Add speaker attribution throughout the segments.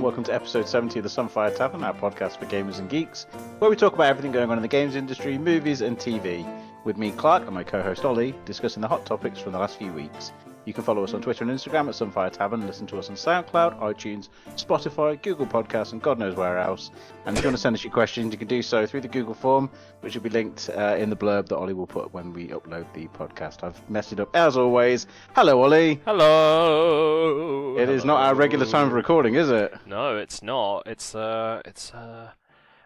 Speaker 1: and welcome to episode 70 of the Sunfire Tavern, our podcast for gamers and geeks, where we talk about everything going on in the games industry, movies, and TV. With me, Clark, and my co host Ollie, discussing the hot topics from the last few weeks. You can follow us on Twitter and Instagram at Sunfire Tavern, listen to us on SoundCloud, iTunes, Spotify, Google Podcasts, and God knows where else. And if you want to send us your questions, you can do so through the Google form, which will be linked uh, in the blurb that Ollie will put when we upload the podcast. I've messed it up as always. Hello, Ollie.
Speaker 2: Hello.
Speaker 1: It is not our regular time of recording, is it?
Speaker 2: No, it's not. It's uh, it's uh.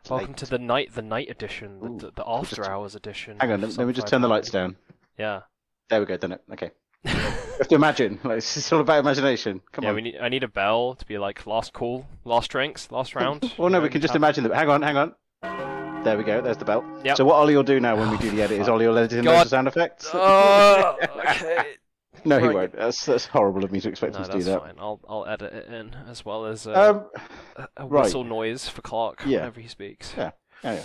Speaker 2: Welcome
Speaker 1: late.
Speaker 2: to the night, the night edition, the,
Speaker 1: Ooh,
Speaker 2: the, the after
Speaker 1: just-
Speaker 2: hours edition.
Speaker 1: Hang on,
Speaker 2: of
Speaker 1: let me just turn the lights down.
Speaker 2: Yeah.
Speaker 1: There we go, done it. Okay. You have to imagine. Like, it's all about imagination. Come
Speaker 2: yeah,
Speaker 1: on.
Speaker 2: we need. I need a bell to be like last call, last drinks, last round.
Speaker 1: Well, no,
Speaker 2: You
Speaker 1: we can just
Speaker 2: have-
Speaker 1: imagine that. Hang on, hang on. There we go. There's the bell.
Speaker 2: Yep.
Speaker 1: So what Ollie will do now when we do the edit is Ollie will edit in loads of sound effects.
Speaker 2: Oh, okay.
Speaker 1: no, he won't. That's that's horrible of me to expect
Speaker 2: No,
Speaker 1: him to do
Speaker 2: that's
Speaker 1: that.
Speaker 2: fine. I'll I'll edit it in as well as uh,
Speaker 1: Um,
Speaker 2: a- a
Speaker 1: right.
Speaker 2: whistle noise for Clark
Speaker 1: Yeah.
Speaker 2: whenever he speaks.
Speaker 1: Yeah. yeah, yeah.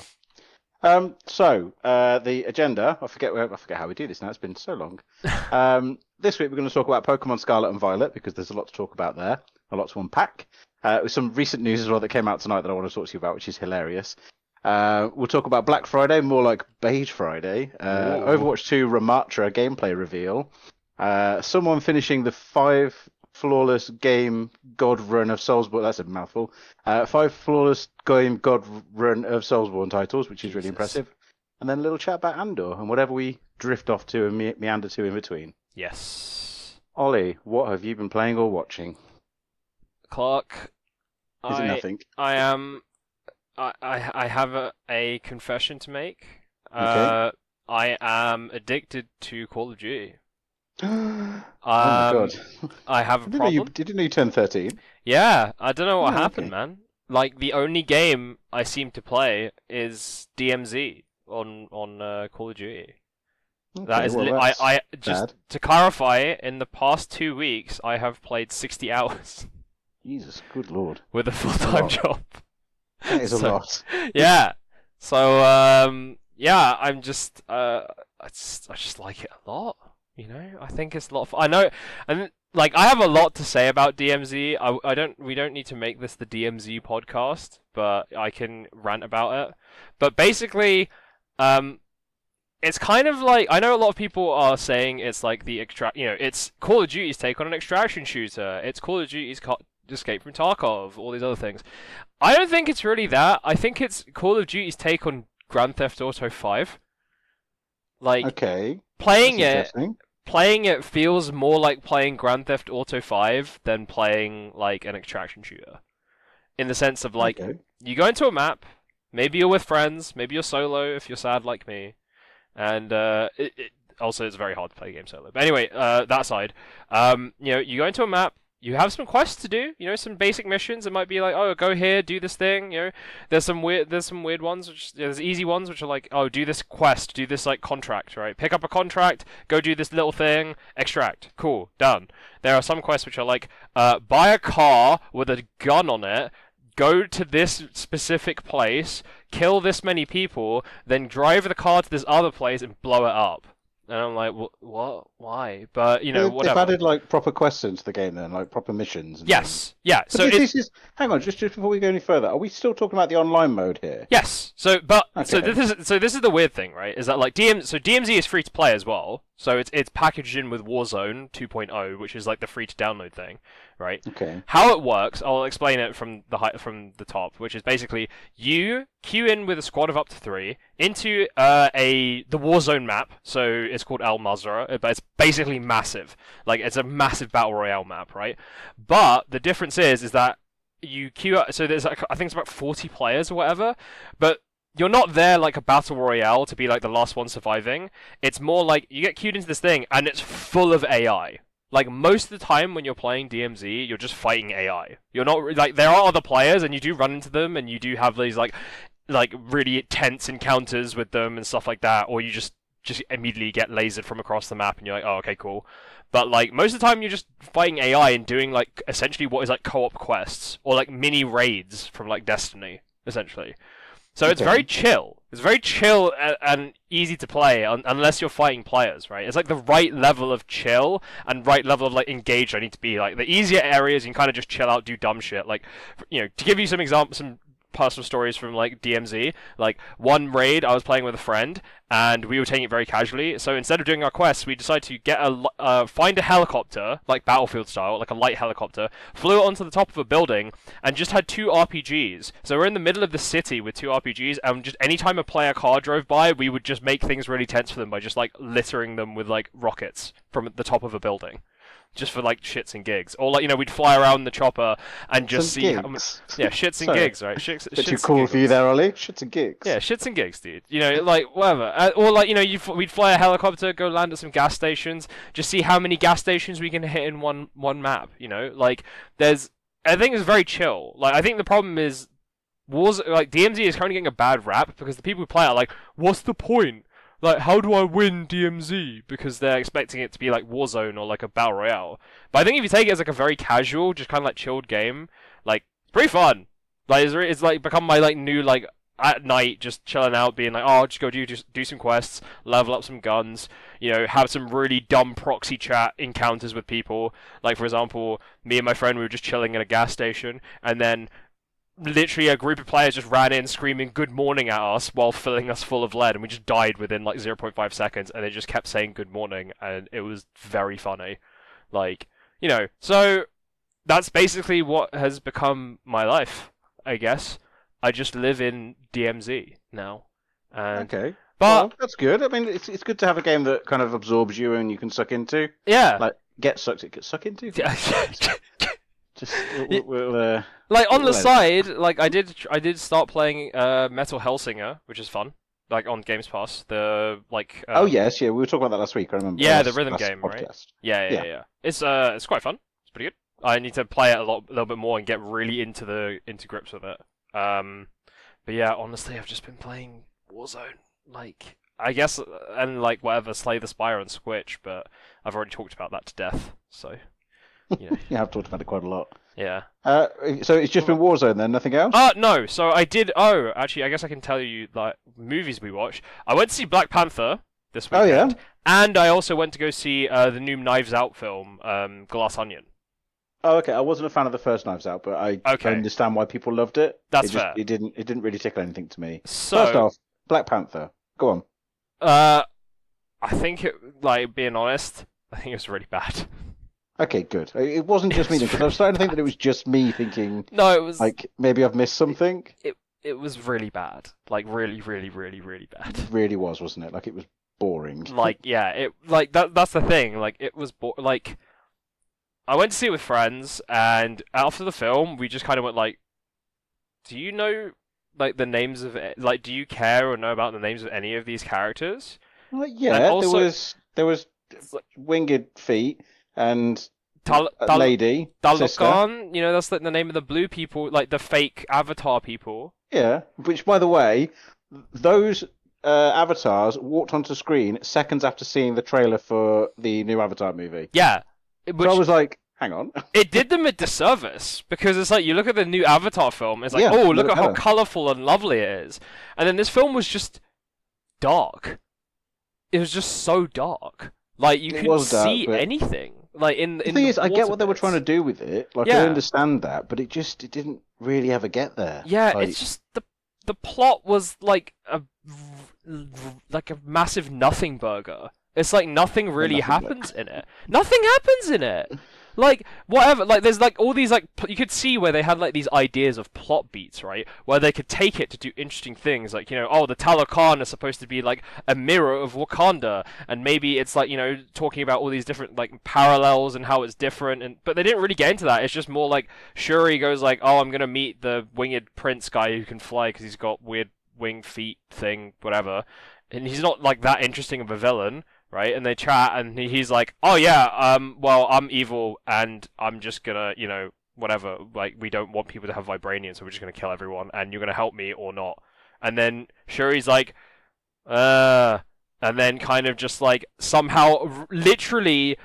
Speaker 1: Um, so uh, the agenda. I forget. where- I forget how we do this now. It's been so long. Um, this week we're going to talk about Pokemon Scarlet and Violet because there's a lot to talk about there, a lot to unpack. Uh, with some recent news as well that came out tonight that I want to talk to you about, which is hilarious. Uh, we'll talk about Black Friday, more like Beige Friday. Uh, Overwatch 2 Ramatra gameplay reveal. Uh, someone finishing the five flawless game God run of Soulsborne. That's a mouthful. Uh, five flawless game God run of Soulsborne titles, which is really
Speaker 2: Jesus.
Speaker 1: impressive. And then a little chat about Andor and whatever we drift off to and me- meander to in between.
Speaker 2: Yes.
Speaker 1: Ollie, what have you been playing or watching?
Speaker 2: Clark.
Speaker 1: Is
Speaker 2: I,
Speaker 1: it nothing?
Speaker 2: I am. I I, I have a, a confession to make. Uh, I am addicted to Call of Duty.
Speaker 1: Oh
Speaker 2: Um,
Speaker 1: my god.
Speaker 2: I have a
Speaker 1: Didn't know you,
Speaker 2: problem.
Speaker 1: didn't know you turned 13.
Speaker 2: Yeah, I don't know what
Speaker 1: Oh,
Speaker 2: happened,
Speaker 1: okay.
Speaker 2: man. Like the only game I seem to play is DMZ on on uh, Call of Duty. that
Speaker 1: Okay,
Speaker 2: is,
Speaker 1: well,
Speaker 2: li- I I just
Speaker 1: bad.
Speaker 2: to clarify. In the past two weeks, I have played sixty hours
Speaker 1: Jesus, good lord.
Speaker 2: with a full time job.
Speaker 1: That is a lot.
Speaker 2: yeah. So um yeah, I'm just uh I just I just like it a lot. You know, I think it's a lot. Of, I know, and like I have a lot to say about DMZ. I, I don't. We don't need to make this the DMZ podcast, but I can rant about it. But basically, um, it's kind of like I know a lot of people are saying it's like the extract. You know, it's Call of Duty's take on an extraction shooter. It's Call of Duty's co- Escape from Tarkov. All these other things. I don't think it's really that. I think it's Call of Duty's take on Grand Theft Auto 5. Like
Speaker 1: Okay.
Speaker 2: playing it. Playing it feels more like playing Grand Theft Auto 5 than playing like an extraction shooter. In the sense of like
Speaker 1: Okay.
Speaker 2: you go into a map, maybe you're with friends, maybe you're solo if you're sad like me, and uh, it, it, also it's very hard to play a game solo. But anyway, uh, that side, um, you know, you go into a map, you have some quests to do, you know, some basic missions. It might be like, oh, go here, do this thing. You know, there's some weird, there's some weird ones, which there's easy ones, which are like, oh, do this quest, do this like contract, right? Pick up a contract, go do this little thing, extract, cool, done. There are some quests which are like, uh, buy a car with a gun on it, go to this specific place, kill this many people, then drive the car to this other place and blow it up. And I'm like, "Wh- what? Why? But you know,
Speaker 1: They've-
Speaker 2: whatever.
Speaker 1: They've added like proper quests into the game then, like proper missions. And things.
Speaker 2: Yes, yeah.
Speaker 1: But
Speaker 2: So
Speaker 1: this, this is hang on, just, just before we go any further, are we still talking about the online mode here?
Speaker 2: yes. So but so this is so this is the weird thing, right? Is that like DM so DMZ is free to play as well. So it's it's packaged in with Warzone 2.0, which is like the free to download thing, right?
Speaker 1: Okay.
Speaker 2: How it works, I'll explain it from the hi- from the top, which is basically you queue in with a squad of up to three into uh, a the Warzone map. So it's called Al Mazrah, but it's basically massive. Like it's a massive battle royale map, right? But the difference is, is that you queue up. So there's like I think it's about forty players or whatever, but you're not there like a battle royale to be like the last one surviving. It's more like you get queued into this thing and it's full of AI. Like most of the time when you're playing DMZ, you're just fighting AI. You're not like there are other players and you do run into them and you do have these like like really tense encounters with them and stuff like that, or you just just immediately get lasered from across the map and you're like, oh okay, cool. But like most of the time, you're just fighting AI and doing like essentially what is like co-op quests or like mini raids from like Destiny, essentially. So it's very chill. It's very chill and, and easy to play un- unless you're fighting players, right? It's like the right level of chill and right level of like engaged. I need to be like the easier areas. You can kind of just chill out, do dumb shit. Like, you know, to give you some example, some personal stories from like DMZ. Like one raid, I was playing with a friend, and we were taking it very casually. So instead of doing our quests, we decided to get a uh, find a helicopter, like Battlefield style, like a light helicopter, flew it onto the top of a building, and just had two RPGs. So we're in the middle of the city with two RPGs, and just anytime a player car drove by, we would just make things really tense for them by just like littering them with like rockets from the top of a building just for like shits and gigs, or like you know we'd fly around the chopper and just
Speaker 1: Some
Speaker 2: see how yeah shits and
Speaker 1: Sorry.
Speaker 2: gigs right shits,
Speaker 1: Bit
Speaker 2: shits
Speaker 1: too cool for you there, Ollie. Shits and gigs.
Speaker 2: Yeah, shits and gigs, dude. You know, like whatever. Uh, or like you know, you we'd fly a helicopter, go land at some gas stations, just see how many gas stations we can hit in one one map. You know, like there's. I think it's very chill. Like I think the problem is. Wars like DMZ is currently getting a bad rap because the people who play it are like, what's the point? Like, how do I win DMZ? Because they're expecting it to be like Warzone or like a battle royale. But I think if you take it as like a very casual, just kind of like chilled game, like pretty fun. Like it's, it's like become my like new like at night just chilling out, being like, oh, just go do just do some quests, level up some guns, you know, have some really dumb proxy chat encounters with people. Like for example, me and my friend we were just chilling at a gas station, and then literally a group of players just ran in screaming good morning at us while filling us full of lead and we just died within like 0.5 seconds and they just kept saying good morning and it was very funny like you know so that's basically what has become my life i guess i just live in dmz now and
Speaker 1: Okay.
Speaker 2: but
Speaker 1: well, that's good. I mean, it's it's good to have a game that kind of absorbs you and you can suck into.
Speaker 2: yeah
Speaker 1: Like get sucked, it get suck into. Just we'll, we'll, uh,
Speaker 2: like on the side like i did i did start playing uh metal hellsinger which is fun like on games pass the like
Speaker 1: oh
Speaker 2: um,
Speaker 1: yes, yeah, we were talking about that last week. I remember.
Speaker 2: Yeah,
Speaker 1: Last-
Speaker 2: the rhythm game, right?
Speaker 1: podcast.
Speaker 2: Yeah, yeah,
Speaker 1: Yeah.
Speaker 2: yeah, It's uh, it's quite fun. It's pretty good. I need to play it a lot, a little bit more, and get really into the into grips with it. Um, but yeah, honestly, I've just been playing Warzone. Like, I guess, and like whatever, Slay the Spire and Switch. But I've already talked about that to death. So, you know,
Speaker 1: Yeah, I've talked about it quite a lot.
Speaker 2: yeah.
Speaker 1: Uh, so it's just been Warzone then, nothing else.
Speaker 2: Uh no. So I did. Oh, actually, I guess I can tell you like movies we watched. I went to see Black Panther this
Speaker 1: Oh,
Speaker 2: weekend.
Speaker 1: yeah?
Speaker 2: And I also went to go see uh, the new Knives Out film, um, Glass Onion.
Speaker 1: Oh, okay. I wasn't a fan of the first Knives Out, but I,
Speaker 2: Okay.
Speaker 1: Understand why people loved it.
Speaker 2: That's
Speaker 1: it just,
Speaker 2: fair.
Speaker 1: It didn't. It didn't really tickle anything to me.
Speaker 2: So
Speaker 1: First off, Black Panther. Go on.
Speaker 2: Uh, I think it, like being honest, I think it was really bad.
Speaker 1: Okay, good. It it wasn't just me because I was starting to think that it was just me thinking
Speaker 2: No, it was
Speaker 1: like maybe I've missed something.
Speaker 2: it was really bad. Like really, really, really, really bad.
Speaker 1: It really was, wasn't it? Like it was boring.
Speaker 2: like yeah, it like that. That's the thing. Like it was bo- like I went to see it with friends, and after the film, we just kind of went like, "Do you know like the names of it? like? Do you care or know about the names of any of these characters?"
Speaker 1: Well, yeah,
Speaker 2: also-
Speaker 1: there was there was winged feet and
Speaker 2: Tal- Tal-
Speaker 1: lady.
Speaker 2: Talokan, you know, that's like the name of the blue people, like the fake Avatar people.
Speaker 1: Yeah, which by the way, those uh, avatars walked onto screen seconds after seeing the trailer for the new Avatar movie.
Speaker 2: Yeah, which
Speaker 1: so I was like, hang on.
Speaker 2: it did them a disservice because it's like you look at the new Avatar film, it's like,
Speaker 1: Yeah,
Speaker 2: oh,
Speaker 1: look
Speaker 2: look at how colorful and lovely it is, and then this film was just dark. It was just so dark, like you
Speaker 1: It
Speaker 2: couldn't
Speaker 1: was
Speaker 2: see
Speaker 1: but-
Speaker 2: anything. Like in
Speaker 1: The
Speaker 2: in
Speaker 1: thing
Speaker 2: the
Speaker 1: is, I get what they were trying to do with it. Like
Speaker 2: Yeah.
Speaker 1: I understand that, but it just it didn't really ever get there.
Speaker 2: Yeah,
Speaker 1: Like,
Speaker 2: it's just the the plot was like a like a massive nothing burger. It's like nothing really
Speaker 1: nothing
Speaker 2: happens in it. Nothing happens in it. Like whatever. Like there's like all these like pl- you could see where they had like these ideas of plot beats, right? Where they could take it to do interesting things, like you know, oh the Talokan is supposed to be like a mirror of Wakanda, and maybe it's like you know talking about all these different like parallels and how it's different, and but they didn't really get into that. It's just more like Shuri goes like, oh I'm gonna meet the winged prince guy who can fly because he's got weird wing feet thing, whatever, and he's not like that interesting of a villain right? And they chat, and he's like, "Oh yeah, um, well, I'm evil, and I'm just gonna, you know, whatever. Like, we don't want people to have vibranium, so we're just gonna kill everyone, and you're gonna help me or not." And then Shuri's like, "Uh," and then kind of just like somehow, r- literally.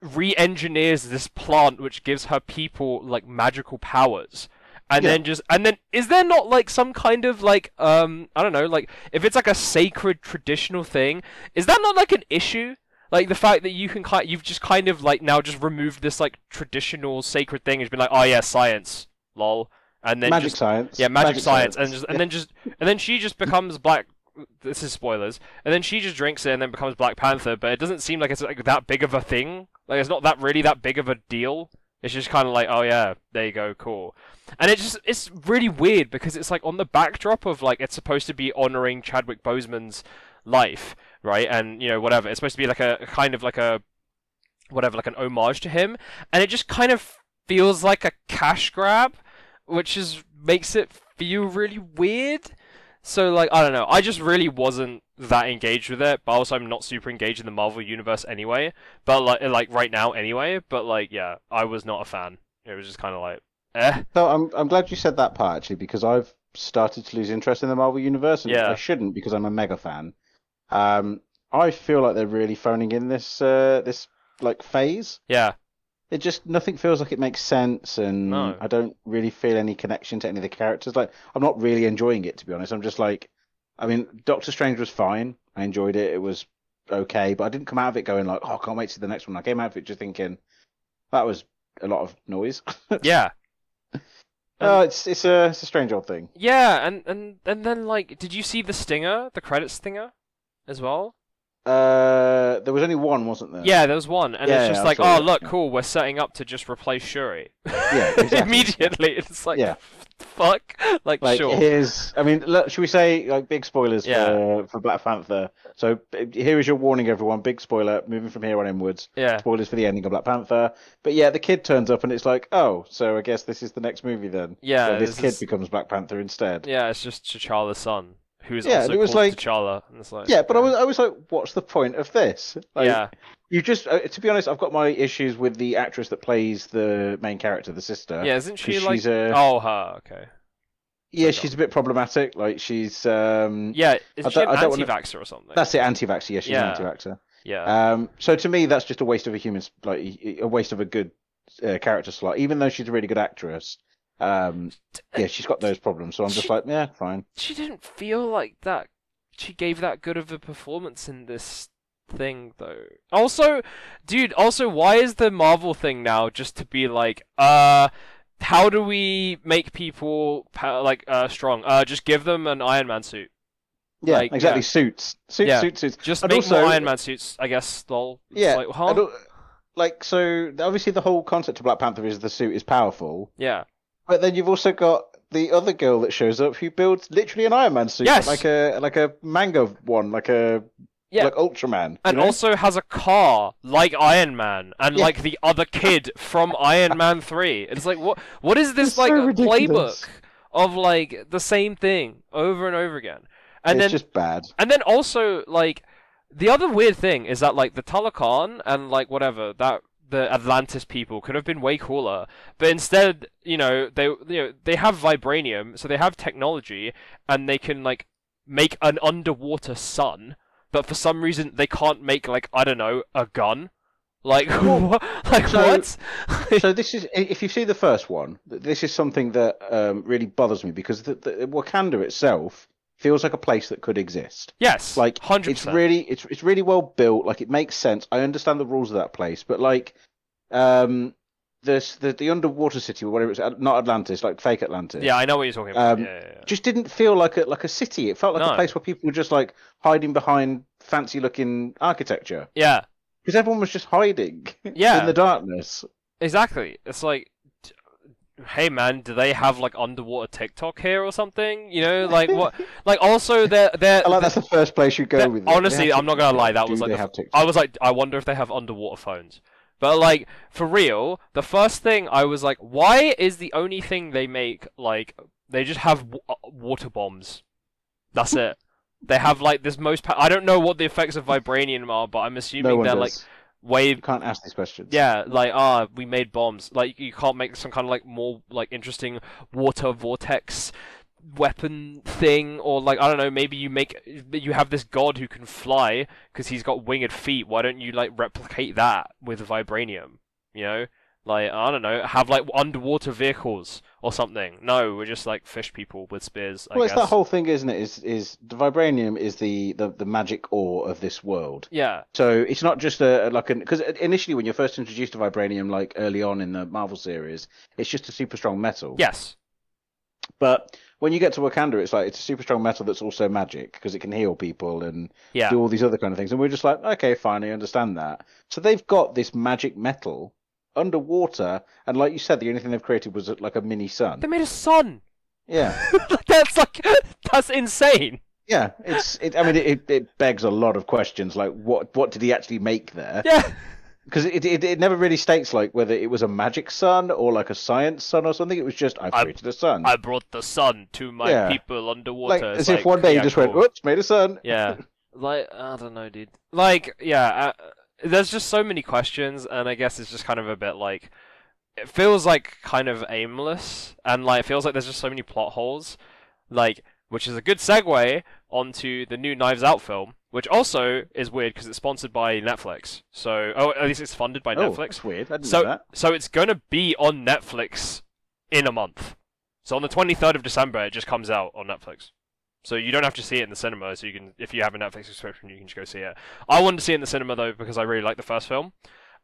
Speaker 2: Re-engineers this plant which gives her people like magical powers, and
Speaker 1: Yeah.
Speaker 2: then just and then is there not like some kind of like um I don't know like if it's like a sacred traditional thing is that not like an issue like the fact that you can kind you've just kind of like now just removed this like traditional sacred thing has been like oh yeah science lol and then
Speaker 1: magic
Speaker 2: just
Speaker 1: science.
Speaker 2: yeah magic, science, and just and
Speaker 1: Yeah.
Speaker 2: then just and then she just becomes black this is spoilers and then she just drinks it and then becomes black panther but it doesn't seem like it's like that big of a thing like it's not that really that big of a deal it's just kind of like oh yeah there you go cool. And it just it's really weird because it's like on the backdrop of like it's supposed to be honoring chadwick boseman's life right? And you know whatever. It's supposed to be like a kind of like a whatever like an homage to him. And it just kind of feels like a cash grab which is makes it feel really weird. So like I don't know, I just really wasn't that engaged with it, but also I'm not super engaged in the Marvel universe anyway. But like like right now anyway, but like yeah, I was not a fan. It was just kind of like eh.
Speaker 1: So I'm I'm glad you said that part actually because I've started to lose interest in the Marvel universe and
Speaker 2: Yeah.
Speaker 1: I shouldn't because I'm a mega fan. Um, I feel like they're really phoning in this uh, this like phase.
Speaker 2: Yeah.
Speaker 1: It just nothing feels like it makes sense, and
Speaker 2: No.
Speaker 1: I don't really feel any connection to any of the characters. Like I'm not really enjoying it to be honest. I'm just like, I mean, Doctor Strange was fine. I enjoyed it. It was okay, but I didn't come out of it going like, oh, I can't wait to see the next one. I came out of it just thinking that was a lot of noise.
Speaker 2: Yeah.
Speaker 1: Oh, it's it's a it's a strange old thing.
Speaker 2: Yeah, and, and and then like did you see the stinger, the credit stinger as well?
Speaker 1: Uh, there was only one, wasn't there?
Speaker 2: Yeah, there was one, and
Speaker 1: Yeah,
Speaker 2: it's just
Speaker 1: I
Speaker 2: like, oh look, cool, we're setting up to just replace Shuri.
Speaker 1: Yeah, exactly.
Speaker 2: Immediately, it's like,
Speaker 1: Yeah.
Speaker 2: fuck, like,
Speaker 1: Like
Speaker 2: sure,
Speaker 1: here's, I mean, look, should we say like big spoilers
Speaker 2: Yeah.
Speaker 1: for for Black Panther? So here is your warning, everyone. Big spoiler. Moving from here on inwards.
Speaker 2: yeah,
Speaker 1: Spoilers for the ending of Black Panther. But yeah, the kid turns up and it's like, oh, so I guess this is the next movie then.
Speaker 2: yeah.
Speaker 1: so this
Speaker 2: this
Speaker 1: kid
Speaker 2: is-
Speaker 1: becomes Black Panther instead.
Speaker 2: Yeah, it's just T'Challa's son, who's
Speaker 1: Yeah,
Speaker 2: also
Speaker 1: it was like-
Speaker 2: T'Challa. And it's like,
Speaker 1: Yeah, but I was I was like, what's the point of this? Like,
Speaker 2: yeah,
Speaker 1: You just, uh, to be honest, I've got my issues with the actress that plays the main character, the sister.
Speaker 2: yeah. Isn't she like?
Speaker 1: she's a,
Speaker 2: Oh, her. Okay.
Speaker 1: yeah, she's a bit problematic. Like she's, um,
Speaker 2: Yeah, is she an
Speaker 1: don't- wanna-
Speaker 2: or something?
Speaker 1: that's it, anti-vaxxer. Yeah, she's
Speaker 2: Yeah.
Speaker 1: an anti-vaxxer.
Speaker 2: Yeah.
Speaker 1: Um, so to me, that's just a waste of a human, like a waste of a good uh, character slot. Even though she's a really good actress, um, yeah, she's got those problems. So I'm just
Speaker 2: She-
Speaker 1: like, yeah, fine.
Speaker 2: she didn't feel like that. She gave that good of a performance in this thing, though. Also, dude. Also, why is the Marvel thing now just to be like, uh, how do we make people like uh strong? Uh, just give them an Iron Man suit.
Speaker 1: Yeah,
Speaker 2: Like,
Speaker 1: exactly.
Speaker 2: yeah.
Speaker 1: Suits, suits,
Speaker 2: Yeah.
Speaker 1: suits, suits.
Speaker 2: Just
Speaker 1: And
Speaker 2: make
Speaker 1: also-
Speaker 2: more Iron Man suits, I guess. Lol.
Speaker 1: Yeah,
Speaker 2: Like, huh?
Speaker 1: like so, obviously the whole concept of Black Panther is the suit is powerful,
Speaker 2: Yeah.
Speaker 1: But then you've also got the other girl that shows up who builds literally an Iron Man suit,
Speaker 2: Yes.
Speaker 1: like a like a manga one, like a
Speaker 2: Yeah.
Speaker 1: like Ultraman, you
Speaker 2: And
Speaker 1: know?
Speaker 2: also has a car like Iron Man and
Speaker 1: Yeah.
Speaker 2: like the other kid from Iron Man 3. It's like what what is this
Speaker 1: It's
Speaker 2: like
Speaker 1: so
Speaker 2: playbook of like the same thing over and over again. And
Speaker 1: it's
Speaker 2: then
Speaker 1: just bad.
Speaker 2: and then also like the other weird thing is that like the Talokan and like whatever that the Atlantis people could have been way cooler, but instead, you know, they you know they have vibranium, so they have technology, and they can like make an underwater sun, but for some reason they can't make like I don't know a gun. Like what? Like
Speaker 1: so-
Speaker 2: what?
Speaker 1: so this is if you see the first one, this is something that um, really bothers me because the, the Wakanda itself feels like a place that could exist.
Speaker 2: yes,
Speaker 1: Like
Speaker 2: hundred
Speaker 1: it's really it's it's really well built. Like it makes sense. I understand the rules of that place, but like um this the the underwater city or whatever it's not Atlantis, like fake Atlantis.
Speaker 2: Yeah, I know what you're talking about.
Speaker 1: Um,
Speaker 2: yeah, yeah, yeah.
Speaker 1: Just didn't feel like a like a city. It felt like
Speaker 2: No.
Speaker 1: a place where people were just like hiding behind fancy looking architecture
Speaker 2: yeah.
Speaker 1: because everyone was just hiding
Speaker 2: Yeah.
Speaker 1: in the darkness.
Speaker 2: Exactly. It's like, hey man, do they have like underwater TikTok here or something? You know, like what? Like also they're they're.
Speaker 1: I like that's the first place you go with. it.
Speaker 2: honestly, I'm not gonna lie, that
Speaker 1: Do
Speaker 2: was like the? I was like, I wonder if they have underwater phones. But like for real, the first thing I was like, why is the only thing they make like they just have w- uh, water bombs? That's it. They have like this most. Pa- I don't know what the effects of vibranium are, but I'm assuming
Speaker 1: one
Speaker 2: they're
Speaker 1: does.
Speaker 2: like way
Speaker 1: You can't ask these questions.
Speaker 2: yeah, like ah, we made bombs. Like you can't make some kind of like more like interesting water vortex weapon thing, or like I don't know, maybe you make you have this god who can fly because he's got winged feet. Why don't you like replicate that with vibranium? You know, Like I don't know, have like underwater vehicles or something. No, we're just like fish people with spears. I
Speaker 1: well,
Speaker 2: guess.
Speaker 1: it's that whole thing, isn't it? Is is the vibranium is the, the, the magic ore of this world.
Speaker 2: Yeah,
Speaker 1: So it's not just a like an because initially when you're first introduced to vibranium, like early on in the Marvel series, it's just a super strong metal.
Speaker 2: yes,
Speaker 1: But when you get to Wakanda, it's like it's a super strong metal that's also magic because it can heal people and
Speaker 2: yeah,
Speaker 1: do all these other kind of things. And we're just like, okay, fine, I understand that. So they've got this magic metal underwater, and like you said, the only thing they've created was like a mini sun.
Speaker 2: they made a sun.
Speaker 1: Yeah,
Speaker 2: that's like that's insane.
Speaker 1: yeah. It's it. I mean, it, it begs a lot of questions. Like, what what did he actually make there?
Speaker 2: Yeah,
Speaker 1: Because it, it it never really states like whether it was a magic sun or like a science sun or something. It was just I've created a sun.
Speaker 2: I brought the sun to my
Speaker 1: Yeah.
Speaker 2: people
Speaker 1: like
Speaker 2: underwater. It's
Speaker 1: as if one day
Speaker 2: yeah,
Speaker 1: you just
Speaker 2: cool.
Speaker 1: went, "Oops, made a sun."
Speaker 2: Yeah. Like I don't know, dude. Like yeah, uh, there's just so many questions, and I guess it's just kind of a bit like it feels like kind of aimless, and like it feels like there's just so many plot holes, like which is a good segue onto the new Knives Out film, which also is weird because it's sponsored by Netflix. So oh, at least it's funded by
Speaker 1: Oh,
Speaker 2: Netflix.
Speaker 1: that's weird. I didn't
Speaker 2: So
Speaker 1: know that.
Speaker 2: so it's gonna be on Netflix in a month. So on the 23rd of December, it just comes out on Netflix. So you don't have to see it in the cinema. So you can, if you have a Netflix subscription, you can just go see it. I wanted to see it in the cinema though because I really like the first film.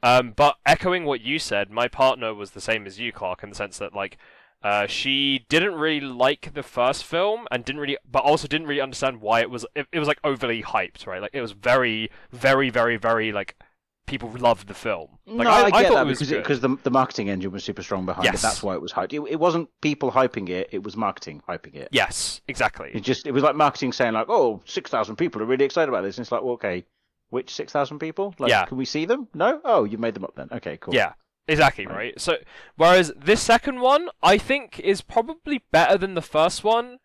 Speaker 2: Um, but echoing what you said, my partner was the same as you, Clark, in the sense that like. Uh, she didn't really like the first film and didn't really, but also didn't really understand why it was. It, it was like overly hyped, right? Like it was very, very, very, very like people loved the film. Like
Speaker 1: no,
Speaker 2: I,
Speaker 1: I, get
Speaker 2: thought
Speaker 1: that
Speaker 2: it
Speaker 1: because
Speaker 2: good.
Speaker 1: because the the marketing engine was super strong behind
Speaker 2: Yes.
Speaker 1: it. That's why it was hyped. It, it wasn't people hyping it; it was marketing hyping it.
Speaker 2: Yes, exactly.
Speaker 1: It just it was like marketing saying like, "Oh, six thousand people are really excited about this." And it's like, well, okay, which six thousand people? Like,
Speaker 2: Yeah.
Speaker 1: can we see them? No. Oh, you made them up then. Okay, cool.
Speaker 2: Yeah, exactly,
Speaker 1: Right.
Speaker 2: right? So, whereas this second one, I think, is probably better than the first one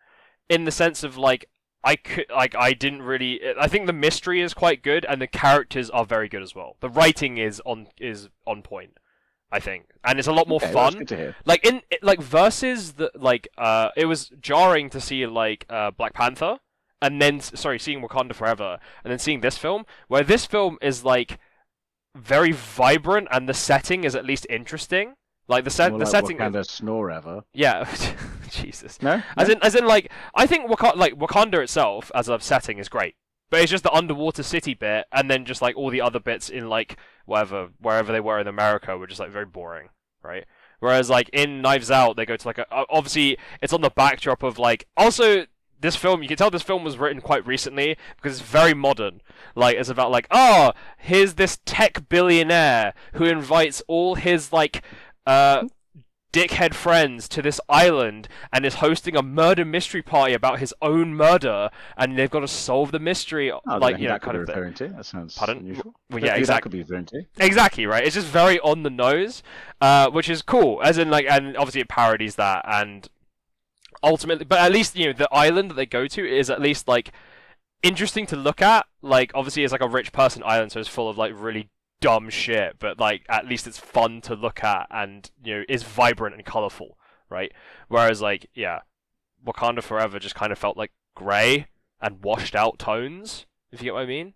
Speaker 2: in the sense of like, I could, like, I didn't really. I think the mystery is quite good, and the characters are very good as well. The writing is on is on point, I think, and it's a lot more
Speaker 1: Okay,
Speaker 2: fun.
Speaker 1: good to hear.
Speaker 2: Like in like versus the like uh, it was jarring to see like uh Black Panther, and then sorry, seeing Wakanda Forever, and then seeing this film, where this film is like very vibrant and the setting is at least interesting. Like the set,
Speaker 1: More
Speaker 2: the
Speaker 1: like
Speaker 2: setting,
Speaker 1: Wakanda snore ever.
Speaker 2: yeah, Jesus.
Speaker 1: No.
Speaker 2: As
Speaker 1: No?
Speaker 2: in, as in, like I think Wakanda, like Wakanda itself as a setting is great, but it's just the underwater city bit, and then just like all the other bits in like whatever wherever they were in America were just like very boring, right? Whereas like in Knives Out, they go to like a obviously it's on the backdrop of like also this film you can tell this film was written quite recently because it's very modern. Like it's about like oh here's this tech billionaire who invites all his like uh dickhead friends to this island and is hosting a murder mystery party about his own murder and they've got to solve the mystery
Speaker 1: Oh,
Speaker 2: like you know
Speaker 1: that could
Speaker 2: kind
Speaker 1: be
Speaker 2: of thing.
Speaker 1: to. That sounds
Speaker 2: Pardon?
Speaker 1: unusual.
Speaker 2: Well, yeah,
Speaker 1: that
Speaker 2: exactly.
Speaker 1: could be referring to.
Speaker 2: Exactly right. It's just very on the nose, uh, which is cool. As in, like, and obviously it parodies that, and ultimately, but at least you know the island that they go to is at least like interesting to look at. Like, obviously, it's like a rich person island, so it's full of like really dumb shit. But like, at least it's fun to look at, and you know, is vibrant and colorful, right? Whereas, like, yeah, Wakanda Forever just kind of felt like grey and washed out tones. If you get what I mean.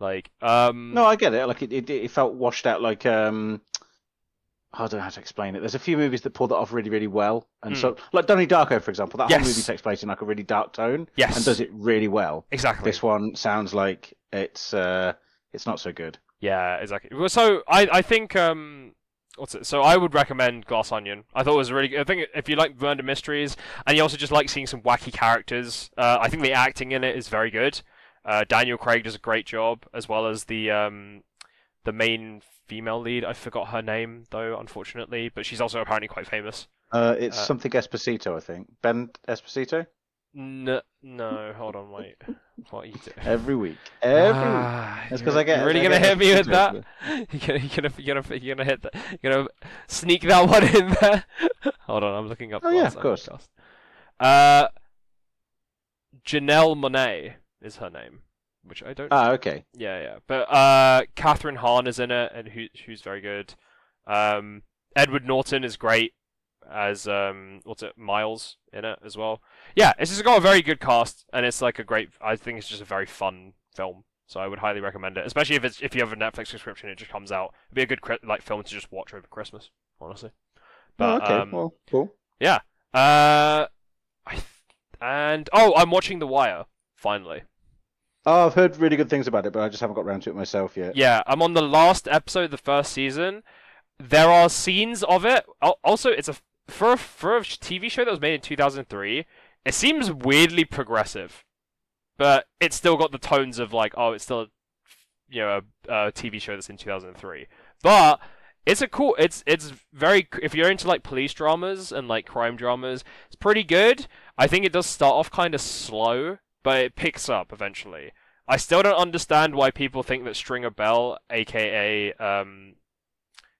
Speaker 2: Like, um,
Speaker 1: No, I get it. Like it, it, it felt washed out. Like um, I don't know how to explain it. There's a few movies that pull that off really, really well, and so like Donnie Darko, for example, that
Speaker 2: Yes.
Speaker 1: whole movie takes place in like a really dark tone
Speaker 2: yes,
Speaker 1: and does it really well.
Speaker 2: exactly.
Speaker 1: This one sounds like it's uh, it's not so good.
Speaker 2: Yeah, exactly. Well, so I I think um what's it? So I would recommend Glass Onion. I thought it was really good. I think if you like murder mysteries and you also just like seeing some wacky characters, uh, I think the acting in it is very good. Uh, Daniel Craig does a great job as well as the um the main female lead. I forgot her name though, unfortunately, but she's also apparently quite famous.
Speaker 1: Uh, it's
Speaker 2: Uh,
Speaker 1: something Esposito, I think. Ben Esposito.
Speaker 2: No, no, hold on, wait. What are you doing?
Speaker 1: Every week. Every week.
Speaker 2: Ah,
Speaker 1: That's 'cause I get-
Speaker 2: You're really
Speaker 1: I
Speaker 2: gonna hit me with that? You're gonna, you're gonna, you're gonna, you're gonna hit that? You're gonna sneak that one in there? Hold on, I'm looking up.
Speaker 1: Oh, yeah, of course.
Speaker 2: Uh, Janelle Monáe is her name, which I don't.
Speaker 1: Ah, okay.
Speaker 2: Yeah, yeah. But uh, Kathryn Hahn is in it, and who, who's very good. Um, Edward Norton is great as um, what's it, Miles in it as well. Yeah, it's just got a very good cast, and it's like a great. I think it's just a very fun film So I would highly recommend it, especially if it's if you have a Netflix subscription. It just comes out. It'd be a good like film to just watch over Christmas, honestly. But
Speaker 1: oh, okay,
Speaker 2: um,
Speaker 1: well, cool.
Speaker 2: yeah. Uh, I th- and oh, I'm watching The Wire finally.
Speaker 1: Oh, I've heard really good things about it, but I just haven't got around to it myself yet.
Speaker 2: Yeah, I'm on the last episode of the first season. There are scenes of it. Also, it's a for a, for a TV show that was made in 2003. It seems weirdly progressive, but it's still got the tones of like, oh, it's still, a, you know, a, a TV show that's in 2003. But it's a cool. It's it's very. If you're into like police dramas and like crime dramas, it's pretty good. I think it does start off kind of slow, but it picks up eventually. I still don't understand why people think that Stringer Bell, aka um,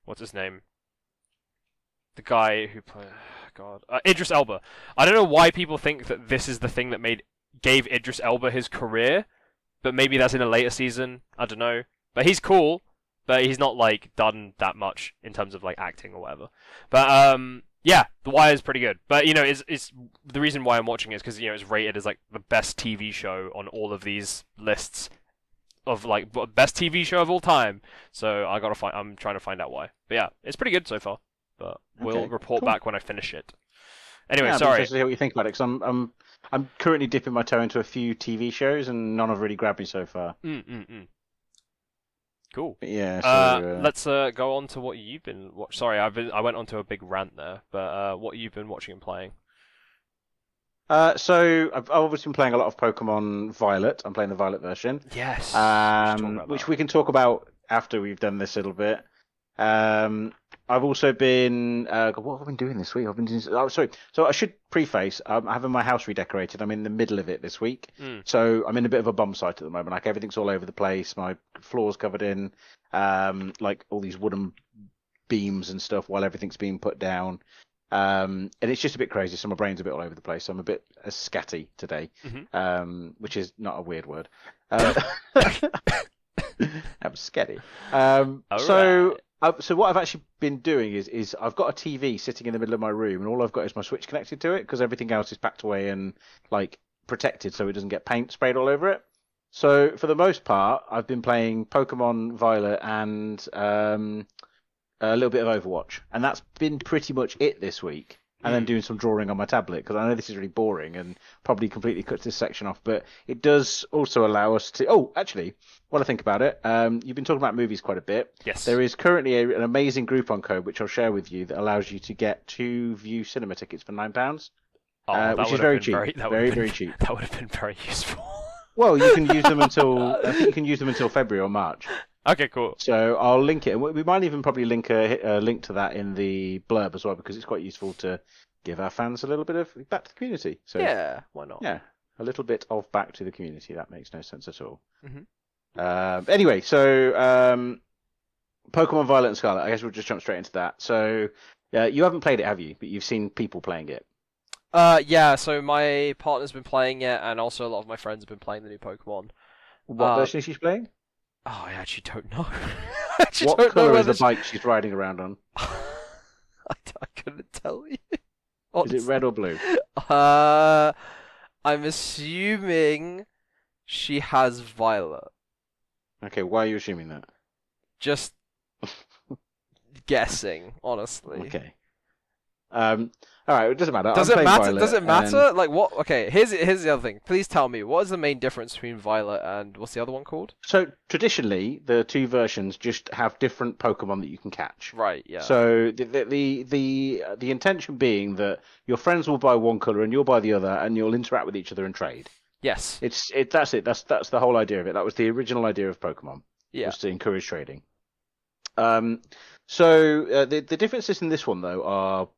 Speaker 2: what's his name, the guy who played, God, uh, Idris Elba. I don't know why people think that this is the thing that made gave Idris Elba his career, but maybe that's in a later season. I don't know, but he's cool, but he's not like done that much in terms of like acting or whatever. But um, yeah, The Wire is pretty good. But you know, it's it's the reason why I'm watching it is because you know it's rated as like the best TV show on all of these lists of like best TV show of all time. So I gotta find. I'm trying to find out why. But yeah, it's pretty good so far. But we'll
Speaker 1: Okay,
Speaker 2: report
Speaker 1: cool.
Speaker 2: back when I finish it. Anyway,
Speaker 1: yeah,
Speaker 2: sorry.
Speaker 1: to hear what you think about it, because I'm, I'm, I'm currently dipping my toe into a few TV shows, and none have really grabbed me so far.
Speaker 2: Mm, mm, mm. Cool.
Speaker 1: But yeah, so,
Speaker 2: Uh,
Speaker 1: uh,
Speaker 2: let's uh, go on to what you've been. Watch- Sorry, I've been. I went on to a big rant there, but uh, what you've been watching and playing.
Speaker 1: uh, so I've, I've obviously been playing a lot of Pokemon Violet. I'm playing the Violet version,
Speaker 2: Yes.
Speaker 1: um, which we can talk about after we've done this a little bit. Um, I've also been. Uh, what have I been doing this week? I've been doing. Oh, sorry. So I should preface. I'm having my house redecorated. I'm in the middle of it this week.
Speaker 2: Mm.
Speaker 1: So I'm in a bit of a bum site at the moment. Like everything's all over the place. My floor's covered in um, like all these wooden beams and stuff while everything's being put down. Um, and it's just a bit crazy. So my brain's a bit all over the place. So I'm a bit uh, scatty today,
Speaker 2: Mhm.
Speaker 1: um, which is not a weird word. Uh, that was scatty. Um, so
Speaker 2: Alright.
Speaker 1: Uh, so what I've actually been doing is is I've got a TV sitting in the middle of my room, and all I've got is my Switch connected to it because everything else is packed away and like protected so it doesn't get paint sprayed all over it. So for the most part, I've been playing Pokemon Violet and um, a little bit of Overwatch, and that's been pretty much it this week. And then
Speaker 2: Mm.
Speaker 1: doing some drawing on my tablet because I know this is really boring and probably completely cuts this section off. But it does also allow us to. Oh, actually, while I think about it, um, you've been talking about movies quite a bit.
Speaker 2: Yes.
Speaker 1: There is currently a, an amazing Groupon code which I'll share with you that allows you to get two Vue Cinema tickets for nine pounds.
Speaker 2: Oh,
Speaker 1: uh, which is very cheap.
Speaker 2: Very,
Speaker 1: Very,
Speaker 2: been-
Speaker 1: very cheap.
Speaker 2: That would have been very useful.
Speaker 1: Well, you can use them until I think you can use them until February or March.
Speaker 2: Okay, cool.
Speaker 1: So I'll link it, and we we might even probably link a, a link to that in the blurb as well because it's quite useful to give our fans a little bit of back to the community. So
Speaker 2: yeah, why not?
Speaker 1: yeah, a little bit of back to the community. That makes no sense at all.
Speaker 2: Mhm.
Speaker 1: Um, anyway, so um, Pokemon Violet and Scarlet. I guess we'll just jump straight into that. So uh, you haven't played it, have you? But you've seen people playing it.
Speaker 3: Uh, yeah. So my partner's been playing it, and also a lot of my friends have been playing the new Pokemon.
Speaker 1: What
Speaker 3: Uh,
Speaker 1: version is she playing?
Speaker 3: Oh, I actually don't know. I actually
Speaker 1: What
Speaker 3: don't know
Speaker 1: colour is
Speaker 3: whether
Speaker 1: the bike she's riding around on?
Speaker 3: I couldn't tell you.
Speaker 1: Is it red or blue?
Speaker 3: Uh, I'm assuming she has Violet.
Speaker 1: Okay, why are you assuming that?
Speaker 3: Just guessing, honestly.
Speaker 1: Okay. Um. All right. It doesn't matter.
Speaker 3: Does
Speaker 1: I'm
Speaker 3: it matter?
Speaker 1: Violet,
Speaker 3: Does it
Speaker 1: and-
Speaker 3: matter? Like what? Okay, here's here's the other thing. Please tell me what is the main difference between Violet and what's the other one called?
Speaker 1: So traditionally, the two versions just have different Pokemon that you can catch.
Speaker 3: Right. Yeah.
Speaker 1: So the the the the, uh, the intention being that your friends will buy one color and you'll buy the other, and you'll interact with each other and trade.
Speaker 3: yes.
Speaker 1: It's it. That's it. That's that's the whole idea of it. That was the original idea of Pokemon.
Speaker 3: Yeah.
Speaker 1: Was to encourage trading. Um. So uh, the the differences in this one though are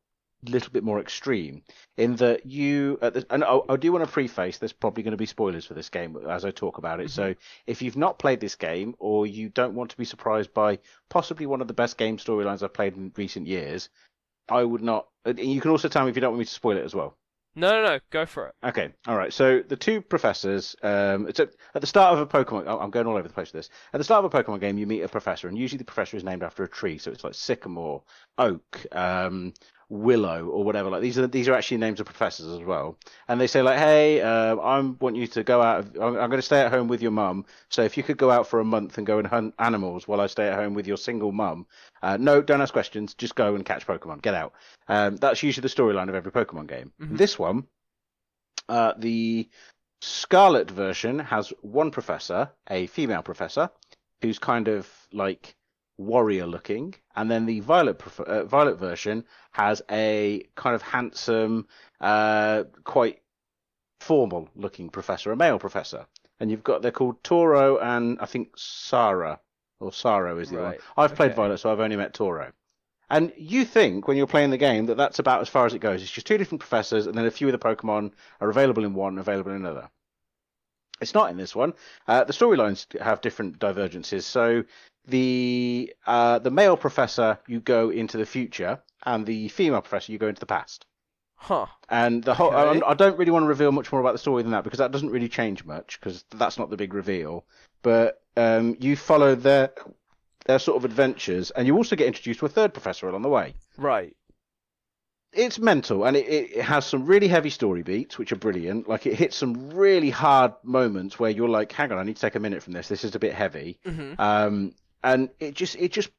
Speaker 1: little bit more extreme in that you the- and I, I do want to preface there's probably going to be spoilers for this game as I talk about it. So if you've not played this game or you don't want to be surprised by possibly one of the best game storylines I've played in recent years, I would not. You can also tell me if you don't want me to spoil it as well.
Speaker 3: No, no, no. Go for it.
Speaker 1: Okay, all right. So the two professors. Um, it's at, at the start of a Pokemon. I'm going all over the place with this. At the start of a Pokemon game, you meet a professor, and usually the professor is named after a tree. So it's like sycamore, oak, um, Willow or whatever. Like these are these are actually names of professors as well. And they say like, hey, uh, I want you to go out. Of, I'm, I'm going to stay at home with your mum. So if you could go out for a month and go and hunt animals while I stay at home with your single mum, uh, no, don't ask questions. Just go and catch Pokemon. Get out. Um, that's usually the storyline of every Pokemon game.
Speaker 3: Mhm.
Speaker 1: This one, uh, the Scarlet version has one professor, a female professor, who's kind of like warrior looking, and then the Violet uh, Violet version has a kind of handsome, uh, quite formal looking professor, a male professor. And you've got they're called Turo and I think Sarah or Saro is the
Speaker 3: Right,
Speaker 1: one. I've played. Violet, so I've only met Turo. And you think when you're playing the game that that's about as far as it goes. It's just two different professors, and then a few of the Pokemon are available in one, available in another. It's not in this one. Uh, the storylines have different divergences. So the uh, the male professor you go into the future, and the female professor you go into the past.
Speaker 3: Huh.
Speaker 1: And the whole,
Speaker 3: Okay.
Speaker 1: I, I don't really want to reveal much more about the story than that because that doesn't really change much because that's not the big reveal. But um, you follow their their sort of adventures, and you also get introduced to a third professor along the way.
Speaker 3: Right.
Speaker 1: It's mental, and it, it, has some really heavy story beats, which are brilliant. Like it hits some really hard moments where you're like, "Hang on, I need to take a minute from this. This is a bit heavy."
Speaker 3: Mm-hmm.
Speaker 1: Um, and it just, it just,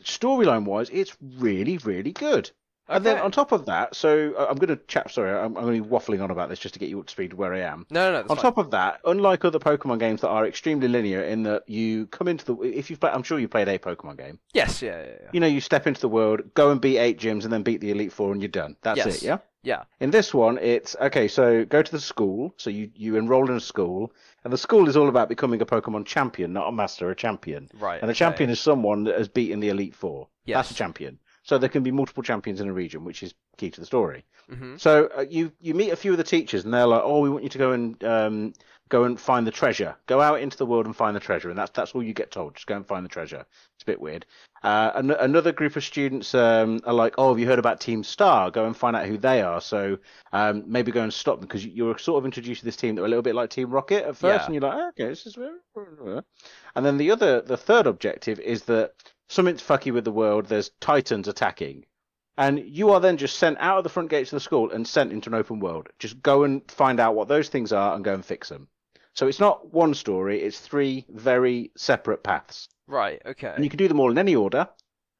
Speaker 1: storyline wise, it's really, really good. And then on top of that, so uh, I'm going to chat. Sorry, I'm, I'm going to be waffling on about this just to get you up to speed where I am.
Speaker 3: No, no, no.
Speaker 1: On
Speaker 3: fine.
Speaker 1: top of that, unlike other Pokemon games that are extremely linear, in that you come into the, if you've, played, I'm sure you played a Pokemon game.
Speaker 3: Yes. Yeah. Yeah. Yeah.
Speaker 1: You know, you step into the world, go and beat eight gyms, and then beat the Elite Four, and you're done. That's
Speaker 3: Yes.
Speaker 1: it. Yeah.
Speaker 3: Yeah.
Speaker 1: In this one, it's okay. So go to the school. So you you enroll in a school, and the school is all about becoming a Pokemon champion, not a master, a champion.
Speaker 3: Right.
Speaker 1: And a
Speaker 3: okay.
Speaker 1: champion is someone that has beaten the Elite Four. That's a champion. So there can be multiple champions in a region, which is key to the story.
Speaker 3: Mm-hmm.
Speaker 1: So uh, you you meet a few of the teachers, and they're like, "Oh, we want you to go and um, go and find the treasure. Go out into the world and find the treasure." And that's that's all you get told. Just go and find the treasure. It's a bit weird. Uh, an- another group of students um, are like, "Oh, have you heard about Team Star? Go and find out who they are. So um, maybe go and stop them because you, you're sort of introduced to this team that are a little bit like Team Rocket at first,
Speaker 3: Yeah.
Speaker 1: and you're like, oh, okay, this is." Very And then the other, the third objective is that something's fucky with the world. There's Titans attacking. And you are then just sent out of the front gates of the school and sent into an open world. Just go and find out what those things are and go and fix them. So it's not one story, it's three very separate paths.
Speaker 3: Right. Okay.
Speaker 1: And you can do them all in any order.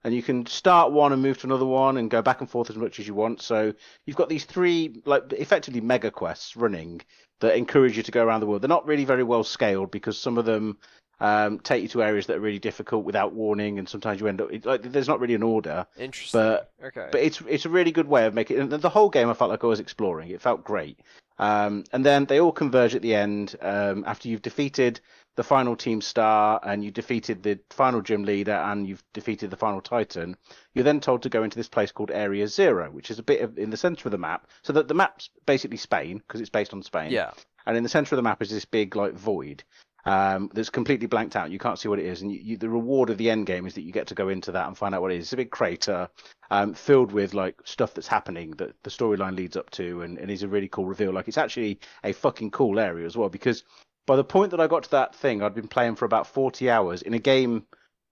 Speaker 1: And you can start one and move to another one and go back and forth as much as you want. So you've got these three, like, effectively mega quests running that encourage you to go around the world. They're not really very well scaled because some of them um, take you to areas that are really difficult without warning, and sometimes you end up, it, like, there's not really an order.
Speaker 3: Interesting.
Speaker 1: But
Speaker 3: okay.
Speaker 1: but it's it's a really good way of making and the whole game I felt like I was exploring. It felt great. Um, and then they all converge at the end um, after you've defeated the final team star and you defeated the final gym leader and you've defeated the final titan. You're then told to go into this place called Area Zero, which is a bit of in the center of the map. So that the map's basically Spain because it's based on Spain.
Speaker 3: yeah.
Speaker 1: And in the center of the map is this big like void. Um, that's completely blanked out. You can't see what it is, and you, you, the reward of the end game is that you get to go into that and find out what it is. It's a big crater um, filled with like stuff that's happening that the storyline leads up to, and, and is a really cool reveal. Like it's actually a fucking cool area as well because by the point that I got to that thing, I'd been playing for about 40 hours in a game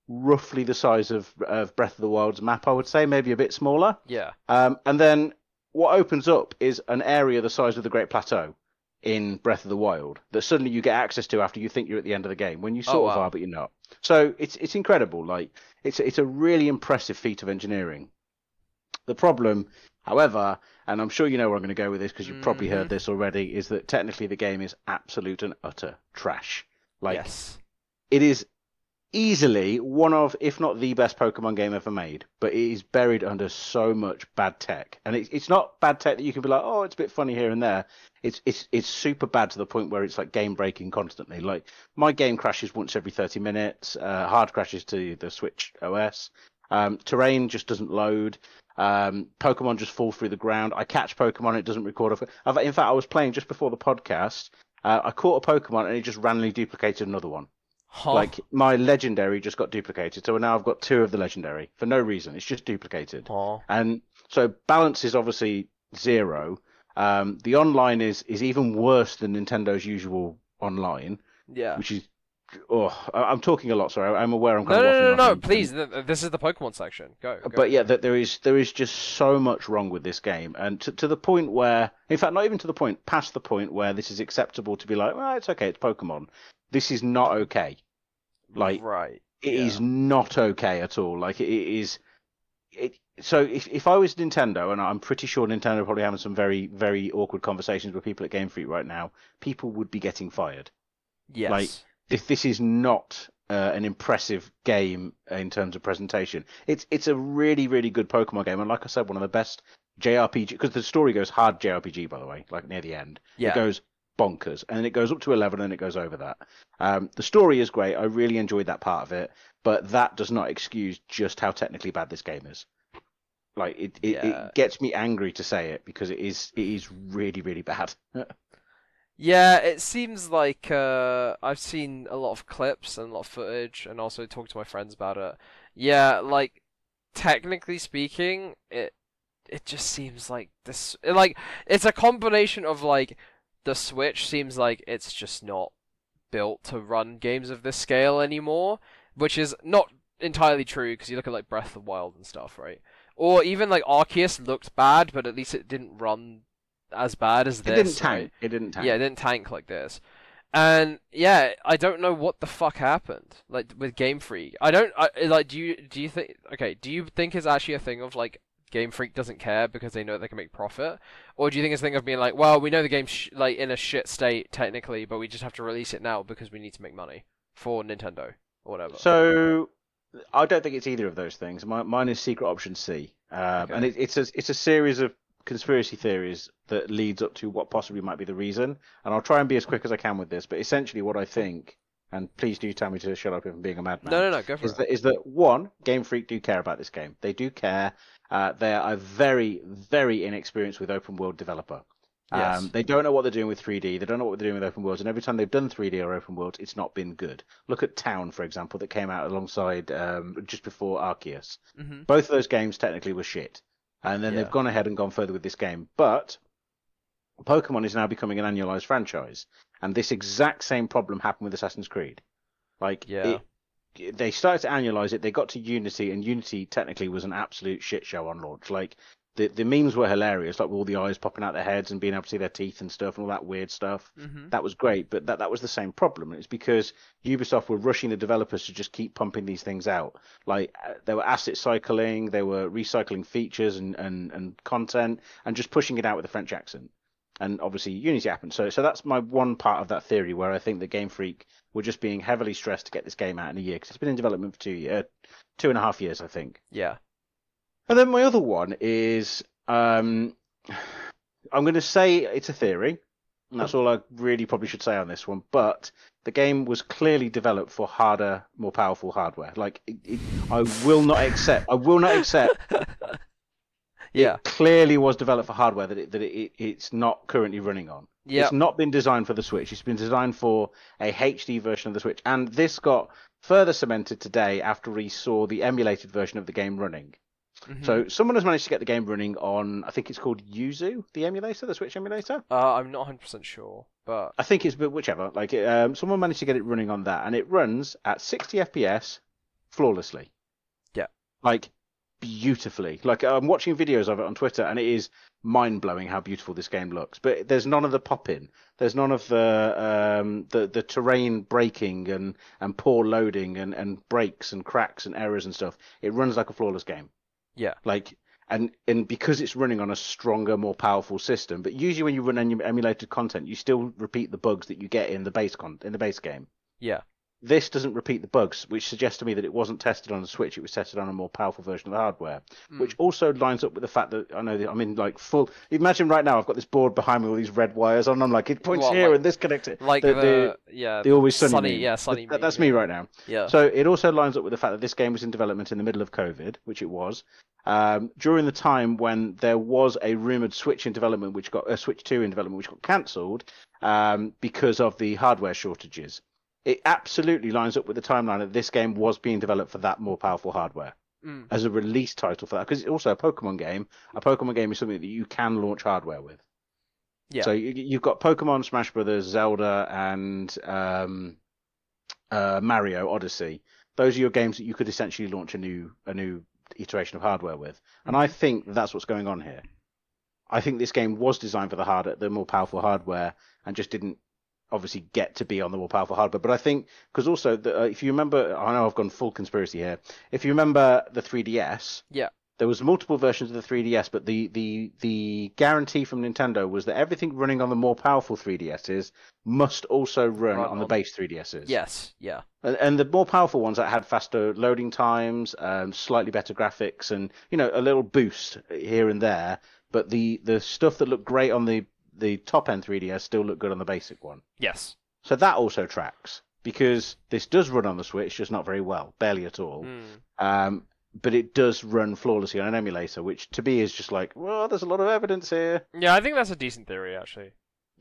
Speaker 1: roughly the size of, of Breath of the Wild's map, I would say, maybe a bit smaller.
Speaker 3: Yeah.
Speaker 1: Um, and then what opens up is an area the size of the Great Plateau in Breath of the Wild that suddenly you get access to after you think you're at the end of the game when you
Speaker 3: Oh,
Speaker 1: sort of are, but you're not. So it's it's incredible. Like it's it's a really impressive feat of engineering. The problem, however, and I'm sure you know where I'm going to go with this because you've probably
Speaker 3: Mhm.
Speaker 1: heard this already, is that technically the game is absolute and utter trash. Like
Speaker 3: yes.
Speaker 1: it is easily one of, if not the best Pokemon game ever made, but it is buried under so much bad tech, and it's it's not bad tech that you can be like, oh, it's a bit funny here and there. It's it's it's super bad to the point where it's like game breaking constantly. Like my game crashes once every thirty minutes. Uh, hard crashes to the Switch OS. Um, terrain just doesn't load. Um, Pokemon just fall through the ground. I catch Pokemon, it doesn't record. In fact, I was playing just before the podcast. Uh, I caught a Pokemon and it just randomly duplicated another one. Like my legendary just got duplicated, so now I've got two of the legendary for no reason. It's just duplicated, and so balance is obviously zero. Um, the online is is even worse than Nintendo's usual online,
Speaker 3: Yeah.
Speaker 1: which is oh, I'm talking a lot. Sorry, I'm aware I'm
Speaker 2: No,
Speaker 1: kind
Speaker 2: no,
Speaker 1: of
Speaker 2: no, no, no, please. th- th- This is the Pokemon section. Go. go.
Speaker 1: But yeah, that there is there is just so much wrong with this game, and to to the point where, in fact, not even to the point, past the point where this is acceptable to be like, well, it's okay, it's Pokemon. This is not okay. Like
Speaker 2: right.
Speaker 1: it is
Speaker 2: Yeah.
Speaker 1: not okay at all. Like it is. It, so if if I was Nintendo, and I'm pretty sure Nintendo are probably having some very very awkward conversations with people at Game Freak right now, people would be getting fired.
Speaker 2: Yes.
Speaker 1: like, If this is not uh, an impressive game in terms of presentation, it's it's a really really good Pokemon game, and like I said, one of the best JRPG because the story goes hard JRPG by the way, like near the end.
Speaker 2: yeah.
Speaker 1: It goes bonkers, and then it goes up to eleven, and it goes over that. Um, the story is great. I really enjoyed that part of it, but that does not excuse just how technically bad this game is. Like it, it,
Speaker 2: Yeah.
Speaker 1: it gets me angry to say it because it is it is really really bad.
Speaker 2: Yeah, it seems like uh, I've seen a lot of clips and a lot of footage, and also talked to my friends about it. Yeah, like technically speaking, it it just seems like this. Like it's a combination of like the Switch seems like it's just not built to run games of this scale anymore, which is not entirely true because you look at like Breath of the Wild and stuff, right? Or even like Arceus looked bad, but at least it didn't run as bad as this.
Speaker 1: it didn't tank.
Speaker 2: right?
Speaker 1: It didn't tank.
Speaker 2: Yeah, it didn't tank like this. And yeah, I don't know what the fuck happened like with Game Freak. I don't I, like. Do you do you think? Okay, do you think it's actually a thing of like Game Freak doesn't care because they know they can make profit, or do you think it's a thing of being like, well, we know the game's sh- like in a shit state technically, but we just have to release it now because we need to make money for Nintendo or whatever.
Speaker 1: So I don't think it's either of those things. My, mine is secret option C, um,
Speaker 2: Okay.
Speaker 1: and it, it's a it's a series of conspiracy theories that leads up to what possibly might be the reason. And I'll try and be as quick as I can with this. But essentially, what I think, and please do tell me to shut up if I'm being a madman.
Speaker 2: no, no, no, go for
Speaker 1: is
Speaker 2: it.
Speaker 1: that is that one Game Freak do care about this game. They do care. Uh, they are very very inexperienced with open world developer.
Speaker 2: Yes.
Speaker 1: Um, they don't know what they're doing with 3D. They don't know what they're doing with open worlds. And every time they've done 3D or open worlds, it's not been good. Look at Town, for example, that came out alongside um, just before Arceus.
Speaker 2: hmm
Speaker 1: Both of those games technically were shit. And then
Speaker 2: Yeah.
Speaker 1: they've gone ahead and gone further with this game. But Pokemon is now becoming an annualized franchise. And this exact same problem happened with Assassin's Creed. Like,
Speaker 2: Yeah.
Speaker 1: it, they started to annualize it. They got to Unity, and Unity technically was an absolute shit show on launch. Like, the, the memes were hilarious, like with all the eyes popping out their heads and being able to see their teeth and stuff and all that weird stuff.
Speaker 2: hmm
Speaker 1: That was great, but that, that was the same problem. It's because Ubisoft were rushing the developers to just keep pumping these things out. Like uh, they were asset cycling, they were recycling features and, and, and content, and just pushing it out with a French accent. And obviously Unity happened. So so that's my one part of that theory where I think that Game Freak were just being heavily stressed to get this game out in a year because it's been in development for two year, two and a half years, I think.
Speaker 2: Yeah.
Speaker 1: And then my other one is um, I'm going to say it's a theory. And that's all I really probably should say on this one. But the game was clearly developed for harder, more powerful hardware. Like, it, it, I will not accept. I will not accept.
Speaker 2: yeah.
Speaker 1: It clearly was developed for hardware that it, that it, it's not currently running on.
Speaker 2: Yeah.
Speaker 1: It's not been designed for the Switch. It's been designed for a HD version of the Switch. And this got further cemented today after we saw the emulated version of the game running.
Speaker 2: Mhm.
Speaker 1: So someone has managed to get the game running on, I think it's called Yuzu, the emulator, the Switch emulator.
Speaker 2: Uh, I'm not 100% sure, but
Speaker 1: I think it's but whichever. Like um, someone managed to get it running on that, and it runs at 60 FPS flawlessly.
Speaker 2: Yeah.
Speaker 1: Like beautifully. Like I'm watching videos of it on Twitter, and it is mind blowing how beautiful this game looks. But there's none of the popping. There's none of the um, the the terrain breaking and and poor loading and and breaks and cracks and errors and stuff. It runs like a flawless game.
Speaker 2: Yeah.
Speaker 1: Like and and because it's running on a stronger, more powerful system. But usually when you run emu- emulated content, you still repeat the bugs that you get in the base con in the base game.
Speaker 2: yeah.
Speaker 1: This doesn't repeat the bugs, which suggests to me that it wasn't tested on a Switch. It was tested on a more powerful version of the hardware,
Speaker 2: Mm.
Speaker 1: which also lines up with the fact that I know that I'm in like full. Imagine right now I've got this board behind me with all these red wires on. I'm like, it points
Speaker 2: What,
Speaker 1: here
Speaker 2: like-
Speaker 1: and this connected.
Speaker 2: like
Speaker 1: the,
Speaker 2: the,
Speaker 1: the,
Speaker 2: yeah
Speaker 1: the always sunny.
Speaker 2: sunny yeah sunny
Speaker 1: That- that's
Speaker 2: meme,
Speaker 1: me right now.
Speaker 2: yeah
Speaker 1: So it also lines up with the fact that this game was in development in the middle of COVID, which it was, um, during the time when there was a rumored Switch in development, which got a Switch 2 in development, which got cancelled um, because of the hardware shortages. It absolutely lines up with the timeline that this game was being developed for that more powerful hardware
Speaker 2: Mm.
Speaker 1: as a release title for that, because it's also a Pokemon game. A Pokemon game is something that you can launch hardware with.
Speaker 2: Yeah.
Speaker 1: So you, you've got Pokemon, Smash Brothers, Zelda, and um, uh, Mario Odyssey. Those are your games that you could essentially launch a new a new iteration of hardware with, and I think that's what's going on here. I think this game was designed for the harder, the more powerful hardware, and just didn't obviously get to be on the more powerful hardware. But I think because also the, uh, if you remember, I know I've gone full conspiracy here. If you remember the 3DS,
Speaker 3: Yeah.
Speaker 1: there was multiple versions of the 3DS, but the the the guarantee from Nintendo was that everything running on the more powerful 3DSs must also run
Speaker 3: Run
Speaker 1: on the base 3DSs.
Speaker 3: Yes, yeah.
Speaker 1: And, and the more powerful ones that had faster loading times, um, slightly better graphics, and you know a little boost here and there. But the the stuff that looked great on the the top end 3DS still look good on the basic one.
Speaker 2: Yes.
Speaker 1: So that also tracks because this does run on the Switch, just not very well, barely at all.
Speaker 2: Mm.
Speaker 1: Um, but it does run flawlessly on an emulator, which to me is just like, well, there's a lot of evidence here.
Speaker 2: Yeah, I think that's a decent theory actually.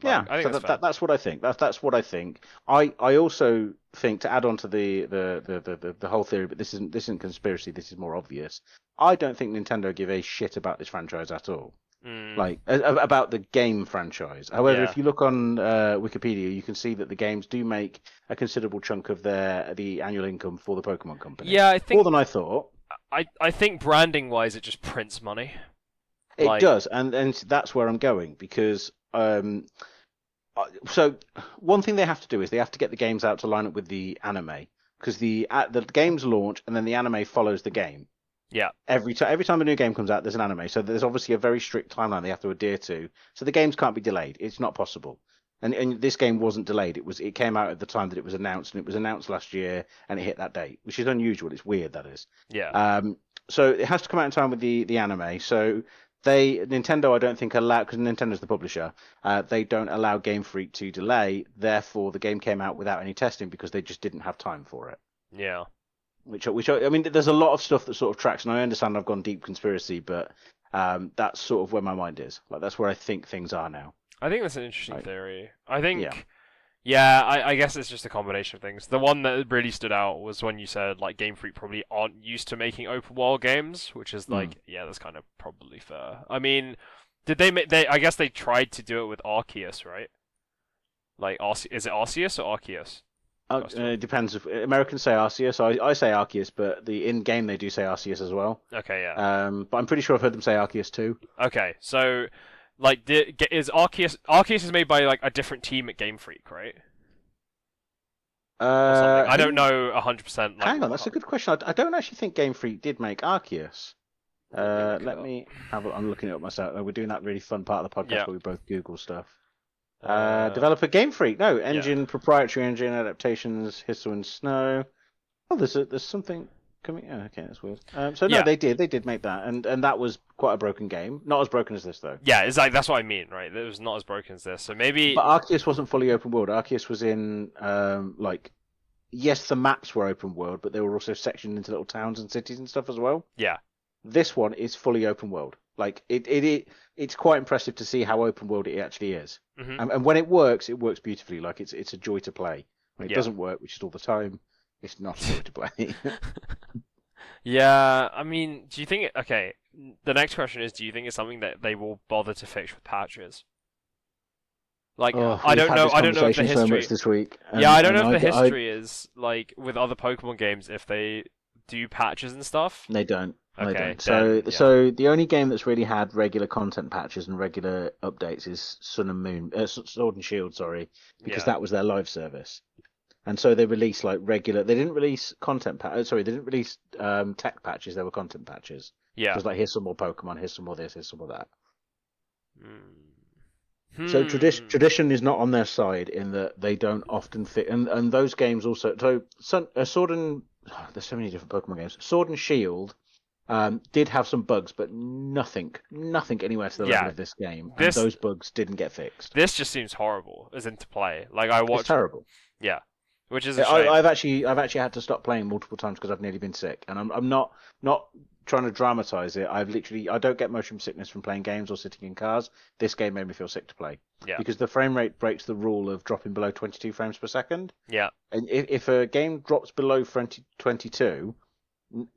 Speaker 2: Like,
Speaker 1: Yeah,
Speaker 2: I think
Speaker 1: so
Speaker 2: that's
Speaker 1: that, that, that's what I think. That's that's what I think. I, I also think to add on to the the, the, the, the, the whole theory, but this isn't this isn't conspiracy. This is more obvious. I don't think Nintendo give a shit about this franchise at all.
Speaker 2: Mm.
Speaker 1: Like a- a- about the game franchise. However,
Speaker 2: Yeah.
Speaker 1: if you look on uh, Wikipedia, you can see that the games do make a considerable chunk of their the annual income for the Pokemon Company.
Speaker 2: yeah, I think
Speaker 1: more than I thought.
Speaker 2: I I think branding wise, it just prints money.
Speaker 1: It
Speaker 2: Like-
Speaker 1: does, and and that's where I'm going because um, uh, so one thing they have to do is they have to get the games out to line up with the anime because the uh, the games launch and then the anime follows the game.
Speaker 2: Yeah.
Speaker 1: Every time every time a new game comes out, there's an anime, so there's obviously a very strict timeline they have to adhere to. So the games can't be delayed. It's not possible. And and this game wasn't delayed. It was it came out at the time that it was announced, and it was announced last year, and it hit that date, which is unusual. It's weird that is.
Speaker 2: Yeah.
Speaker 1: Um, so it has to come out in time with the, the anime. So they Nintendo, I don't think allow because Nintendo's the publisher. Uh, they don't allow Game Freak to delay. Therefore, the game came out without any testing because they just didn't have time for it.
Speaker 2: yeah.
Speaker 1: Which, which I mean, there's a lot of stuff that sort of tracks, and I understand I've gone deep conspiracy, but um, that's sort of where my mind is. Like that's where I think things are now.
Speaker 2: I think that's an interesting
Speaker 1: Right.
Speaker 2: theory. I think,
Speaker 1: Yeah.
Speaker 2: yeah, I, I guess it's just a combination of things. The one that really stood out was when you said like Game Freak probably aren't used to making open world games, which is like, yeah, that's kind of probably fair. I mean, did they make? They I guess they tried to do it with Arceus, right? Like, Arce- is it Arceus or Arceus?
Speaker 1: Uh, uh, it depends. If, Americans say Arceus, I, I say Arceus, but the in game they do say Arceus as well.
Speaker 2: Okay, yeah.
Speaker 1: Um, but I'm pretty sure I've heard them say Arceus too.
Speaker 2: Okay, so like, ge- is Arceus? Arceus is made by like a different team at Game Freak, right?
Speaker 1: Uh.
Speaker 2: I don't know hundred percent. Like,
Speaker 1: Hang on, that's a good question. I, I don't actually think Game Freak did make Arceus.
Speaker 2: Let me
Speaker 1: Uh, let me have a, I'm looking it up myself. Uh, We're doing that really fun part of the podcast
Speaker 2: Yeah.
Speaker 1: where we both Google stuff. Uh,
Speaker 2: Uh,
Speaker 1: developer Game Freak. No, engine proprietary engine adaptations. History and Snow. Oh, there's a, there's something coming. Oh, okay, that's weird. Um, so no,
Speaker 2: Yeah.
Speaker 1: they did. They did make that, and and that was quite a broken game. Not as broken as this though.
Speaker 2: Yeah, it's like that's what I mean, right? It was not as broken as this. So maybe
Speaker 1: But Arceus wasn't fully open world. Arceus was in um, like, yes, the maps were open world, but they were also sectioned into little towns and cities and stuff as well.
Speaker 2: yeah,
Speaker 1: This one is fully open world. Like it, it, it it's quite impressive to see how open world it actually is.
Speaker 2: hmm
Speaker 1: And, and when it works, it works beautifully. Like it's it's a joy to play. When it
Speaker 2: Yeah.
Speaker 1: doesn't work, which is all the time, it's not a joy to play.
Speaker 2: yeah. I mean, do you think? Okay, the next question is: Do you think it's something that they will bother to fix with patches? Like,
Speaker 1: Oh,
Speaker 2: I don't know. I don't know if the
Speaker 1: conversation so
Speaker 2: history.
Speaker 1: this week.
Speaker 2: yeah, I don't know if the
Speaker 1: I- I-
Speaker 2: history is like with other Pokemon games if they do patches and stuff.
Speaker 1: They don't.
Speaker 2: Okay,
Speaker 1: don't. So,
Speaker 2: yeah.
Speaker 1: so the only game that's really had regular content patches and regular updates is Sun and Moon, uh, Sword and Shield, sorry, because
Speaker 2: Yeah.
Speaker 1: that was their live service. And so they released like regular. They didn't release content pa- uh, Sorry, they didn't release um, tech patches. There were content patches.
Speaker 2: Yeah.
Speaker 1: Was like here's some more Pokemon, here's some more this, here's some more that.
Speaker 2: Hmm.
Speaker 1: So tradition tradition is not on their side in that they don't often fit, and and those games also. So Sun, uh, Sword and there's so many different Pokemon games. Sword and Shield um, did have some bugs, but nothing, nothing anywhere to the
Speaker 2: Yeah.
Speaker 1: level of this game.
Speaker 2: This-
Speaker 1: And those bugs didn't get fixed.
Speaker 2: This just seems horrible as into play. Like I
Speaker 1: It's terrible.
Speaker 2: yeah, which is a
Speaker 1: I,
Speaker 2: shame.
Speaker 1: I've actually I've actually had to stop playing multiple times because I've nearly been sick, and I'm I'm not not trying to dramatize it. I've literally I don't get motion sickness from playing games or sitting in cars. This game made me feel sick to play.
Speaker 2: Yeah.
Speaker 1: Because the frame rate breaks the rule of dropping below 22 frames per second.
Speaker 2: Yeah,
Speaker 1: And if, if a game drops below 20, 22, n-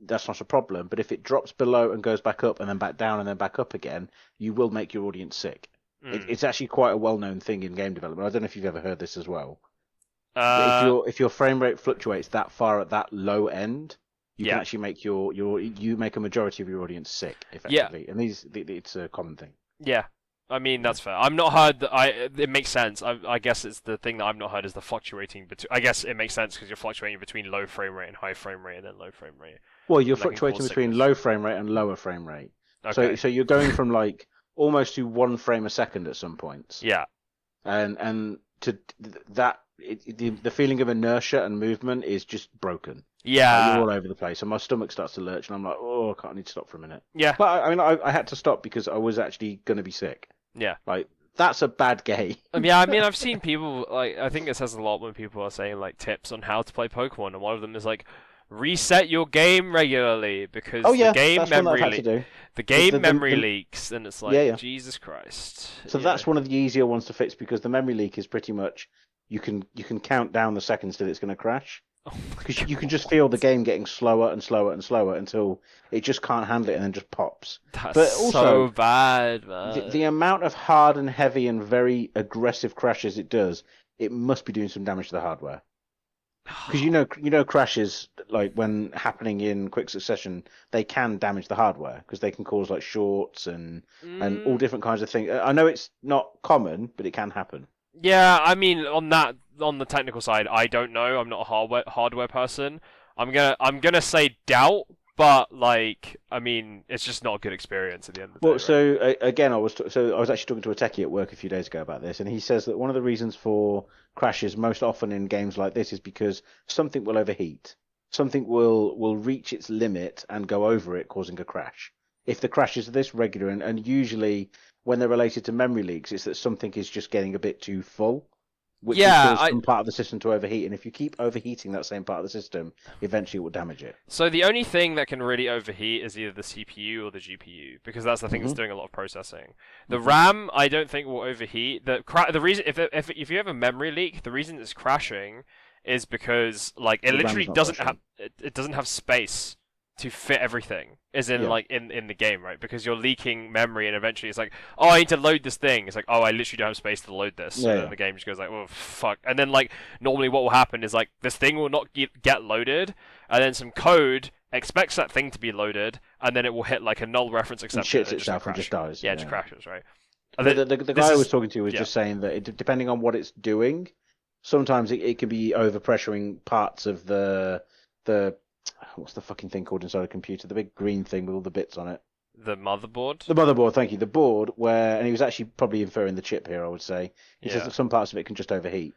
Speaker 1: that's not a problem. But if it drops below and goes back up and then back down and then back up again, you will make your audience sick. It,
Speaker 2: Mm.
Speaker 1: it's actually quite a well known thing in game development. I don't know if you've ever heard this as well.
Speaker 2: Uh,
Speaker 1: if your if your frame rate fluctuates that far at that low end, you
Speaker 2: Yeah.
Speaker 1: can actually make your your you make a majority of your audience sick effectively, and these it's a common thing.
Speaker 2: Yeah, I mean that's fair. I'm not heard that I. It makes sense. I, I guess it's the thing that I've not heard is the fluctuating between. I guess it makes sense because you're fluctuating between low frame rate and high frame rate, and then low frame rate.
Speaker 1: Well, you're fluctuating between
Speaker 2: sickness.
Speaker 1: low frame rate and lower frame rate. So
Speaker 2: Okay.
Speaker 1: so you're going from like almost to one frame a second at some points,
Speaker 2: yeah.
Speaker 1: and and to that it, the the feeling of inertia and movement is just broken.
Speaker 2: Yeah.
Speaker 1: you're all over the place, and my stomach starts to lurch, and I'm like, oh, I can't I need to stop for a minute.
Speaker 2: Yeah.
Speaker 1: But I, I mean, I, I had to stop because I was actually going to be sick.
Speaker 2: Yeah.
Speaker 1: Like that's a bad game.
Speaker 2: Um, yeah, I mean, I've seen people like. I think it says a lot when people are saying like tips on how to play Pokemon, and one of them is like reset your game regularly because
Speaker 1: Oh yeah,
Speaker 2: the game
Speaker 1: that's one that I've
Speaker 2: memory le- the game
Speaker 1: the- the-
Speaker 2: memory
Speaker 1: the-
Speaker 2: leaks, and it's like
Speaker 1: Yeah, yeah.
Speaker 2: Jesus Christ.
Speaker 1: So that's one of the easier ones to fix because the memory leak is pretty much you can you can count down the seconds till it's going to crash
Speaker 2: Oh
Speaker 1: because you can just feel the game getting slower and slower and slower until it just can't handle it and then just pops.
Speaker 2: That's
Speaker 1: but
Speaker 2: so
Speaker 1: also,
Speaker 2: bad, man.
Speaker 1: The, the amount of hard and heavy and very aggressive crashes it does, it must be doing some damage to the hardware. Because you know, you know, crashes like when happening in quick succession, they can damage the hardware because they can cause like shorts and and all
Speaker 2: Mm,
Speaker 1: different kinds of things. I know it's not common, but it can happen.
Speaker 2: Yeah, I mean, on that, on the technical side, I don't know. I'm not a hardware hardware person. I'm gonna, I'm gonna say doubt, but like, I mean, it's just not a good experience at the end of the
Speaker 1: Well,
Speaker 2: day. right?
Speaker 1: so uh, again, I was t- so I was actually talking to a techie at work a few days ago about this, and he says that one of the reasons for crashes most often in games like this is because something will overheat, something will will reach its limit and go over it, causing a crash. If the crashes are this regular, and, and usually when they're related to memory leaks, it's that something is just getting a bit too full, which
Speaker 2: Yeah, I-
Speaker 1: some part of the system to overheat. And if you keep overheating that same part of the system, eventually it will damage it.
Speaker 2: So the only thing that can really overheat is either the CPU or the GPU because that's the thing
Speaker 1: Mm-hmm.
Speaker 2: that's doing a lot of processing. The RAM, I don't think will overheat. The cra- the reason if if if you have a memory leak, the reason it's crashing is because like it
Speaker 1: The
Speaker 2: literally doesn't have it, it doesn't have space to fit everything. Is in
Speaker 1: Yeah.
Speaker 2: like in in the game, right? Because you're leaking memory, and eventually it's like, oh, I need to load this thing. It's like, oh, I literally don't have space to load this.
Speaker 1: Yeah,
Speaker 2: and
Speaker 1: yeah.
Speaker 2: the game just goes like, oh fuck. And then like normally what will happen is like this thing will not get, get loaded, and then some code expects that thing to be loaded, and then it will hit like a null reference
Speaker 1: And
Speaker 2: exception.
Speaker 1: shits
Speaker 2: and it just
Speaker 1: itself and just dies.
Speaker 2: Yeah, it just crashes, right? And
Speaker 1: The,
Speaker 2: then-
Speaker 1: the, the, the guy I was talking to was just saying that it, depending on what it's doing, sometimes it, it can be overpressuring parts of the the what's the fucking thing called inside a computer? The big green thing with all the bits on it.
Speaker 2: the motherboard.
Speaker 1: The motherboard, thank you. The board where, and he was actually probably inferring the chip here. I would say he says that some parts of it can just overheat.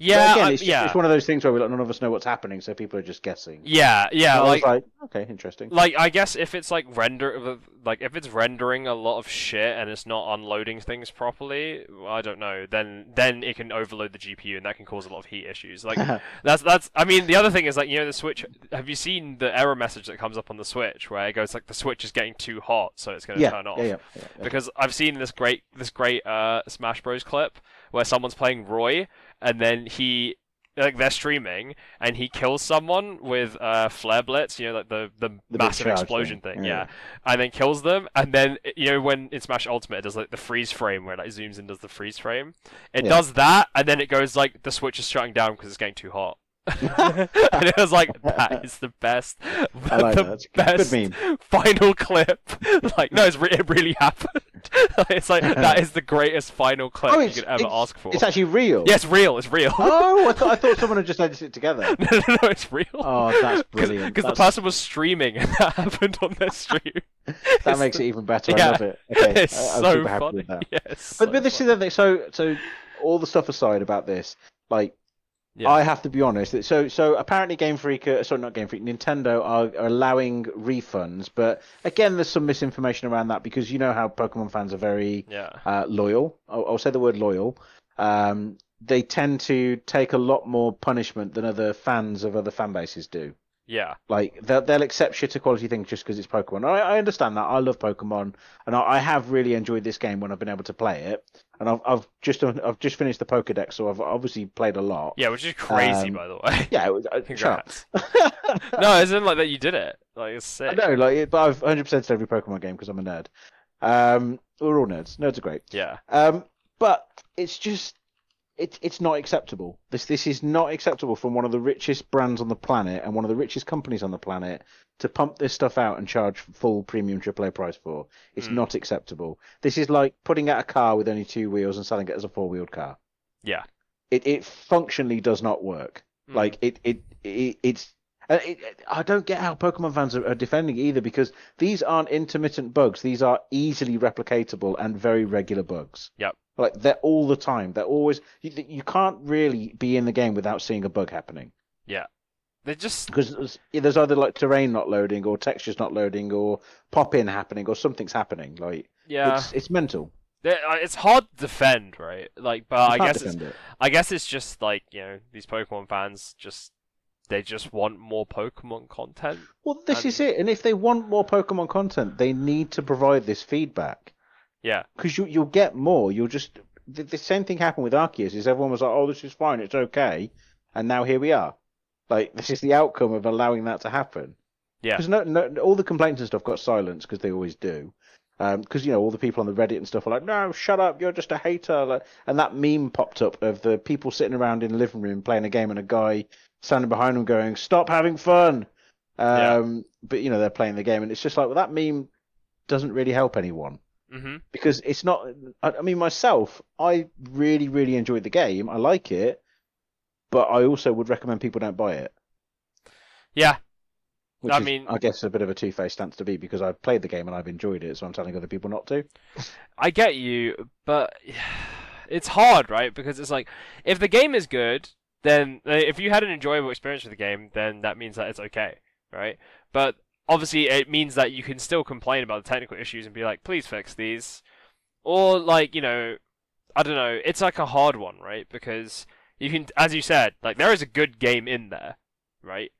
Speaker 2: Yeah,
Speaker 1: again, it's, just-
Speaker 2: yeah,
Speaker 1: it's one of those things where we, like, none of us know what's happening, so people are just guessing.
Speaker 2: yeah, yeah. Like,
Speaker 1: was like, okay, interesting.
Speaker 2: like I guess if it's like render, like if it's rendering a lot of shit and it's not unloading things properly, I don't know. Then then it can overload the GPU and that can cause a lot of heat issues. Like That's that's. I mean, the other thing is like you know the Switch. Have you seen the error message that comes up on the Switch where it goes like the Switch is getting too hot, so it's going to
Speaker 1: yeah,
Speaker 2: turn off?
Speaker 1: yeah, yeah, yeah.
Speaker 2: Because I've seen this great this great uh, Smash Bros clip where someone's playing Roy and then he like they're streaming and he kills someone with uh, flare blitz, you know, like the the,
Speaker 1: The
Speaker 2: massive explosion
Speaker 1: thing,
Speaker 2: thing,
Speaker 1: yeah.
Speaker 2: yeah. and then kills them, and then you know when in Smash Ultimate it does like the freeze frame where it, like zooms in, does the freeze frame. It
Speaker 1: Yeah.
Speaker 2: does that, and then it goes like the Switch is shutting down because it's getting too hot. And it was like that is the best,
Speaker 1: like
Speaker 2: the
Speaker 1: that. That's a good-
Speaker 2: best final clip. like no, it's re- it really happened. it's like that is the greatest final clip
Speaker 1: Oh,
Speaker 2: you could ever ask for.
Speaker 1: It's actually real.
Speaker 2: Yeah, it's real. It's real.
Speaker 1: Oh, I thought I thought someone had just edited it together.
Speaker 2: no, no, no, it's real.
Speaker 1: Oh, that's brilliant.
Speaker 2: Because the person was streaming and that happened on their stream.
Speaker 1: That makes it even better.
Speaker 2: Yeah.
Speaker 1: I love it. Okay,
Speaker 2: it's
Speaker 1: I, I'm
Speaker 2: so
Speaker 1: super happy
Speaker 2: funny.
Speaker 1: with that.
Speaker 2: Yeah,
Speaker 1: But
Speaker 2: so
Speaker 1: but this
Speaker 2: funny.
Speaker 1: is the thing. So so all the stuff aside about this, like
Speaker 2: Yeah.
Speaker 1: I have to be honest. So so apparently Game Freak, uh, sorry not Game Freak, Nintendo are, are allowing refunds, but again there's some misinformation around that because you know how Pokemon fans are very
Speaker 2: Yeah.
Speaker 1: uh, loyal. I'll, I'll say the word loyal. Um, they tend to take a lot more punishment than other fans of other fan bases do.
Speaker 2: Yeah.
Speaker 1: Like they'll, they'll accept shit quality things just because it's Pokemon. I, I understand that. I love Pokemon, and I, I have really enjoyed this game when I've been able to play it. And I've I've just I've just finished the Pokédex, so I've obviously played a lot.
Speaker 2: Yeah, which is crazy,
Speaker 1: Um,
Speaker 2: by the way.
Speaker 1: Yeah, it was, uh,
Speaker 2: Congrats. no, it's not like that you did it. Like it's
Speaker 1: I
Speaker 2: sick.
Speaker 1: know, like, but I've 100% said every Pokemon game because I'm a nerd. Um, we're all nerds. Nerds are great.
Speaker 2: Yeah.
Speaker 1: Um, but it's just it's it's not acceptable. This this is not acceptable from one of the richest brands on the planet and one of the richest companies on the planet to pump this stuff out and charge full premium AAA price for. It's
Speaker 2: Mm.
Speaker 1: not acceptable. This is like putting out a car with only two wheels and selling it as a four wheeled car.
Speaker 2: Yeah.
Speaker 1: It it functionally does not work.
Speaker 2: Mm.
Speaker 1: Like it it, it it's. uh, It, it, I don't get how Pokemon fans are, are defending it either because these aren't intermittent bugs. These are easily replicatable and very regular bugs.
Speaker 2: Yep.
Speaker 1: Like they're all the time. They're always. You, you can't really be in the game without seeing a bug happening
Speaker 2: Yeah. They're just
Speaker 1: because there's, there's either like terrain not loading or textures not loading or pop in happening or something's happening. Like
Speaker 2: yeah,
Speaker 1: it's it's mental.
Speaker 2: uh, it's hard to defend, right? Like, but I guess it's
Speaker 1: it.
Speaker 2: I guess it's just like you know these Pokemon fans just they just want more Pokemon content.
Speaker 1: Well, this is it. And if they want more Pokemon content, they need to provide this feedback.
Speaker 2: Yeah,
Speaker 1: because you you'll get more. You'll just the, the same thing happened with Arceus. Is everyone was like, "Oh, this is fine, it's okay," and now here we are. Like this is the outcome of allowing that to happen.
Speaker 2: Yeah.
Speaker 1: Because no, no, all the complaints and stuff got silenced because they always do. Because you know all the people on the Reddit and stuff are like, "No, shut up, you're just a hater." Like, and that meme popped up of the people sitting around in the living room playing a game and a guy standing behind them going, "Stop having fun."
Speaker 2: Yeah.
Speaker 1: Um, But you know they're playing the game, and it's just like, well, that meme doesn't really help anyone
Speaker 2: hmm
Speaker 1: because it's not. I, I mean, myself, I really, really enjoyed the game. I like it, but I also would recommend people don't buy it.
Speaker 2: yeah,
Speaker 1: Which
Speaker 2: I
Speaker 1: is,
Speaker 2: mean-
Speaker 1: I guess, a bit of a two-faced stance to be because I've played the game and I've enjoyed it, so I'm telling other people not to.
Speaker 2: I get you, but it's hard, right? Because it's like if the game is good, then if you had an enjoyable experience with the game, then that means that it's okay, right? But obviously, it means that you can still complain about the technical issues and be like, please fix these, or like you know, I don't know. It's like a hard one, right? Because you can, as you said, like there is a good game in there, right?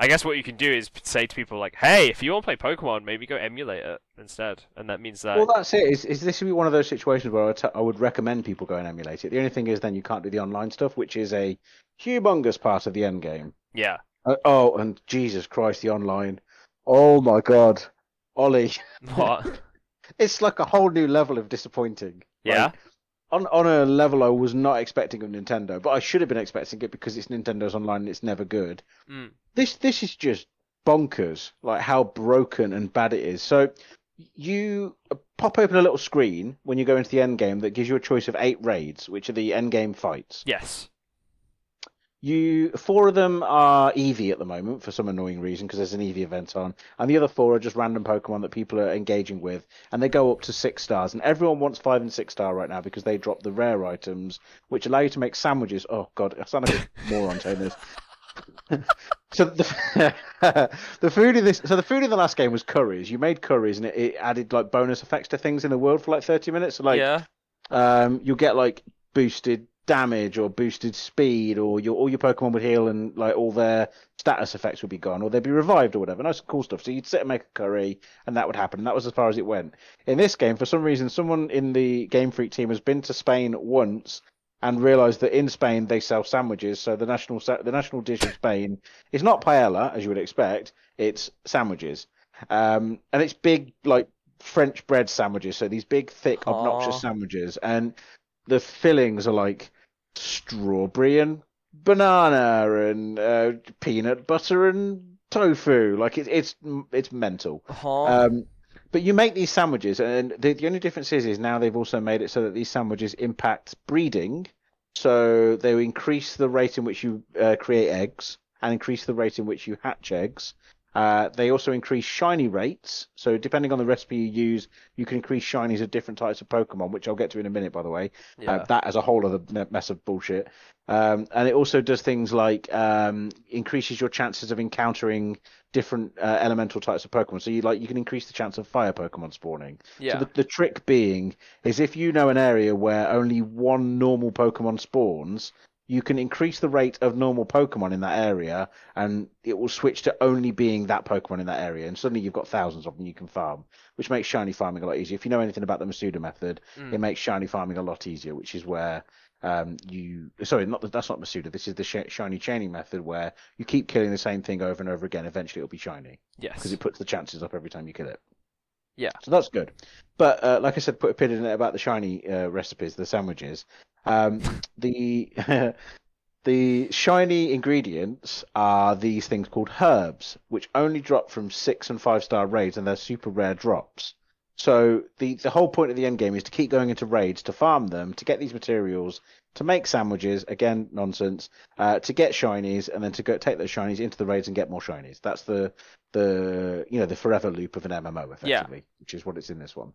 Speaker 2: I guess what you can do is say to people like, "Hey, if you want to play Pokemon, maybe go emulate it instead," and that means that
Speaker 1: Well, that's it. Is, is this would be one of those situations where I t- I would recommend people go and emulate it. The only thing is, then you can't do the online stuff, which is a humongous part of the end game.
Speaker 2: yeah,
Speaker 1: Uh, oh, and Jesus Christ, the online. Oh my God, Ollie.
Speaker 2: what?
Speaker 1: it's like a whole new level of disappointing.
Speaker 2: Yeah.
Speaker 1: Like, on on a level I was not expecting of Nintendo, but I should have been expecting it because it's Nintendo's online and it's never good.
Speaker 2: Mm.
Speaker 1: This this is just bonkers, like how broken and bad it is. So you pop open a little screen when you go into the end game that gives you a choice of eight raids, which are the end game fights.
Speaker 2: Yes.
Speaker 1: You four of them are Eevee at the moment for some annoying reason because there's an Eevee event on, and the other four are just random Pokemon that people are engaging with, and they go up to six stars. And everyone wants five and six star right now because they drop the rare items, which allow you to make sandwiches. Oh God, I sound like a moron saying this. so the the food in this, so the food in the last game was curries. You made curries, and it, it added like bonus effects to things in the world for like thirty minutes. So like
Speaker 2: yeah.
Speaker 1: um, you'll get like boosted damage or boosted speed, or your all your Pokemon would heal and like all their status effects would be gone, or they'd be revived or whatever. Nice cool stuff. So you'd sit and make a curry, and that would happen. And that was as far as it went. In this game, for some reason, someone in the Game Freak team has been to Spain once and realised that in Spain they sell sandwiches. So the national sa- the national dish of Spain is not paella as you would expect. It's sandwiches, um, and it's big like French bread sandwiches. So these big, thick, obnoxious
Speaker 3: Aw.
Speaker 1: sandwiches, and the fillings are like strawberry and banana and uh, peanut butter and tofu. Like it, it's it's mental.
Speaker 3: Huh?
Speaker 1: Um, but you make these sandwiches, and the, the only difference is, is now they've also made it so that these sandwiches impact breeding. So they increase the rate in which you uh, create eggs and increase the rate in which you hatch eggs. Uh, they also increase shiny rates. So depending on the recipe you use, you can increase shinies of different types of Pokemon, which I'll get to in a minute, by the way.
Speaker 3: yeah.
Speaker 1: Uh, that as a whole other mess of bullshit. Um, and it also does things like um, increases your chances of encountering different uh, elemental types of Pokemon. So you like you can increase the chance of fire Pokemon spawning.
Speaker 3: yeah.
Speaker 1: So the, the trick being is if you know an area where only one normal Pokemon spawns, you can increase the rate of normal Pokemon in that area, and it will switch to only being that Pokemon in that area. And suddenly you've got thousands of them you can farm, which makes shiny farming a lot easier. If you know anything about the Masuda method,
Speaker 3: Mm.
Speaker 1: it makes shiny farming a lot easier, which is where um, you sorry, not that's not Masuda. This is the sh- shiny chaining method where you keep killing the same thing over and over again. Eventually, it'll be shiny
Speaker 3: yes.
Speaker 1: because it puts the chances up every time you kill it.
Speaker 3: Yeah.
Speaker 1: So that's good. But uh, like I said, put a pin in it about the shiny uh, recipes, the sandwiches. Um, the the shiny ingredients are these things called herbs, which only drop from six and five star raids, and they're super rare drops. So the the whole point of the end game is to keep going into raids to farm them to get these materials to make sandwiches. Again, nonsense. Uh, to get shinies and then to go take those shinies into the raids and get more shinies. That's the the you know the forever loop of an MMO effectively, which is what it's in this one.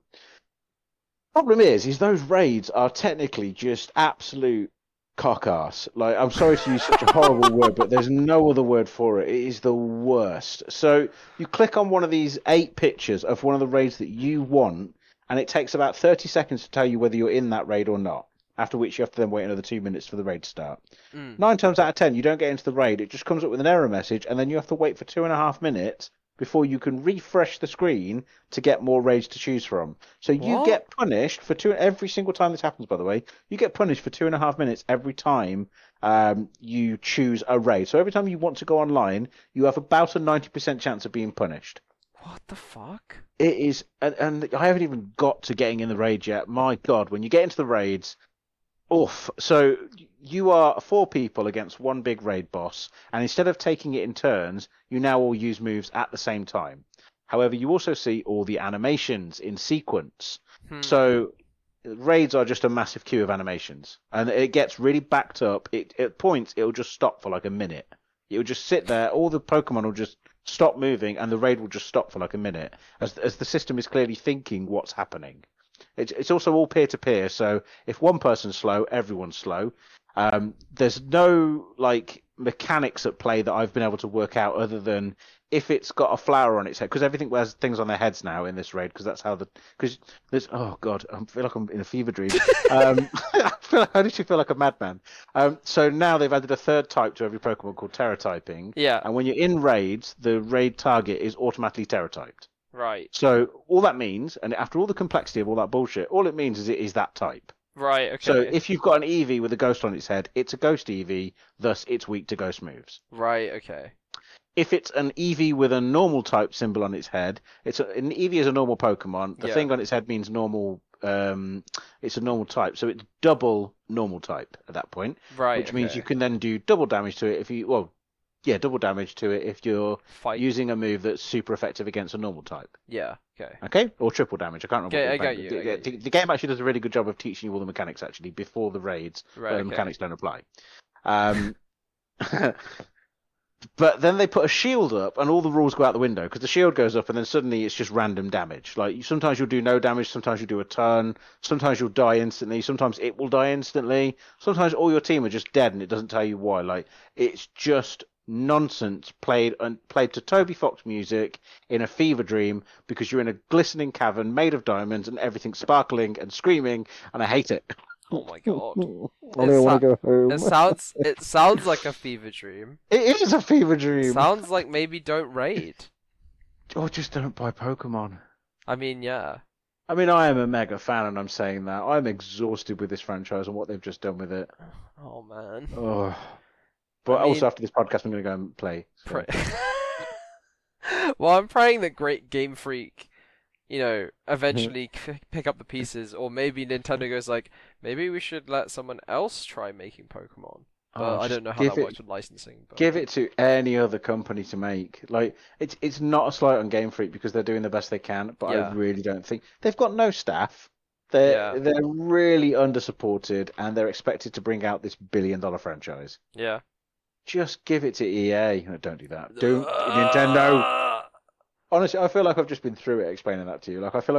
Speaker 1: Problem is, is those raids are technically just absolute cock ass. Like, I'm sorry to use such a horrible word, but there's no other word for it. It is the worst. So you click on one of these eight pictures of one of the raids that you want, and it takes about 30 seconds to tell you whether you're in that raid or not. After which you have to then wait another two minutes for the raid to start.
Speaker 3: Mm.
Speaker 1: Nine times out of ten, you don't get into the raid. It just comes up with an error message, and then you have to wait for two and a half minutes before you can refresh the screen to get more raids to choose from. So you
Speaker 3: What?
Speaker 1: get punished for two every single time this happens. By the way, you get punished for two and a half minutes every time um, you choose a raid. So every time you want to go online, you have about a ninety percent chance of being punished.
Speaker 3: What the fuck?
Speaker 1: It is, and, and I haven't even got to getting in the raid yet. My God, when you get into the raids, oof. So you are four people against one big raid boss, and instead of taking it in turns, you now all use moves at the same time. However, you also see all the animations in sequence.
Speaker 3: Hmm.
Speaker 1: So raids are just a massive queue of animations, and it gets really backed up. It at points it'll just stop for like a minute. It'll just sit there. All the Pokemon will just stop moving, and the raid will just stop for like a minute, as as the system is clearly thinking what's happening. It's it's also all peer to peer, so if one person's slow, everyone's slow. Um, there's no like mechanics at play that I've been able to work out other than if it's got a flower on its head because everything wears things on their heads now in this raid because that's how the because there's oh god I feel like I'm in a fever dream. um, I feel like, I literally feel like a madman. Um, so now they've added a third type to every Pokemon called Tera typing,
Speaker 3: yeah.
Speaker 1: and when you're in raids, the raid target is automatically Tera typed.
Speaker 3: Right.
Speaker 1: So all that means, and after all the complexity of all that bullshit, all it means is it is that type.
Speaker 3: Right. Okay.
Speaker 1: So if you've got an Eevee with a ghost on its head, it's a ghost Eevee. thus it's weak to ghost moves.
Speaker 3: Right. Okay.
Speaker 1: If it's an Eevee with a normal type symbol on its head, it's a, an Eevee is a normal Pokemon. The
Speaker 3: Yeah.
Speaker 1: thing on its head means normal. Um, it's a normal type, so it's double normal type at that point,
Speaker 3: Right.
Speaker 1: which means you can then do double damage to it if you well, yeah, double damage to it if you're
Speaker 3: fight.
Speaker 1: using a move that's super effective against a normal type.
Speaker 3: Yeah. Okay.
Speaker 1: Okay, or triple damage. I can't remember.
Speaker 3: Okay, I
Speaker 1: the
Speaker 3: got you,
Speaker 1: The,
Speaker 3: I got
Speaker 1: the-
Speaker 3: you.
Speaker 1: the game actually does a really good job of teaching you all the mechanics actually before the raids,
Speaker 3: Right.
Speaker 1: where the
Speaker 3: okay.
Speaker 1: mechanics don't apply. Um, but then they put a shield up, and all the rules go out the window because the shield goes up, and then suddenly it's just random damage. Like sometimes you'll do no damage, sometimes you'll do a turn, sometimes you'll die instantly, sometimes it will die instantly, sometimes all your team are just dead, and it doesn't tell you why. Like it's just nonsense played and played to Toby Fox music in a fever dream because you're in a glistening cavern made of diamonds and everything's sparkling and screaming, and I hate it.
Speaker 3: Oh my god.
Speaker 1: I
Speaker 3: It
Speaker 1: don't want to go home.
Speaker 3: It sounds. It sounds like a fever dream.
Speaker 1: It is a fever dream.
Speaker 3: Sounds like maybe don't raid.
Speaker 1: Or just don't buy Pokemon.
Speaker 3: I mean, yeah.
Speaker 1: I mean, I am a mega fan, and I'm saying that I'm exhausted with this franchise and what they've just done with it.
Speaker 3: Oh man.
Speaker 1: Oh. But
Speaker 3: I mean-
Speaker 1: also after this podcast, I'm going to go and play. so-
Speaker 3: Pray- well, I'm praying that Great Game Freak, you know, eventually c- pick up the pieces, or maybe Nintendo goes like, maybe we should let someone else try making Pokemon.
Speaker 1: Oh,
Speaker 3: I don't know how that
Speaker 1: it,
Speaker 3: works with licensing. But...
Speaker 1: Give it to any other company to make. Like it's it's not a slight on Game Freak because they're doing the best they can, but
Speaker 3: Yeah.
Speaker 1: I really don't think they've got no staff. They're
Speaker 3: Yeah.
Speaker 1: they're really under supported, and they're expected to bring out this billion dollar franchise.
Speaker 3: Yeah.
Speaker 1: Just give it to EA. No, don't do that. Don't Nintendo. Honestly, I feel like I've just been through it explaining that to you. Like I feel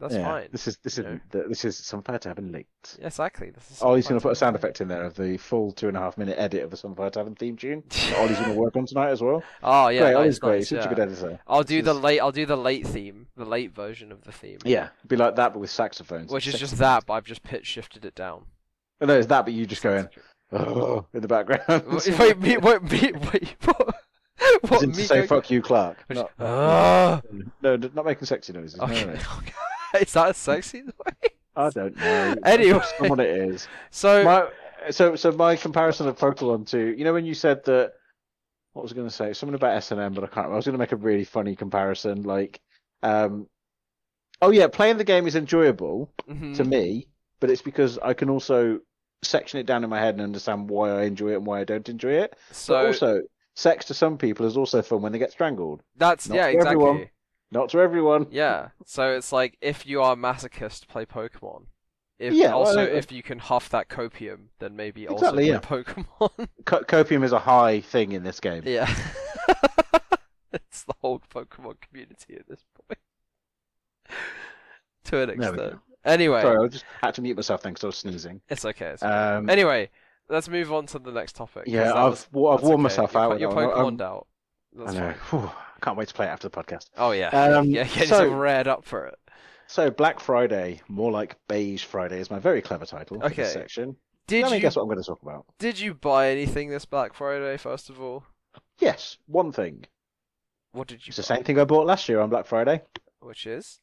Speaker 1: like I've been through something.
Speaker 3: That's
Speaker 1: to just-
Speaker 3: okay.
Speaker 1: like,
Speaker 3: That's
Speaker 1: I need
Speaker 3: okay,
Speaker 1: a bath.
Speaker 3: Clark. It's okay. This is the after hours. That's
Speaker 1: Yeah,
Speaker 3: fine.
Speaker 1: This is this is
Speaker 3: you know?
Speaker 1: the, this is Sunfire Tavern late.
Speaker 3: Exactly. This is.
Speaker 1: Ollie's going to
Speaker 3: fine
Speaker 1: put a sound
Speaker 3: to-
Speaker 1: effect in there of the full two and a half minute edit of the Sunfire Tavern theme tune. that Ollie's going to work on tonight as well.
Speaker 3: Oh yeah,
Speaker 1: great,
Speaker 3: nice,
Speaker 1: Ollie's great.
Speaker 3: nice,
Speaker 1: Such
Speaker 3: yeah.
Speaker 1: a good editor.
Speaker 3: I'll do
Speaker 1: This
Speaker 3: the
Speaker 1: is-
Speaker 3: late. I'll do the late theme, the late version of the theme.
Speaker 1: Yeah, be like that, but with saxophones.
Speaker 3: Which is
Speaker 1: Six-
Speaker 3: just that, but I've just pitch shifted it down.
Speaker 1: Oh, no, it's that, but you just going oh in the background.
Speaker 3: Wait, wait, me, wait, me, wait, what? What?
Speaker 1: in to say
Speaker 3: going-
Speaker 1: fuck you, Clark.
Speaker 3: Which-
Speaker 1: Not,
Speaker 3: Ah.
Speaker 1: no, no, not making sexy noises. No,
Speaker 3: Okay,
Speaker 1: no, no.
Speaker 3: Is that a sexy way?
Speaker 1: I don't know.
Speaker 3: Anyway.
Speaker 1: what it is.
Speaker 3: So
Speaker 1: My, so, so my comparison of Pokemon to, you know, when you said that, what was I going to say? Something about S and M, but I can't. Remember. I was going to make a really funny comparison, like, um, Oh yeah, playing the game is enjoyable
Speaker 2: Mhm.
Speaker 1: to me, but it's because I can also section it down in my head and understand why I enjoy it and why I don't enjoy it.
Speaker 2: So
Speaker 1: but also, sex to some people is also fun when they get strangled.
Speaker 2: that's
Speaker 1: not
Speaker 2: yeah, exactly.
Speaker 1: everyone. Not to everyone.
Speaker 2: Yeah. So it's like if you are a masochist, play Pokemon. If
Speaker 1: Yeah,
Speaker 2: also
Speaker 1: I-
Speaker 2: if you can huff that copium, then maybe
Speaker 1: Exactly,
Speaker 2: also play Pokemon.
Speaker 1: Co- copium is a high thing in this game.
Speaker 2: yeah. it's the whole Pokemon community at this point. to an
Speaker 1: There we go.
Speaker 2: extent. Anyway,
Speaker 1: Sorry, I just had to mute myself then because I was sneezing.
Speaker 2: it's okay. It's okay.
Speaker 1: Um,
Speaker 2: Anyway, let's move on to the next topic.
Speaker 1: yeah, I've
Speaker 2: was-
Speaker 1: I've worn
Speaker 2: okay.
Speaker 1: myself out.
Speaker 2: Your
Speaker 1: one. I'm-
Speaker 2: out. That's
Speaker 1: I know. I can't wait to play it after the podcast.
Speaker 2: Oh yeah.
Speaker 1: Um,
Speaker 2: yeah, get
Speaker 1: so-
Speaker 2: reared up for it.
Speaker 1: So Black Friday, more like Beige Friday, is my very clever title for
Speaker 2: Okay.
Speaker 1: this section.
Speaker 2: Did
Speaker 1: Let me guess what I'm going to talk about.
Speaker 2: did you buy anything this Black Friday? First of all,
Speaker 1: Yes, one thing.
Speaker 2: what did you?
Speaker 1: It's the same thing I bought last year on Black Friday.
Speaker 2: Which is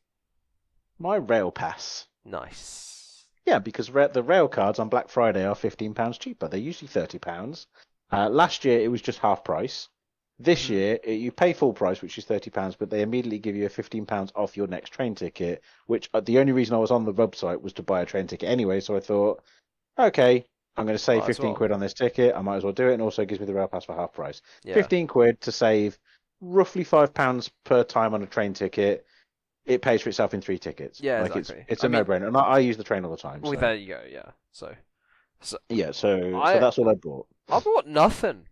Speaker 1: My rail pass.
Speaker 2: nice.
Speaker 1: Yeah, because the rail cards on Black Friday are fifteen pounds cheaper. They're usually thirty pounds. Uh, last year it was just half price. This
Speaker 2: Mhm.
Speaker 1: year it, you pay full price, which is thirty pounds, but they immediately give you a fifteen pounds off your next train ticket. Which uh, the only reason I was on the website was to buy a train ticket anyway. So I thought, okay, I'm going to save
Speaker 2: Might as
Speaker 1: fifteen
Speaker 2: well.
Speaker 1: quid on this ticket. I might as well do it, and also it gives me the rail pass for half price.
Speaker 2: Yeah.
Speaker 1: 15 quid to save roughly five pounds per time on a train ticket. It pays for itself in three tickets.
Speaker 2: Yeah,
Speaker 1: like
Speaker 2: exactly.
Speaker 1: it's it's
Speaker 2: I
Speaker 1: a
Speaker 2: mean-
Speaker 1: no-brainer, and I, I use the train all the time.
Speaker 2: Well,
Speaker 1: so-
Speaker 2: there you go. Yeah. So
Speaker 1: Yeah, so
Speaker 2: I-
Speaker 1: so that's all I bought.
Speaker 2: I bought nothing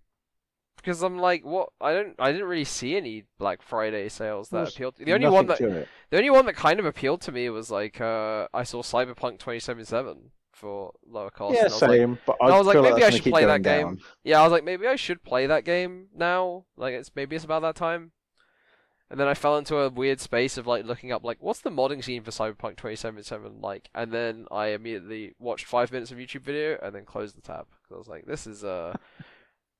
Speaker 2: because I'm like, what? I don't. I didn't really see any Black Friday sales that
Speaker 1: There's
Speaker 2: appealed. The only one that
Speaker 1: to
Speaker 2: the only one that kind of appealed to me was like uh, I saw Cyberpunk 2077 for lower cost.
Speaker 1: Yeah,
Speaker 2: and I was like,
Speaker 1: but I,
Speaker 2: was like, maybe I should play that game.
Speaker 1: down.
Speaker 2: Yeah, I was like, maybe I should play that game now. Like, it's maybe it's about that time. And then I fell into a weird space of like looking up like what's the modding scene for Cyberpunk 2077 like, and then I immediately watched five minutes of YouTube video and then closed the tab because I was like, this is uh,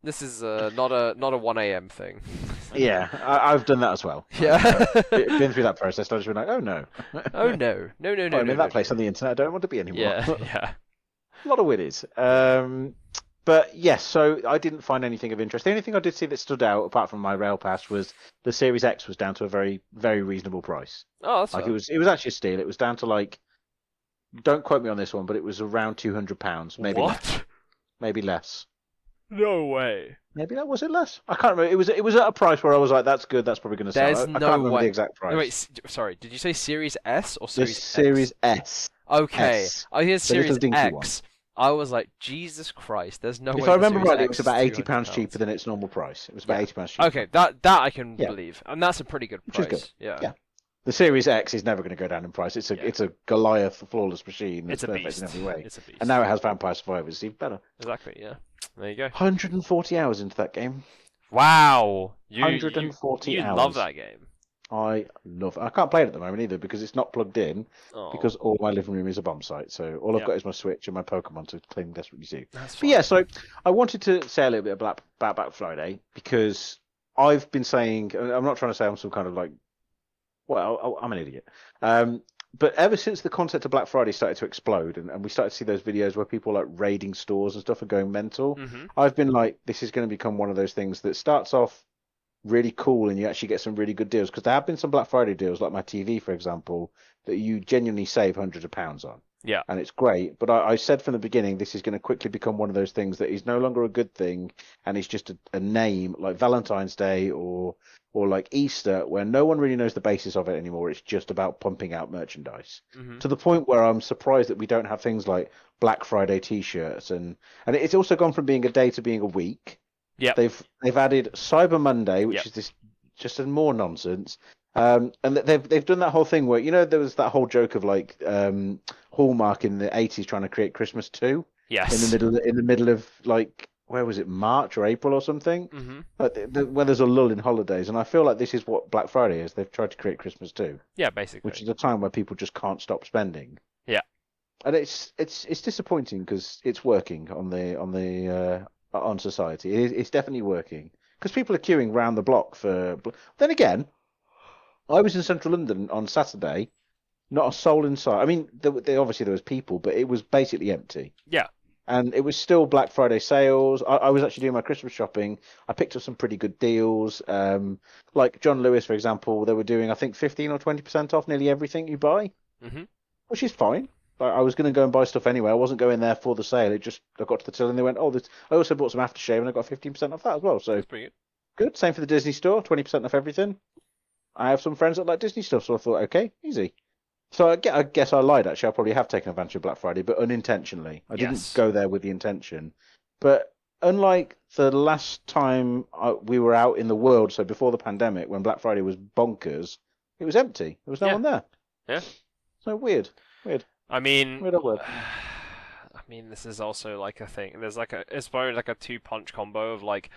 Speaker 2: this is uh not a not a 1 a.m. thing.
Speaker 1: Yeah, I, I've done that as well.
Speaker 2: yeah.
Speaker 1: Be- Been through that process. I just been like, oh no.
Speaker 2: oh no, no, no, no.
Speaker 1: I'm
Speaker 2: no,
Speaker 1: in
Speaker 2: no,
Speaker 1: that place
Speaker 2: no.
Speaker 1: on the internet. I don't want to be anymore.
Speaker 2: Yeah, yeah.
Speaker 1: a lot of widdies. Um, but yes, so I didn't find anything of interest. The only thing I did see that stood out, apart from my rail pass, was the Series X was down to a very, very reasonable price.
Speaker 2: Oh, that's
Speaker 1: Like
Speaker 2: fair.
Speaker 1: it was, it was actually a steal. It was down to like, don't quote me on this one, but it was around two hundred pounds, maybe less, maybe less.
Speaker 4: No way.
Speaker 1: Maybe that was it less. I can't remember. It was it was at a price where I was like, "That's good. That's probably going to sell."
Speaker 2: There's
Speaker 1: I, I
Speaker 2: no
Speaker 1: can't remember
Speaker 2: way-
Speaker 1: the exact price.
Speaker 2: No, wait, s- sorry. Did you say Series S or Series X?
Speaker 1: Series S.
Speaker 2: Okay,
Speaker 1: S.
Speaker 2: I hear
Speaker 1: The little
Speaker 2: Series
Speaker 1: dinky
Speaker 2: X. I was like, Jesus Christ, there's no way.
Speaker 1: if
Speaker 2: the
Speaker 1: I remember
Speaker 2: Series
Speaker 1: rightly, it
Speaker 2: X
Speaker 1: was
Speaker 2: is
Speaker 1: about eighty pounds
Speaker 2: £200.
Speaker 1: cheaper than its normal price. It was about
Speaker 2: Yeah.
Speaker 1: eighty pounds cheaper.
Speaker 2: Okay, that that I can
Speaker 1: Yeah.
Speaker 2: believe, and that's a pretty good
Speaker 1: Which is
Speaker 2: price.
Speaker 1: good.
Speaker 2: Yeah.
Speaker 1: Yeah. The Series X is never going to go down in price. It's a
Speaker 2: Yeah.
Speaker 1: it's a Goliath flawless machine.
Speaker 4: It's
Speaker 1: That's
Speaker 4: a
Speaker 1: perfect
Speaker 4: beast.
Speaker 1: in every way.
Speaker 4: It's a beast.
Speaker 1: And now it has Vampire Survivors. It's even better.
Speaker 2: Exactly. Yeah. There you go.
Speaker 1: 140 hours into that game.
Speaker 4: Wow. You,
Speaker 1: 140
Speaker 4: you, you
Speaker 1: hours.
Speaker 4: love that game.
Speaker 1: I love. I can't play it at the moment either because it's not plugged in.
Speaker 2: Oh,
Speaker 1: Because all my living room is a bomb site. So all I've
Speaker 4: Yeah.
Speaker 1: got is my Switch and my Pokemon to cling desperately
Speaker 2: that's
Speaker 1: But yeah, so I wanted to say a little bit about about Black Friday because I've been saying I'm not trying to say I'm some kind of like, well, I'm an idiot. Um, but ever since the concept of Black Friday started to explode and, and we started to see those videos where people like raiding stores and stuff and going mental,
Speaker 4: hmm
Speaker 1: I've been like, this is going to become one of those things that starts off really cool and you actually get some really good deals because there have been some Black Friday deals, like my TV, for example, that you genuinely save hundreds of pounds on.
Speaker 4: Yeah.
Speaker 1: And it's great. But I, I said from the beginning, this is going to quickly become one of those things that is no longer a good thing and it's just a, a name like Valentine's Day or or like Easter, where no one really knows the basis of it anymore. It's just about pumping out merchandise
Speaker 4: hmm
Speaker 1: to the point where I'm surprised that we don't have things like Black Friday T-shirts and and it's also gone from being a day to being a week.
Speaker 4: Yeah.
Speaker 1: They've they've added Cyber Monday, which
Speaker 4: Yep.
Speaker 1: is this just more nonsense. Um, and they've they've done that whole thing where you know there was that whole joke of like um, Hallmark in the 80s trying to create Christmas too
Speaker 4: Yes.
Speaker 1: in the middle in the middle of like where was it March or April or something.
Speaker 4: hmm
Speaker 1: Like the, the, where there's a lull in holidays, and I feel like this is what Black Friday is. They've tried to create Christmas too
Speaker 4: Yeah, basically.
Speaker 1: which is a time where people just can't stop spending.
Speaker 4: Yeah.
Speaker 1: and it's it's it's disappointing because it's working on the on the uh, on society. It is, it's definitely working because people are queuing round the block for. Then again, I was in central London on Saturday, not a soul inside. I mean, there, there obviously there was people, but it was basically empty.
Speaker 4: Yeah.
Speaker 1: and it was still Black Friday sales. I, I was actually doing my Christmas shopping. I picked up some pretty good deals. Um, like John Lewis, for example, they were doing I think fifteen or twenty percent off nearly everything you buy,
Speaker 5: Mhm.
Speaker 1: which is fine. Like, I was going to go and buy stuff anyway. I wasn't going there for the sale. It just I got to the till and they went, oh, this. I also bought some aftershave and I got fifteen percent off that as well. So
Speaker 5: That's pretty good.
Speaker 1: good. Same for the Disney store, twenty percent off everything. I have some friends that like Disney stuff, so I thought, okay, easy. So I, gue- I guess I lied. Actually, I probably have taken advantage of Black Friday, but unintentionally. I didn't go there with the intention. But unlike the last time I, we were out in the world, so before the pandemic, when Black Friday was bonkers, it was empty. There was no
Speaker 5: Yeah.
Speaker 1: one there.
Speaker 5: Yeah.
Speaker 1: So weird. Weird.
Speaker 5: I mean,
Speaker 1: Weird word.
Speaker 5: I mean, this is also like a thing. There's like a it's probably like a two punch combo of like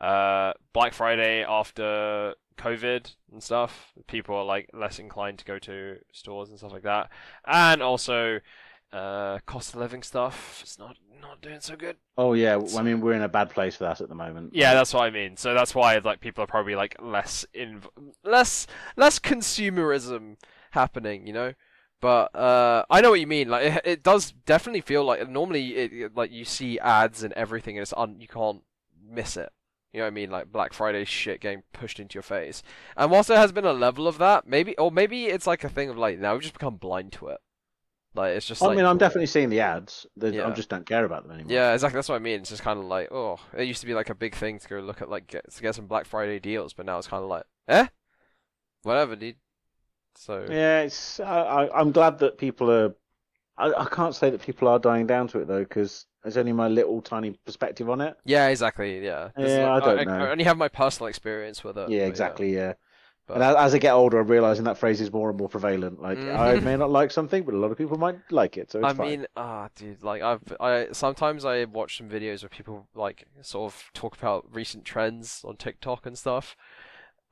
Speaker 5: uh Black Friday after COVID and stuff. People are like less inclined to go to stores and stuff like that, and also uh cost of living stuff. It's not not doing so good.
Speaker 1: Oh yeah. I mean, we're in a bad place for that at the moment.
Speaker 5: Yeah, that's what I mean. So that's why like people are probably like less in.
Speaker 2: less less consumerism happening, you know. But uh, I know what you mean. Like it, it does definitely feel like normally it, it- like you see ads and everything, and it's un, you can't miss it. You know what I mean? Like Black Friday shit getting pushed into your face. And whilst there has been a level of that, maybe or maybe it's like a thing of like now we've just become blind to it. Like it's just.
Speaker 1: I
Speaker 2: like,
Speaker 1: mean, I'm definitely seeing the ads.
Speaker 2: Yeah.
Speaker 1: I just don't care about them anymore.
Speaker 2: Yeah, exactly. That's what I mean. It's just kind of like, oh, it used to be like a big thing to go look at like get to get some Black Friday deals, but now it's kind of like, eh, whatever, dude. So
Speaker 1: Yeah, it's. I, I, I'm glad that people are. I, I can't say that people are dying down to it though, because it's only my little tiny perspective on it.
Speaker 2: Yeah, exactly. Yeah.
Speaker 1: Yeah,
Speaker 2: like-
Speaker 1: I don't
Speaker 2: I,
Speaker 1: know.
Speaker 2: I only have my personal experience with it.
Speaker 1: yeah,
Speaker 2: but
Speaker 1: exactly. Yeah.
Speaker 2: But-
Speaker 1: And as, I get older, I'm realizing that phrase is more and more prevalent. Like, I
Speaker 2: Mhm.
Speaker 1: may not like something, but a lot of people might like it, so it's
Speaker 2: I
Speaker 1: fine.
Speaker 2: mean, ah, dude, like I've, I sometimes I watch some videos where people like sort of talk about recent trends on TikTok and stuff.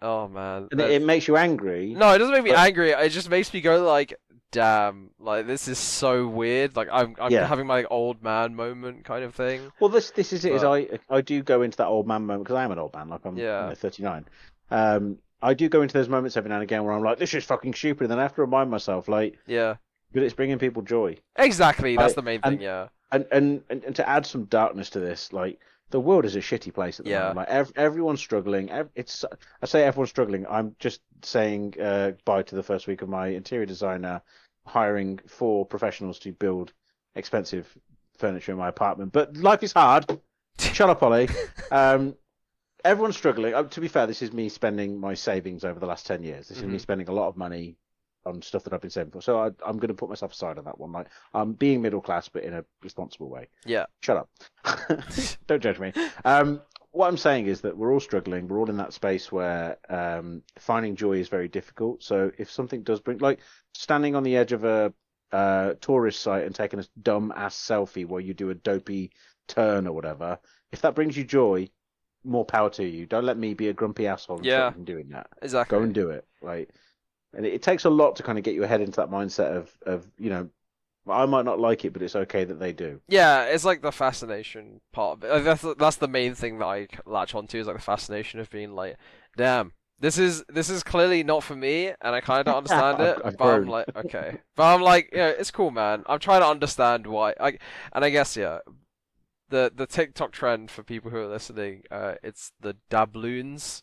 Speaker 2: Oh man,
Speaker 1: and it, it makes you angry.
Speaker 2: No, it doesn't make me
Speaker 1: But-
Speaker 2: angry. It just makes me go like, "Damn! Like this is so weird." Like I'm, I'm
Speaker 1: Yeah.
Speaker 2: having my like, old man moment kind of thing.
Speaker 1: Well, this this is it. Is
Speaker 2: But-
Speaker 1: I I do go into that old man moment because I am an old man. Like I'm
Speaker 2: Yeah.
Speaker 1: you know, 39. Um, I do go into those moments every now and again where I'm like, this is fucking stupid, and then I have to remind myself, like,
Speaker 2: Yeah,
Speaker 1: but it's bringing people joy.
Speaker 2: exactly. That's
Speaker 1: I-
Speaker 2: the main
Speaker 1: and-
Speaker 2: thing. Yeah,
Speaker 1: and and and, and to add some darkness to this, like the world is a shitty place at the
Speaker 2: Yeah.
Speaker 1: moment. Like ev- everyone's struggling. Ev- it's I say everyone's struggling. I'm just saying uh, bye to the first week of my interior designer hiring four professionals to build expensive furniture in my apartment. But life is hard. Shut up, Ollie. Um, everyone's struggling. Uh, to be fair, this is me spending my savings over the last ten years. This is me
Speaker 2: Mhm.
Speaker 1: spending a lot of money on stuff that I've been saying before. So I, I'm going to put myself aside on that one. Like I'm being middle class, but in a responsible way.
Speaker 2: yeah,
Speaker 1: Shut up. Don't judge me. Um, what I'm saying is that we're all struggling. We're all in that space where um, finding joy is very difficult. So if something does bring, like standing on the edge of a uh, tourist site and taking a dumb ass selfie where you do a dopey turn or whatever, if that brings you joy, more power to you. Don't let me be a grumpy asshole and
Speaker 2: Yeah.
Speaker 1: doing that.
Speaker 2: exactly.
Speaker 1: Go and do it. Right. And it, it takes a lot to kind of get your head into that mindset of, of you know, I might not like it, but it's okay that they do.
Speaker 2: Yeah, it's like the fascination part of it. That's the- that's the main thing that I latch onto is like the fascination of being like, damn, this is this is clearly not for me, and I kind of don't understand it.
Speaker 1: I've- I've
Speaker 2: but I'm like, okay, but I'm like, yeah, it's cool, man. I'm trying to understand why. I and I guess yeah, the the TikTok trend for people who are listening, uh, it's the dabloons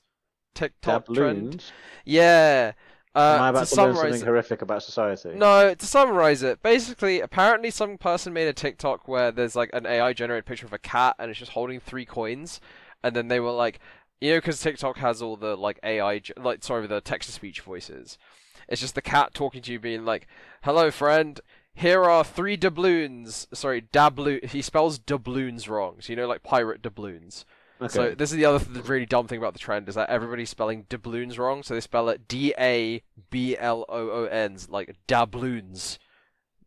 Speaker 2: TikTok trend. Yeah. Uh,
Speaker 1: Am I about to learn
Speaker 2: summarize
Speaker 1: something horrific about society?
Speaker 2: no, to summarize it, basically, apparently some person made a TikTok where there's like an AI generated picture of a cat and it's just holding three coins, and then they were like, you know, because TikTok has all the like AI, like sorry, the text to speech voices. It's just the cat talking to you, being like, "Hello, friend. Here are three doubloons. Sorry, dabloon. He spells doubloons wrong. So you know, like pirate doubloons.
Speaker 1: Okay.
Speaker 2: So this is the other th- really dumb thing about the trend is that everybody's spelling doubloons wrong. So they spell it D A B L O O N's like dabloons.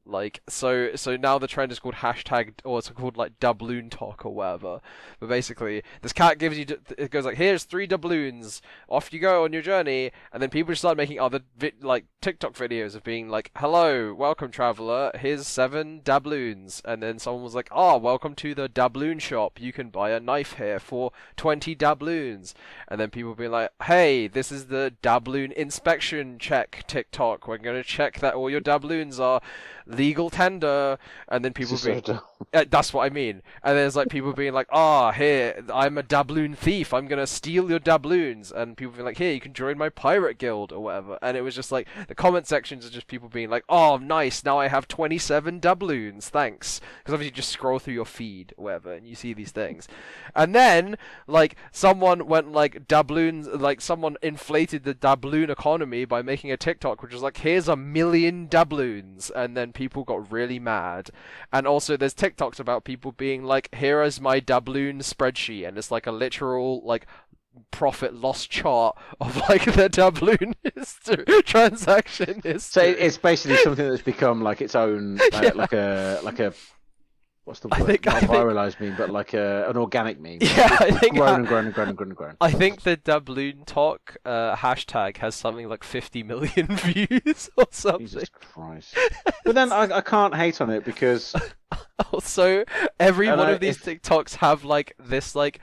Speaker 2: Like so so now the trend is called hashtag or it's called like doubloon talk or whatever. But basically this cat gives you it goes like here's three doubloons. Off you go on your journey. And then people start making other vi- like TikTok videos of being like hello welcome traveler. Here's seven doubloons. And then someone was like ah welcome to the doubloon shop. You can buy a knife here for 20 doubloons. And then people be like hey this is the doubloon inspection check TikTok. We're going to check that all your doubloons are legal tender and then people be.
Speaker 3: Uh, that's what I mean. And there's like people being like, "Ah, here, I'm a doubloon thief. I'm gonna steal your doubloons." And people being like, "Here, you can join my pirate guild or whatever." And it was just like the comment sections are just people being like, "Oh, nice. Now I have 27 doubloons. Thanks." Because obviously you just scroll through your feed or whatever, and you see these things. And then like someone went like doubloons, like someone inflated the doubloon economy by making a TikTok which was like, "Here's a million doubloons," and then people got really mad. And also there's TikToks about people being like, "Here is my doubloon spreadsheet," and it's like a literal like profit loss chart of like the doubloon history, transaction history.
Speaker 1: So it's basically something that's become like its own, uh,
Speaker 3: Yeah.
Speaker 1: like a like a what's the
Speaker 3: I
Speaker 1: word?
Speaker 3: think- I
Speaker 1: Not
Speaker 3: think-
Speaker 1: viralized meme, but like a, an organic meme.
Speaker 3: yeah, I think
Speaker 1: grown and grown and grown and grown and grown.
Speaker 3: I think the doubloon talk uh, hashtag has something like 50 million views or something.
Speaker 1: Jesus Christ! But then I, I can't hate on it because
Speaker 3: Also, every one
Speaker 1: I-
Speaker 3: of these TikToks have like this like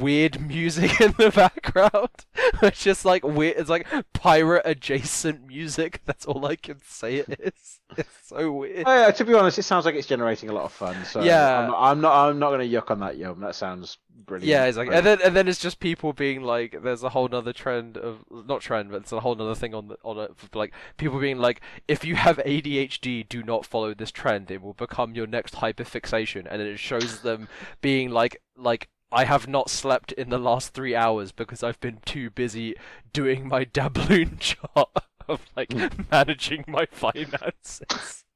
Speaker 3: weird music in the background. it's just like weird. It's like pirate adjacent music. That's all I can say it is. It's so weird.
Speaker 1: Oh, yeah, to be honest, it sounds like it's generating a lot of fun. So
Speaker 3: Yeah.
Speaker 1: I'm not, I'm not, I'm not going to yuck on that, Yum. That sounds brilliant.
Speaker 3: Yeah, it's like, and then and then it's just people being like, there's a whole nother trend of not trend, but it's a whole nother thing on the on it, like people being like, if you have ADHD, do not follow this trend; it will become your next hyperfixation, and then it shows them being like like. I have not slept in the last three hours because I've been too busy doing my doubloon job of like hmm. managing my finances.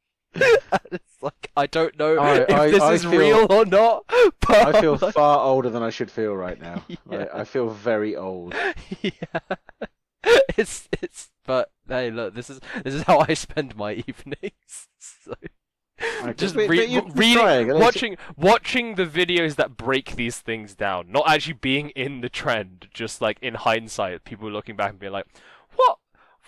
Speaker 3: It's like I don't know
Speaker 1: I-
Speaker 3: if
Speaker 1: I-
Speaker 3: this
Speaker 1: I
Speaker 3: is
Speaker 1: feel-
Speaker 3: real or not, but
Speaker 1: I feel
Speaker 3: like-
Speaker 1: far older than I should feel right now. Like, I feel very old.
Speaker 3: yeah. It's it's but hey look this is this is how I spend my evenings. So Just re- reading
Speaker 1: trying,
Speaker 3: watching
Speaker 2: watching the videos that break these things down, not actually being in the trend, just like in hindsight, people looking back and being like, "What?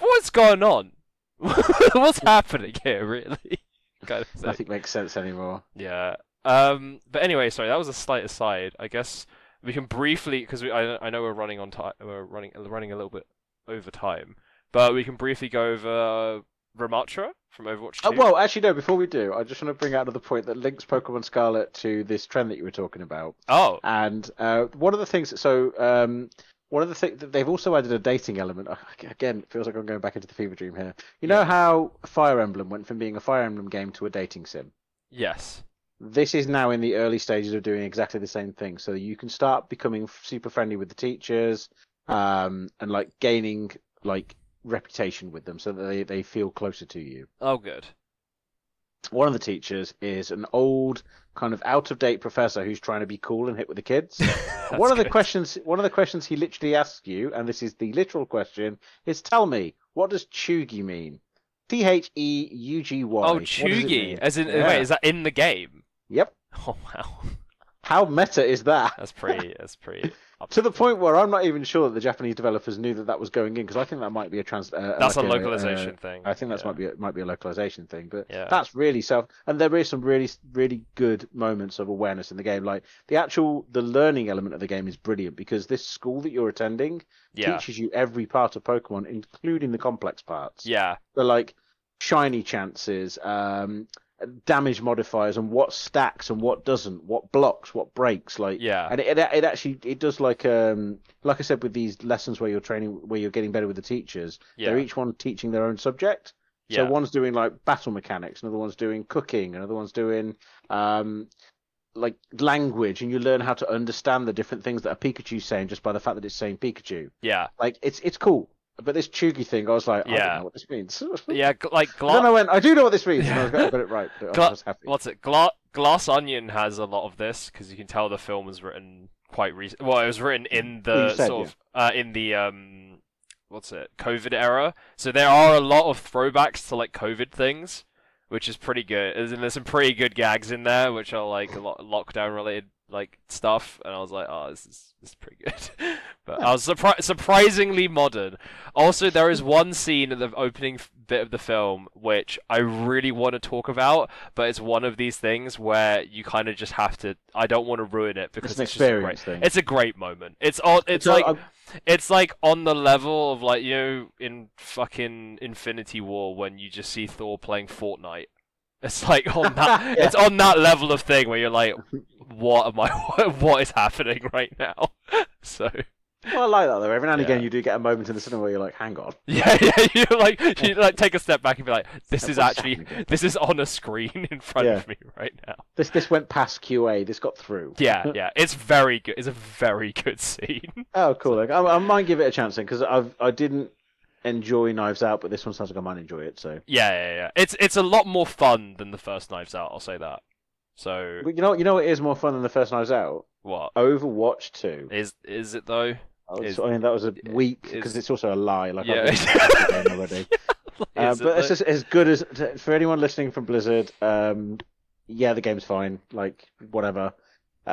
Speaker 2: What's going on? What's happening here?" Really, kind of thing.
Speaker 1: Nothing makes sense anymore.
Speaker 2: Yeah. Um. But anyway, sorry, that was a slight aside. I guess we can briefly, because I I know we're running on time, we're running running a little bit over time, but we can briefly go over Ramatra from Overwatch 2.
Speaker 1: Uh, well, actually, no. Before we do, I just want to bring out another point that links Pokemon Scarlet to this trend that you were talking about.
Speaker 2: oh,
Speaker 1: And uh, one of the things, so um, one of the things that they've also added a dating element. Again, it feels like I'm going back into the fever dream here. You know
Speaker 2: Yeah.
Speaker 1: how Fire Emblem went from being a Fire Emblem game to a dating sim.
Speaker 2: yes.
Speaker 1: This is now in the early stages of doing exactly the same thing. So you can start becoming super friendly with the teachers, um, and like gaining like reputation with them, so that they, they feel closer to you.
Speaker 2: Oh, good.
Speaker 1: One of the teachers is an old, kind of out of date professor who's trying to be cool and hit with the kids. One of the
Speaker 2: good.
Speaker 1: questions one of the questions he literally asks you, and this is the literal question, is tell me, what does Chugi mean? T H E U G Y.
Speaker 2: Oh? Chugi. As in,
Speaker 1: Yeah.
Speaker 2: wait, is that in the game?
Speaker 1: Yep.
Speaker 2: Oh wow,
Speaker 1: How meta is that?
Speaker 2: that's pretty. That's pretty.
Speaker 1: To the point where I'm not even sure that the Japanese developers knew that that was going in, because I think that might be a trans. Uh,
Speaker 2: That's
Speaker 1: like
Speaker 2: a localization
Speaker 1: uh,
Speaker 2: thing.
Speaker 1: I think that
Speaker 2: yeah.
Speaker 1: might be a, might be a localization thing, but
Speaker 2: Yeah.
Speaker 1: that's really self. And there is some really really good moments of awareness in the game. Like the actual the learning element of the game is brilliant because this school that you're attending
Speaker 2: Yeah.
Speaker 1: teaches you every part of Pokemon, including the complex parts.
Speaker 2: Yeah.
Speaker 1: the like shiny chances, um, damage modifiers, and what stacks and what doesn't, what blocks, what breaks. Like
Speaker 2: Yeah.
Speaker 1: and it, it actually it does like um like I said with these lessons where you're training where you're getting better with the teachers.
Speaker 2: Yeah.
Speaker 1: They're each one teaching their own subject.
Speaker 2: Yeah.
Speaker 1: So one's doing like battle mechanics, another one's doing cooking, another one's doing um like language, and you learn how to understand the different things that a Pikachu's saying just by the fact that it's saying Pikachu.
Speaker 2: Yeah.
Speaker 1: Like it's it's cool. But this Chugi thing, I was like, I
Speaker 2: Yeah.
Speaker 1: don't know what this means.
Speaker 2: Yeah. Like
Speaker 1: I don't
Speaker 2: Gla-
Speaker 1: know I do know what this means, and I got, I got it right. But I
Speaker 2: Gla-
Speaker 1: was happy.
Speaker 2: what's it? Gla- Glass Onion has a lot of this because you can tell the film was written quite recent. Well, it was written in the
Speaker 1: said,
Speaker 2: sort of uh, in the um, what's it? COVID era. So there are a lot of throwbacks to like COVID things, which is pretty good. There's, and there's some pretty good gags in there, which are like a lot lockdown related like stuff. And I was like, oh, this is this is pretty good. but I was surpri- surprisingly modern. Also, there is one scene in the opening bit of the film which I really want to talk about, but it's one of these things where you kind of just have to. I don't want to ruin it because
Speaker 1: It's an
Speaker 2: it's, just a great.
Speaker 1: experience thing.
Speaker 2: It's a great moment. It's all. It's
Speaker 1: So,
Speaker 2: like
Speaker 1: I'm-
Speaker 2: it's like on the level of like you know in fucking Infinity War when you just see Thor playing Fortnite. It's like on that. It's on that level of thing where you're like, what am I? What is happening right now? So
Speaker 1: Well, I like that though. Every now and again, you do get a moment in the cinema where you're like, "Hang on,
Speaker 2: yeah, yeah, you like you like take a step back and be like, this
Speaker 1: Yeah,
Speaker 2: is actually this is on a screen in front
Speaker 1: Yeah.
Speaker 2: of me right now.
Speaker 1: this this went past QA. This got through."
Speaker 2: Yeah, yeah, it's very good. It's a very good scene.
Speaker 1: Oh, cool. Like, I, I might give it a chance then because I I didn't enjoy Knives Out, but this one sounds like I might enjoy it. So
Speaker 2: Yeah, yeah, yeah. It's it's a lot more fun than the first Knives Out. I'll say that. So
Speaker 1: But you know, you know, what is more fun than the first Knives Out.
Speaker 2: what
Speaker 1: Overwatch Two.
Speaker 2: is is it though?
Speaker 1: I, was-
Speaker 2: is-
Speaker 1: I mean, that was a week because it's also a lie. Like
Speaker 2: Yeah.
Speaker 1: I've been the game already. Uh,
Speaker 2: Is it
Speaker 1: but it's just as good as for anyone listening from Blizzard. Um, yeah, the game's fine. Like whatever. Uh,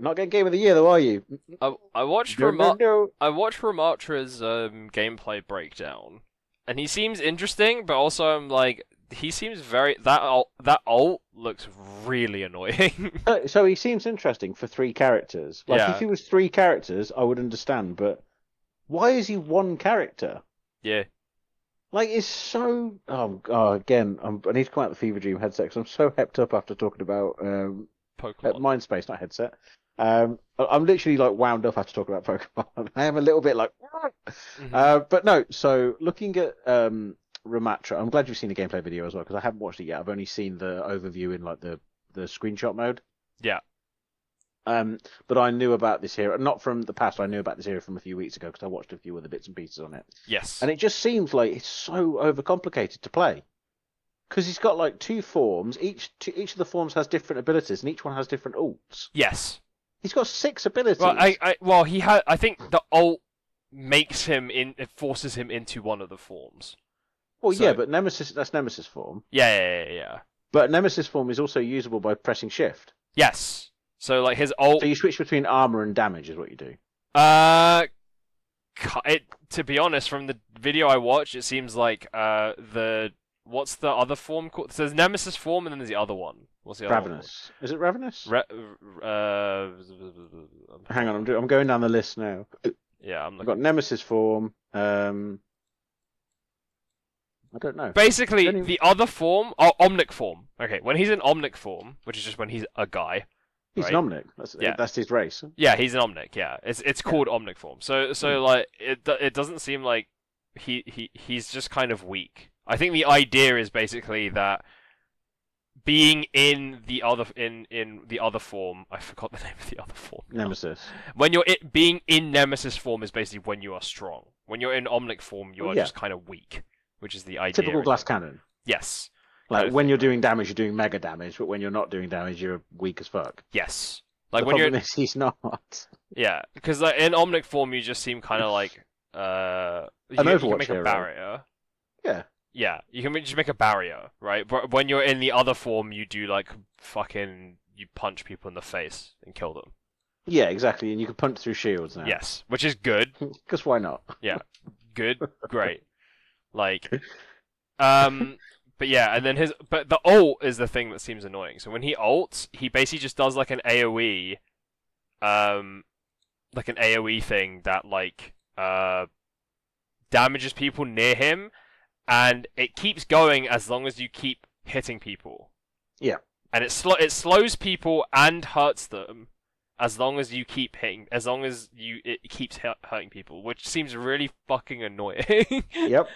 Speaker 1: not getting game of the year though, are you?
Speaker 2: I, I watched
Speaker 1: No, no, no.
Speaker 2: I watched Ramatra's um, gameplay breakdown, and he seems interesting, but also I'm like, he seems very that ult, that ult looks really annoying.
Speaker 1: Uh, So he seems interesting for three characters. Like
Speaker 2: Yeah.
Speaker 1: if he was three characters, I would understand. But why is he one character?
Speaker 2: yeah,
Speaker 1: Like it's so. Oh, oh again, I'm, I need to come out the Fever Dream headset 'cause I'm so hepped up after talking about um, uh,
Speaker 2: Pokemon.
Speaker 1: Mindspace, not headset. Um, I'm literally like wound up after talking about Pokemon. I am a little bit like,
Speaker 2: Mhm.
Speaker 1: uh, but no. So looking at um, Ramatra, I'm glad you've seen the gameplay video as well because I haven't watched it yet. I've only seen the overview in like the the screenshot mode.
Speaker 2: Yeah.
Speaker 1: Um, but I knew about this hero, not from the past. I knew about this hero from a few weeks ago because I watched a few other bits and pieces on it,
Speaker 2: yes.
Speaker 1: and it just seems like it's so overcomplicated to play. Because he's got like two forms. Each two, each of the forms has different abilities, and each one has different ults.
Speaker 2: yes.
Speaker 1: He's got six abilities.
Speaker 2: Well, I, I well he had I think the ult makes him in it forces him into one of the forms.
Speaker 1: Well,
Speaker 2: So-
Speaker 1: yeah, but Nemesis that's Nemesis form.
Speaker 2: Yeah, yeah, yeah, yeah.
Speaker 1: But Nemesis form is also usable by pressing shift.
Speaker 2: Yes. So like his ult
Speaker 1: So you switch between armor and damage is what you do.
Speaker 2: Uh, it to be honest, from the video I watched, it seems like uh the what's the other form called? So there's Nemesis form, and then there's the other one. What's the other one?
Speaker 1: Ravenous. Is it Ravenous?
Speaker 2: Re- uh,
Speaker 1: Hang on, I'm, do- I'm going down the list now.
Speaker 2: yeah, I'm
Speaker 1: I've
Speaker 2: looking.
Speaker 1: got Nemesis form. Um, I don't know.
Speaker 2: Basically,
Speaker 1: Don't even-
Speaker 2: the other form, oh, Omnic form. Okay, when he's in Omnic form, which is just when he's a guy.
Speaker 1: He's
Speaker 2: right.
Speaker 1: an Omnic. That's,
Speaker 2: Yeah.
Speaker 1: that's his race.
Speaker 2: Yeah, he's an Omnic. Yeah, it's it's called Omnic form. So so like it do- it doesn't seem like he he he's just kind of weak. I think the idea is basically that being in the other in in the other form, I forgot the name of the other form. now.
Speaker 1: Nemesis.
Speaker 2: When you're it, being in Nemesis form is basically when you are strong. When you're in Omnic form, you are
Speaker 1: yeah.
Speaker 2: just kind of weak, which is the idea.
Speaker 1: Typical glass
Speaker 2: think.
Speaker 1: cannon.
Speaker 2: Yes.
Speaker 1: Like when you're doing damage, you're doing mega damage, but when you're not doing damage, you're weak as fuck.
Speaker 2: Yes. Like
Speaker 1: the
Speaker 2: when you're
Speaker 1: is he's not.
Speaker 2: Yeah, because like, in Omnic form, you just seem kind of like uh, you,
Speaker 1: An
Speaker 2: can- you
Speaker 1: Overwatch
Speaker 2: can make
Speaker 1: hero.
Speaker 2: a barrier.
Speaker 1: Yeah.
Speaker 2: Yeah, you can just make a barrier, right? But when you're in the other form, you do like fucking you punch people in the face and kill them.
Speaker 1: Yeah, exactly. And you can punch through shields now.
Speaker 2: Yes, which is good,
Speaker 1: Because why not?
Speaker 2: Yeah, good, great. Like, um, but yeah, and then his but the ult is the thing that seems annoying. So when he ults, he basically just does like an AOE, um, like an AOE thing that like uh damages people near him, and it keeps going as long as you keep hitting people.
Speaker 1: Yeah.
Speaker 2: And it sl- it slows people and hurts them as long as you keep hitting as long as you it keeps hu- hurting people, which seems really fucking annoying.
Speaker 1: Yep.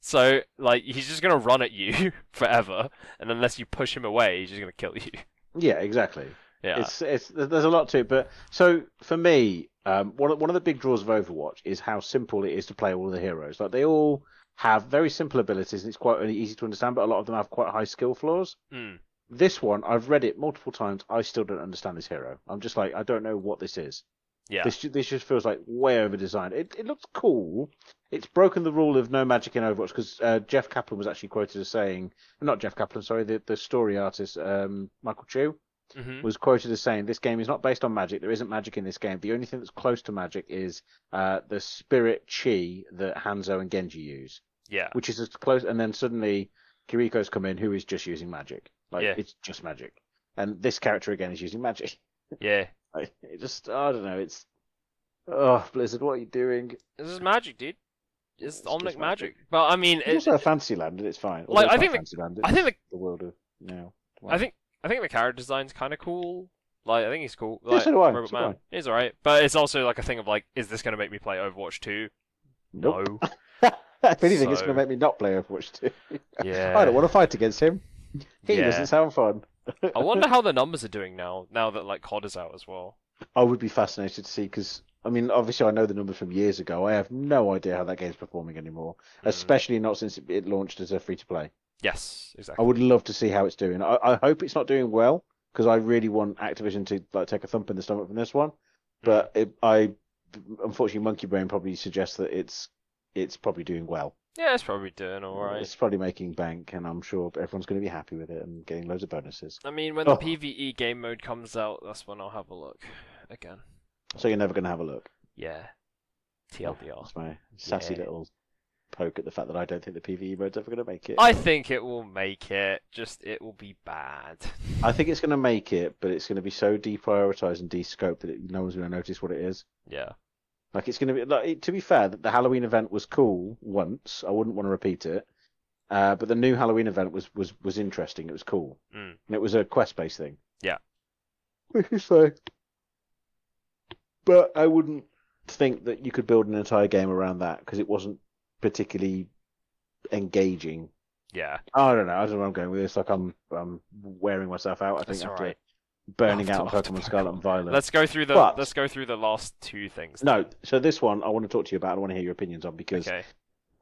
Speaker 2: So like he's just gonna run at you forever, and unless you push him away, he's just gonna kill you.
Speaker 1: Yeah, exactly.
Speaker 2: Yeah.
Speaker 1: It's it's there's a lot to it, but so for me, um, one of, one of the big draws of Overwatch is how simple it is to play all the heroes. Like they all have very simple abilities, and it's quite easy to understand, but a lot of them have quite high skill floors.
Speaker 2: Mm.
Speaker 1: This one, I've read it multiple times. I still don't understand this hero. I'm just like, I don't know what this is.
Speaker 2: Yeah.
Speaker 1: This this just feels like way over designed. It it looks cool. It's broken the rule of no magic in Overwatch because uh, Jeff Kaplan was actually quoted as saying, not Jeff Kaplan, sorry, the the story artist um, Michael Chu
Speaker 2: hmm
Speaker 1: was quoted as saying, "This game is not based on magic. There isn't magic in this game. The only thing that's close to magic is uh, the spirit chi that Hanzo and Genji use,
Speaker 2: Yeah.
Speaker 1: which is as close." And then suddenly Kiriko's come in, who is just using magic. Like
Speaker 2: Yeah.
Speaker 1: it's just magic. And this character again is using magic.
Speaker 2: Yeah.
Speaker 1: Like, it just, I don't know. It's oh Blizzard, what are you doing?
Speaker 2: This is magic, dude.
Speaker 3: it's
Speaker 1: It's
Speaker 3: Omnic Magic.
Speaker 1: magic.
Speaker 3: But I mean,
Speaker 1: It's
Speaker 3: it,
Speaker 1: also a Fantasyland, and it's fine.
Speaker 3: Like,
Speaker 1: Although it's
Speaker 3: I think the-
Speaker 1: Fantasyland,
Speaker 3: I think
Speaker 1: it's the world of now.
Speaker 3: I think I think the character design's kind of cool. Like I think he's cool.
Speaker 1: Yeah,
Speaker 3: Like,
Speaker 1: so do I,
Speaker 3: Robot
Speaker 1: so do
Speaker 3: Man. He's alright, but it's also like a thing of like, is this gonna make me play Overwatch 2?
Speaker 1: Nope.
Speaker 3: No.
Speaker 1: if anything, it's going to make me not play Overwatch 2.
Speaker 3: Yeah.
Speaker 1: I don't want to fight against him. He
Speaker 2: Yeah.
Speaker 1: doesn't sound fun.
Speaker 2: I wonder how the numbers are doing now. Now that like COD is out as well.
Speaker 1: I would be fascinated to see because I mean, obviously, I know the numbers from years ago. I have no idea how that game's performing anymore,
Speaker 2: Mm.
Speaker 1: especially not since it- launched as a free to play.
Speaker 2: Yes, exactly.
Speaker 1: I would love to see how it's doing. I, I hope it's not doing well because I really want Activision to like take a thump in the stomach from this one. But it, I, unfortunately, Monkey Brain probably suggests that it's it's probably doing well.
Speaker 2: Yeah, it's probably doing alright.
Speaker 1: It's probably making bank, and I'm sure everyone's going to be happy with it and getting loads of bonuses.
Speaker 2: I mean, when the
Speaker 1: Oh.
Speaker 2: PVE game mode comes out, that's when I'll have a look again.
Speaker 1: So you're never going to have a look.
Speaker 2: Yeah. TLDR.
Speaker 1: That's my sassy
Speaker 2: Yeah.
Speaker 1: little poke at the fact that I don't think the PVE mode's ever going to make it.
Speaker 2: I think it will make it. Just it will be bad.
Speaker 1: I think it's going to make it, but it's going to be so deprioritized and de-scoped that it, no one's going to notice what it is.
Speaker 2: Yeah.
Speaker 1: Like it's going to be like it- to be fair, that the Halloween event was cool once. I wouldn't want to repeat it. Uh, but the new Halloween event was was was interesting. It was cool,
Speaker 2: Mm.
Speaker 1: and it was a quest based thing.
Speaker 2: Yeah.
Speaker 1: which is fine. But I wouldn't think that you could build an entire game around that because it wasn't particularly engaging.
Speaker 2: Yeah.
Speaker 1: I don't know. I don't know where I'm going with this. Like I'm I'm wearing myself out. I think
Speaker 2: That's
Speaker 1: after
Speaker 2: alright.
Speaker 1: Burning out
Speaker 2: after
Speaker 1: Pokemon Scarlet and Violet.
Speaker 2: Let's go through the
Speaker 1: But-
Speaker 2: let's go through the last two things.
Speaker 1: No, so this one I want to talk to you about. I want to hear your opinions on because
Speaker 2: Okay.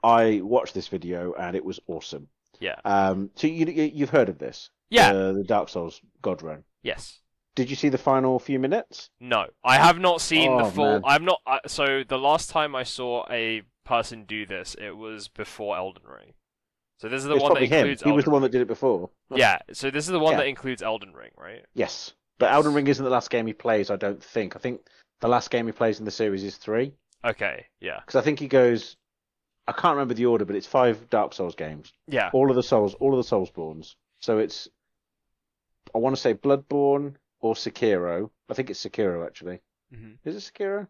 Speaker 1: I watched this video and it was awesome.
Speaker 2: Yeah.
Speaker 1: Um, so you you- you've heard of this?
Speaker 2: Yeah.
Speaker 1: Uh, the Dark Souls God Run.
Speaker 2: Yes.
Speaker 1: Did you see the final few minutes?
Speaker 2: No, I have not seen the
Speaker 1: Oh,
Speaker 2: full.
Speaker 1: man.
Speaker 2: I'm not. I so the last time I saw a person do this, it was before Elden Ring. So this is the
Speaker 1: it's
Speaker 2: one that
Speaker 1: probably him.
Speaker 2: includes.
Speaker 1: He was the
Speaker 2: Elden
Speaker 1: one that did it before.
Speaker 2: Yeah. So this is the one
Speaker 1: Yeah.
Speaker 2: that includes Elden Ring, right?
Speaker 1: Yes, but Elden Ring isn't the last game he plays. I don't think. I think the last game he plays in the series is three
Speaker 2: Okay. Yeah.
Speaker 1: because I think he goes. I can't remember the order, but it's five Dark Souls games.
Speaker 2: Yeah.
Speaker 1: All of the Souls, all of the Soulsbornes. So it's. I want to say Bloodborne or Sekiro. I think it's Sekiro actually.
Speaker 2: hmm
Speaker 1: Is it Sekiro?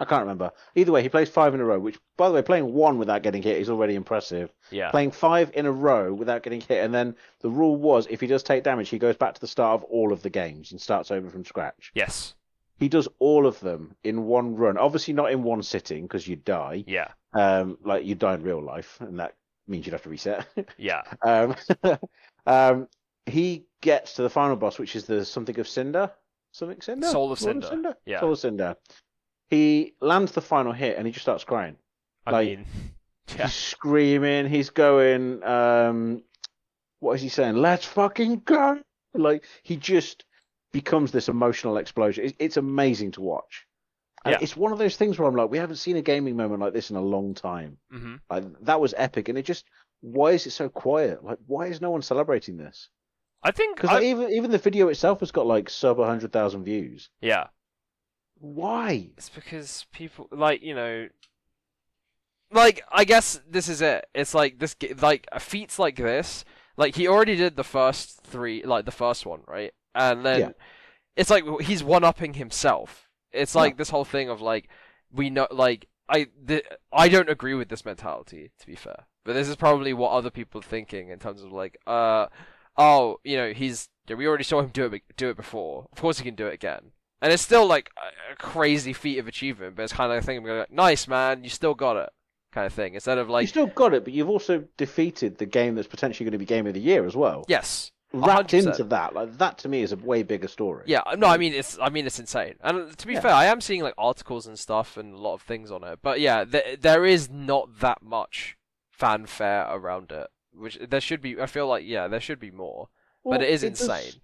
Speaker 1: I can't remember. Either way, he plays five in a row, which, by the way, playing one without getting hit is already impressive.
Speaker 2: Yeah.
Speaker 1: Playing five in a row without getting hit, and then the rule was if he does take damage, he goes back to the start of all of the games and starts over from scratch.
Speaker 2: Yes.
Speaker 1: He does all of them in one run. Obviously, not in one sitting because you die.
Speaker 2: Yeah.
Speaker 1: Um, like you die in real life, and that means you'd have to reset.
Speaker 2: Yeah.
Speaker 1: um, um, he gets to the final boss, which is the something of Cinder, something Cinder,
Speaker 2: Soul of
Speaker 1: Lord
Speaker 2: Cinder. Yeah.
Speaker 1: Soul of Cinder. He lands the final hit and he just starts crying.
Speaker 2: I
Speaker 1: like-
Speaker 2: mean. Yeah.
Speaker 1: He's screaming. He's going. Um, what is he saying? Let's fucking go! Like he just becomes this emotional explosion. It's, it's amazing to watch. And
Speaker 2: Yeah.
Speaker 1: it's one of those things where I'm like, we haven't seen a gaming moment like this in a long time.
Speaker 2: hmm
Speaker 1: Like that was epic, and it just. Why is it so quiet? Like, why is no one celebrating this?
Speaker 2: I think.
Speaker 1: Because like, even even the video itself has got like sub hundred thousand views.
Speaker 2: yeah.
Speaker 1: Why?
Speaker 2: It's because people like you know.
Speaker 3: like I guess this is it. It's like this, like feats like this. Like he already did the first three, like the first one, right? And then
Speaker 1: Yeah.
Speaker 3: it's like he's one upping himself. It's
Speaker 1: Yeah.
Speaker 3: like this whole thing of like we know, like I, the, I don't agree with this mentality to be fair, but this is probably what other people are thinking in terms of like, uh, oh, you know, he's we already saw him do it do it before. Of course he can do it again. And it's still like a, crazy feat of achievement, but it's kind of a thing of like, nice man, you still got it, kind of thing. Instead of like you
Speaker 1: still got it, but you've also defeated the game that's potentially going to be game of the year as well.
Speaker 3: yes,
Speaker 1: wrapped
Speaker 3: 100%.
Speaker 1: into that. Like that to me is a way bigger story.
Speaker 3: Yeah, no, I mean it's I mean it's insane. And uh, to be
Speaker 1: Yeah.
Speaker 3: fair, I am seeing like articles and stuff and a lot of things on it. But yeah, th- there is not that much fanfare around it, which there should be. I feel like yeah, there should be more.
Speaker 1: Well,
Speaker 3: but it is
Speaker 1: does-
Speaker 3: insane.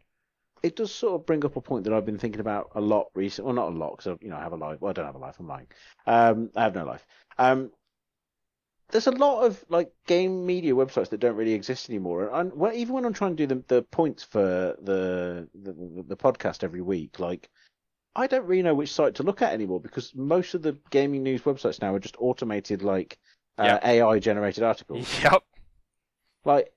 Speaker 1: It does sort of bring up a point that I've been thinking about a lot recently. Well, not a lot because you know I have a life. Well, I don't have a life. I'm lying. Um, I have no life. Um, there's a lot of like game media websites that don't really exist anymore. And well, even when I'm trying to do the, the points for the the, the the podcast every week, like I don't really know which site to look at anymore because most of the gaming news websites now are just automated like uh,
Speaker 2: Yeah.
Speaker 1: AI generated articles.
Speaker 2: Yep.
Speaker 1: Like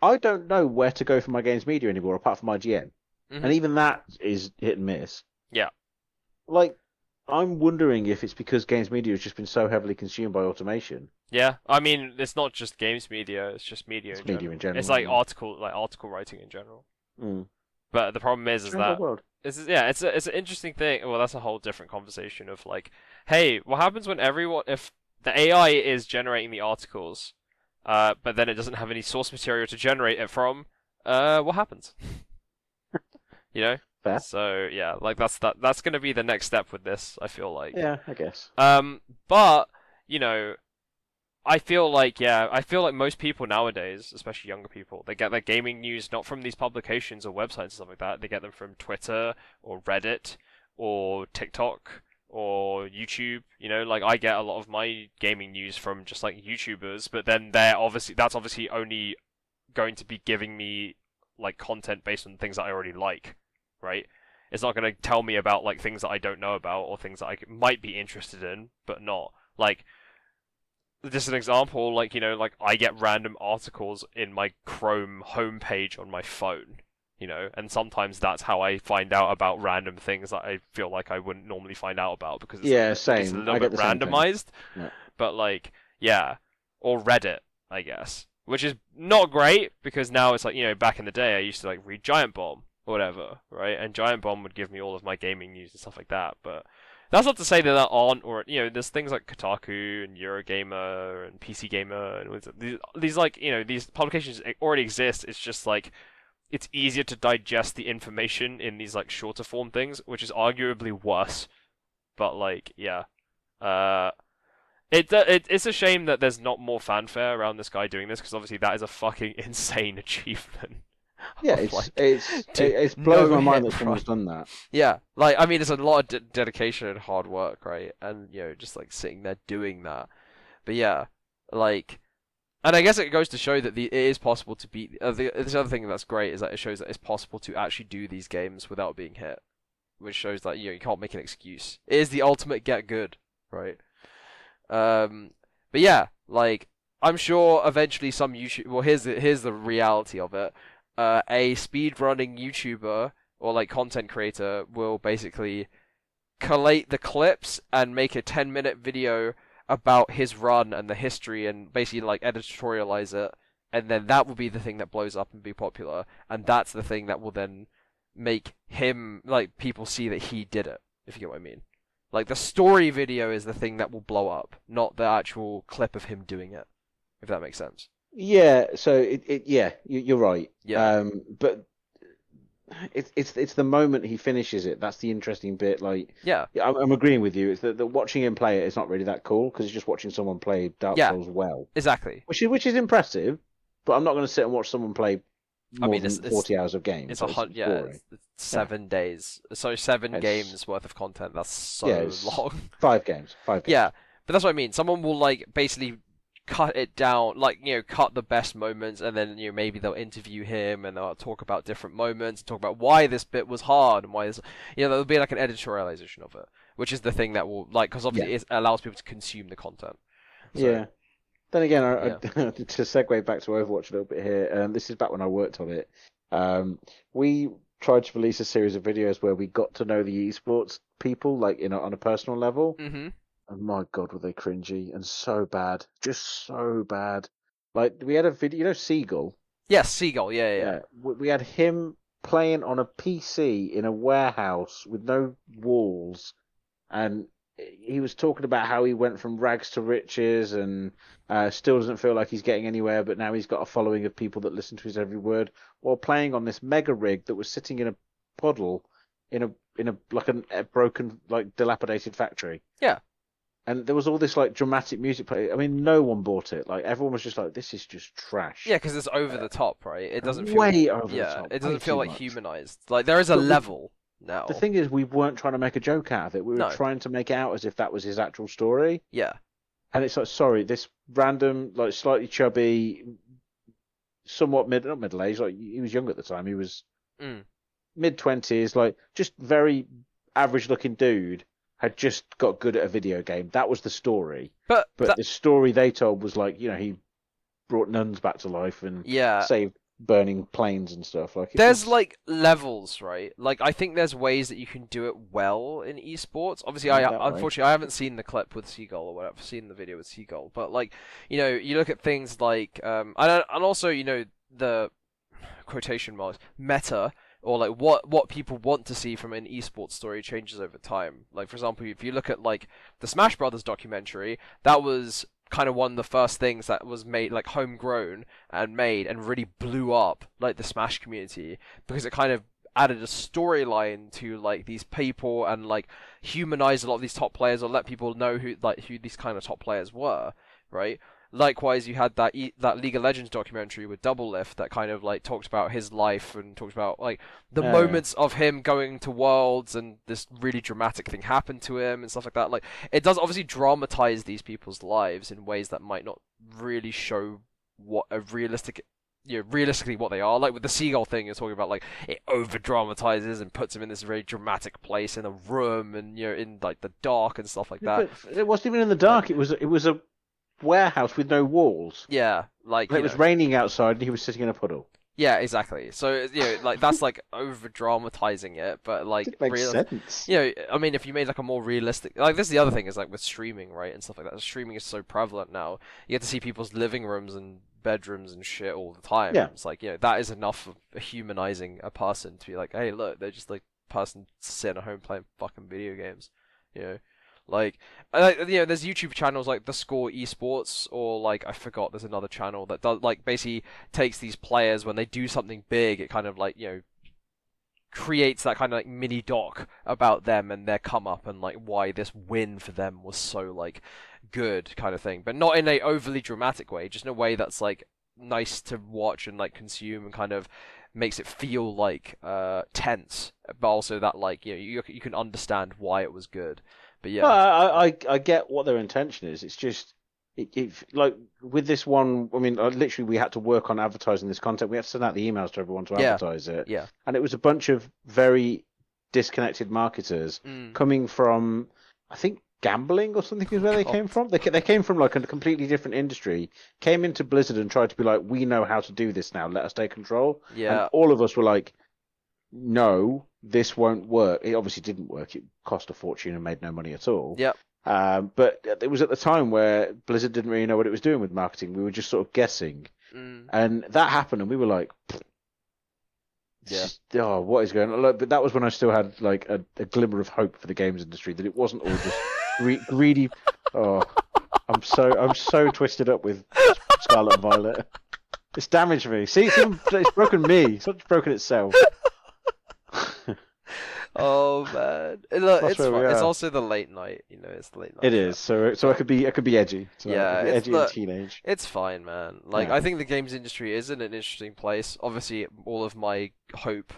Speaker 1: I don't know where to go for my games media anymore apart from IGN
Speaker 3: Mhm.
Speaker 1: and even that is hit and miss.
Speaker 2: Yeah.
Speaker 1: Like, I'm wondering if it's because games media has just been so heavily consumed by automation.
Speaker 2: Yeah, I mean, it's not just games media; it's just media,
Speaker 1: It's
Speaker 2: in,
Speaker 1: media
Speaker 2: general.
Speaker 1: in general,
Speaker 2: It's like
Speaker 1: yeah.
Speaker 2: article, like article writing in general.
Speaker 1: Mm.
Speaker 2: But the problem is, is that
Speaker 1: world.
Speaker 2: Is yeah, it's a, it's an interesting thing. Well, that's a whole different conversation of like, hey, what happens when everyone if the AI is generating the articles, uh, but then it doesn't have any source material to generate it from, uh, what happens? you know.
Speaker 1: Fair.
Speaker 2: So yeah, like that's that that's gonna be the next step with this. I feel like.
Speaker 1: Yeah, I guess.
Speaker 2: Um, but you know, I feel like yeah, I feel like most people nowadays, especially younger people, they get their gaming news not from these publications or websites or stuff like that. They get them from Twitter or Reddit or TikTok or YouTube. You know, like I get a lot of my gaming news from just like YouTubers, but then they're obviously that's obviously only going to be giving me like content based on things that I already like, right? It's not going to tell me about like things that I don't know about or things that I might be interested in, but not like. Just an example, like you know, like I get random articles in my Chrome homepage on my phone, you know, and sometimes that's how I find out about random things that I feel like I wouldn't normally find out about because it's,
Speaker 1: Yeah,
Speaker 2: it's a little
Speaker 1: I
Speaker 2: bit
Speaker 1: same
Speaker 2: randomized.
Speaker 1: Yeah.
Speaker 2: But like, yeah, or Reddit, I guess, which is not great because now it's like you know, back in the day I used to like read Giant Bomb or whatever, right? And Giant Bomb would give me all of my gaming news and stuff like that, but. That's not to say that there aren't, or you know, there's things like Kotaku and Eurogamer and PC Gamer and these, these like you know these publications already exist. It's just like it's easier to digest the information in these like shorter form things, which is arguably worse. But like, yeah, uh, it, it it's a shame that there's not more fanfare around this guy doing this because obviously that is a fucking insane achievement.
Speaker 1: Yeah, it's
Speaker 2: like,
Speaker 1: it's
Speaker 2: to
Speaker 1: it, it blows
Speaker 3: no
Speaker 1: my mind that someone's done that.
Speaker 3: Yeah, like I mean, it's a lot of de- dedication and hard work, right? And you know, just like sitting there doing that. But yeah, like, and I guess it goes to show that the it is possible to beat. Uh, the, this other thing that's great is that it shows that it's possible to actually do these games without being hit, which shows that you know you can't make an excuse. It is the ultimate get good, right? Um, but yeah, like I'm sure eventually some YouTube. Well, here's the here's the reality of it. Uh, a speedrunning YouTuber or like content creator will basically collate the clips and make a 10 minute video about his run and the history and basically like editorialize it. And then that will be the thing that blows up and be popular. And that's the thing that will then make him like people see that he did it if you get what i mean. Like the story video is the thing that will blow up not the actual clip of him doing it if that makes sense
Speaker 1: Yeah, so it, it yeah, you, you're right.
Speaker 3: Yeah.
Speaker 1: Um, but it's it's it's the moment he finishes it that's the interesting bit. Like,
Speaker 3: yeah
Speaker 1: yeah, I'm, I'm agreeing with you. It's that, that watching him play it is not really that cool because it's just watching someone play Dark
Speaker 3: Yeah.
Speaker 1: Souls well,
Speaker 3: exactly
Speaker 1: which is which is impressive. But I'm not going to sit and watch someone play
Speaker 3: I
Speaker 1: more
Speaker 3: mean,
Speaker 1: than
Speaker 3: it's- it's-
Speaker 1: 40 hours of games.
Speaker 3: It's a hundred, yeah, it's, it's seven days. So seven
Speaker 1: It's-
Speaker 3: games worth of content. That's so
Speaker 1: Yeah,
Speaker 3: long.
Speaker 1: Five games. Five games.
Speaker 3: yeah, but that's what I mean. Someone will like basically cut it down, like you know, cut the best moments, and then you know maybe they'll interview him and they'll talk about different moments, talk about why this bit was hard and why this. You know, there'll be like an editorialization of it, which is the thing that will like because obviously it allows people to consume the content. So,
Speaker 1: Yeah. Then again, I, I, to segue back to Overwatch a little bit here, um, this is back when I worked on it. Um, we tried to release a series of videos where we got to know the esports people, like you know, on a personal level.
Speaker 3: hmm
Speaker 1: And my God, were they cringy and so bad, just so bad. Like we had a video, you know, Seagull.
Speaker 3: Yes, Seagull. Yeah, yeah. yeah.
Speaker 1: we, we had him playing on a PC in a warehouse with no walls, and he was talking about how he went from rags to riches and uh, still doesn't feel like he's getting anywhere, but now he's got a following of people that listen to his every word, while playing on this mega rig that was sitting in a puddle in a in a like a, a broken like dilapidated factory.
Speaker 3: Yeah.
Speaker 1: And there was all this like dramatic music play. I mean, no one bought it. Like everyone was just like, "This is just trash."
Speaker 3: Yeah, because it's over the top, right? It doesn't feel
Speaker 1: way over the
Speaker 3: yeah,
Speaker 1: top,
Speaker 3: it doesn't feel like
Speaker 1: much.
Speaker 3: humanized. Like there is a
Speaker 1: But we-
Speaker 3: level now.
Speaker 1: The thing is, we weren't trying to make a joke out of it. We were
Speaker 3: No.
Speaker 1: trying to make it out as if that was his actual story.
Speaker 3: Yeah,
Speaker 1: And it's like, sorry, this random, like slightly chubby, somewhat mid, not middle aged, like he was young at the time. He was
Speaker 3: Mm.
Speaker 1: mid twenties, like just very average looking dude. Had just got good at a video game. That was the story.
Speaker 3: but,
Speaker 1: But
Speaker 3: that-
Speaker 1: the story they told was like, you know, he brought nuns back to life and
Speaker 3: yeah,
Speaker 1: saved burning planes and stuff. Like
Speaker 2: There's
Speaker 1: was-
Speaker 2: like levels, right? Like I think there's ways that you can do it well in esports. Obviously,
Speaker 1: Yeah,
Speaker 2: I
Speaker 1: that way.
Speaker 2: unfortunately I haven't seen the clip with Seagull or whatever. I've seen the video with Seagull, but like you know, you look at things like um and and also you know the quotation marks meta or like what what people want to see from an esports story changes over time. Like for example, if you look at like the Smash Brothers documentary, that was kind of one of the first things that was made like homegrown and made and really blew up like the Smash community because it kind of added a storyline to like these people and like humanized a lot of these top players or let people know who like who these kind of top players were, right? Likewise, you had that e- that League of Legends documentary with Doublelift that kind of like talked about his life and talked about like the
Speaker 1: Yeah.
Speaker 2: moments of him going to Worlds and this really dramatic thing happened to him and stuff like that. Like it does obviously dramatize these people's lives in ways that might not really show what a realistic you know, realistically what they are. Like with the seagull thing, you're talking about like it over dramatizes and puts him in this very dramatic place in a room and you know in like the dark and stuff like that.
Speaker 1: But it wasn't even in the dark. It was it was a warehouse with no walls.
Speaker 2: Yeah, like
Speaker 1: it was
Speaker 2: know.
Speaker 1: raining outside, and he was sitting in a puddle.
Speaker 2: yeah, exactly. So you know, like that's like over dramatizing it, but like
Speaker 1: It makes
Speaker 2: real-
Speaker 1: sense.
Speaker 2: you know, I mean, if you made like a more realistic, like this is the other thing is like with streaming, right, and stuff like that. Streaming is so prevalent now. You get to see people's living rooms and bedrooms and shit all the time.
Speaker 1: Yeah.
Speaker 2: It's like you know that is enough of humanizing a person to be like, hey, look, they're just like person sitting at home playing fucking video games. You know, like, you know, there's YouTube channels like the Score Esports or like I forgot. There's another channel that does like basically takes these players when they do something big. It kind of like you know creates that kind of like mini doc about them and their come up and like why this win for them was so like good kind of thing but not in a overly dramatic way just in a way that's like nice to watch and like consume and kind of makes it feel like uh tense but also that like you know you, you can understand why it was good but yeah
Speaker 1: Well, I, I I get what their intention is. It's just it, it like with this one. I mean, literally, we had to work on advertising this content. We had to send out the emails to everyone to
Speaker 2: Yeah.
Speaker 1: advertise it.
Speaker 2: Yeah.
Speaker 1: And it was a bunch of very disconnected marketers
Speaker 2: Mm.
Speaker 1: coming from, I think, gambling or something is where they
Speaker 2: God.
Speaker 1: came from. They they came from like a completely different industry. Came into Blizzard and tried to be like, we know how to do this now. Let us take control.
Speaker 2: yeah
Speaker 1: And all of us were like, no, this won't work. It obviously didn't work. It cost a fortune and made no money at all.
Speaker 2: Yep.
Speaker 1: Um, but it was at the time where Blizzard didn't really know what it was doing with marketing. We were just sort of guessing.
Speaker 2: Mm.
Speaker 1: And that happened, and we were like,
Speaker 2: Yeah.
Speaker 1: oh, what is going on? Like, But that was when I still had like a, a glimmer of hope for the games industry that it wasn't all just gre- greedy. Oh, I'm so I'm so twisted up with Scarlet and Violet. It's damaged me. See, it's, even, it's broken me. It's not broken itself.
Speaker 2: Oh man look,
Speaker 1: That's
Speaker 2: it's fun. it's also the late night you know it's late night
Speaker 1: It is. So so I could be I could be edgy. So
Speaker 2: Yeah,
Speaker 1: be
Speaker 2: it's
Speaker 1: edgy and teenage.
Speaker 2: It's fine, man. Like
Speaker 1: Yeah.
Speaker 2: I think the games industry is in an interesting place. Obviously, all of my hope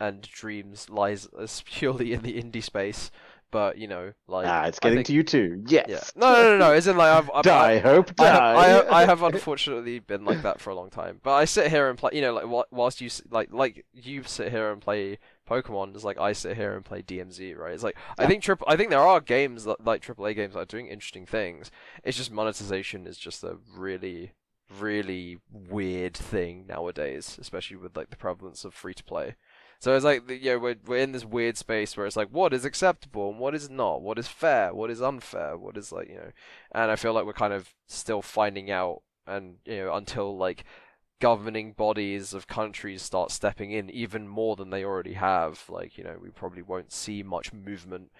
Speaker 2: and dreams lies is purely in the indie space. But you know, like
Speaker 1: ah, it's getting
Speaker 2: think-
Speaker 1: to you too. Yes.
Speaker 2: Yeah. No, no, no, no. Isn't like I've, I've
Speaker 1: Die, hope,
Speaker 2: I, have,
Speaker 1: die.
Speaker 2: I, have, I have unfortunately been like that for a long time. But I sit here and play. You know, like whilst you like like you sit here and play Pokemon, is like I sit here and play DMZ. Right? It's like I think triple. I think there are games that, like AAA games that are doing interesting things. It's just monetization is just a really really weird thing nowadays, especially with like the prevalence of free to play. So it's like you know we're we're in this weird space where it's like what is acceptable and what is not, what is fair, what is unfair, what is like you know, and I feel like we're kind of still finding out, and you know until like governing bodies of countries start stepping in even more than they already have, like you know we probably won't see much movement.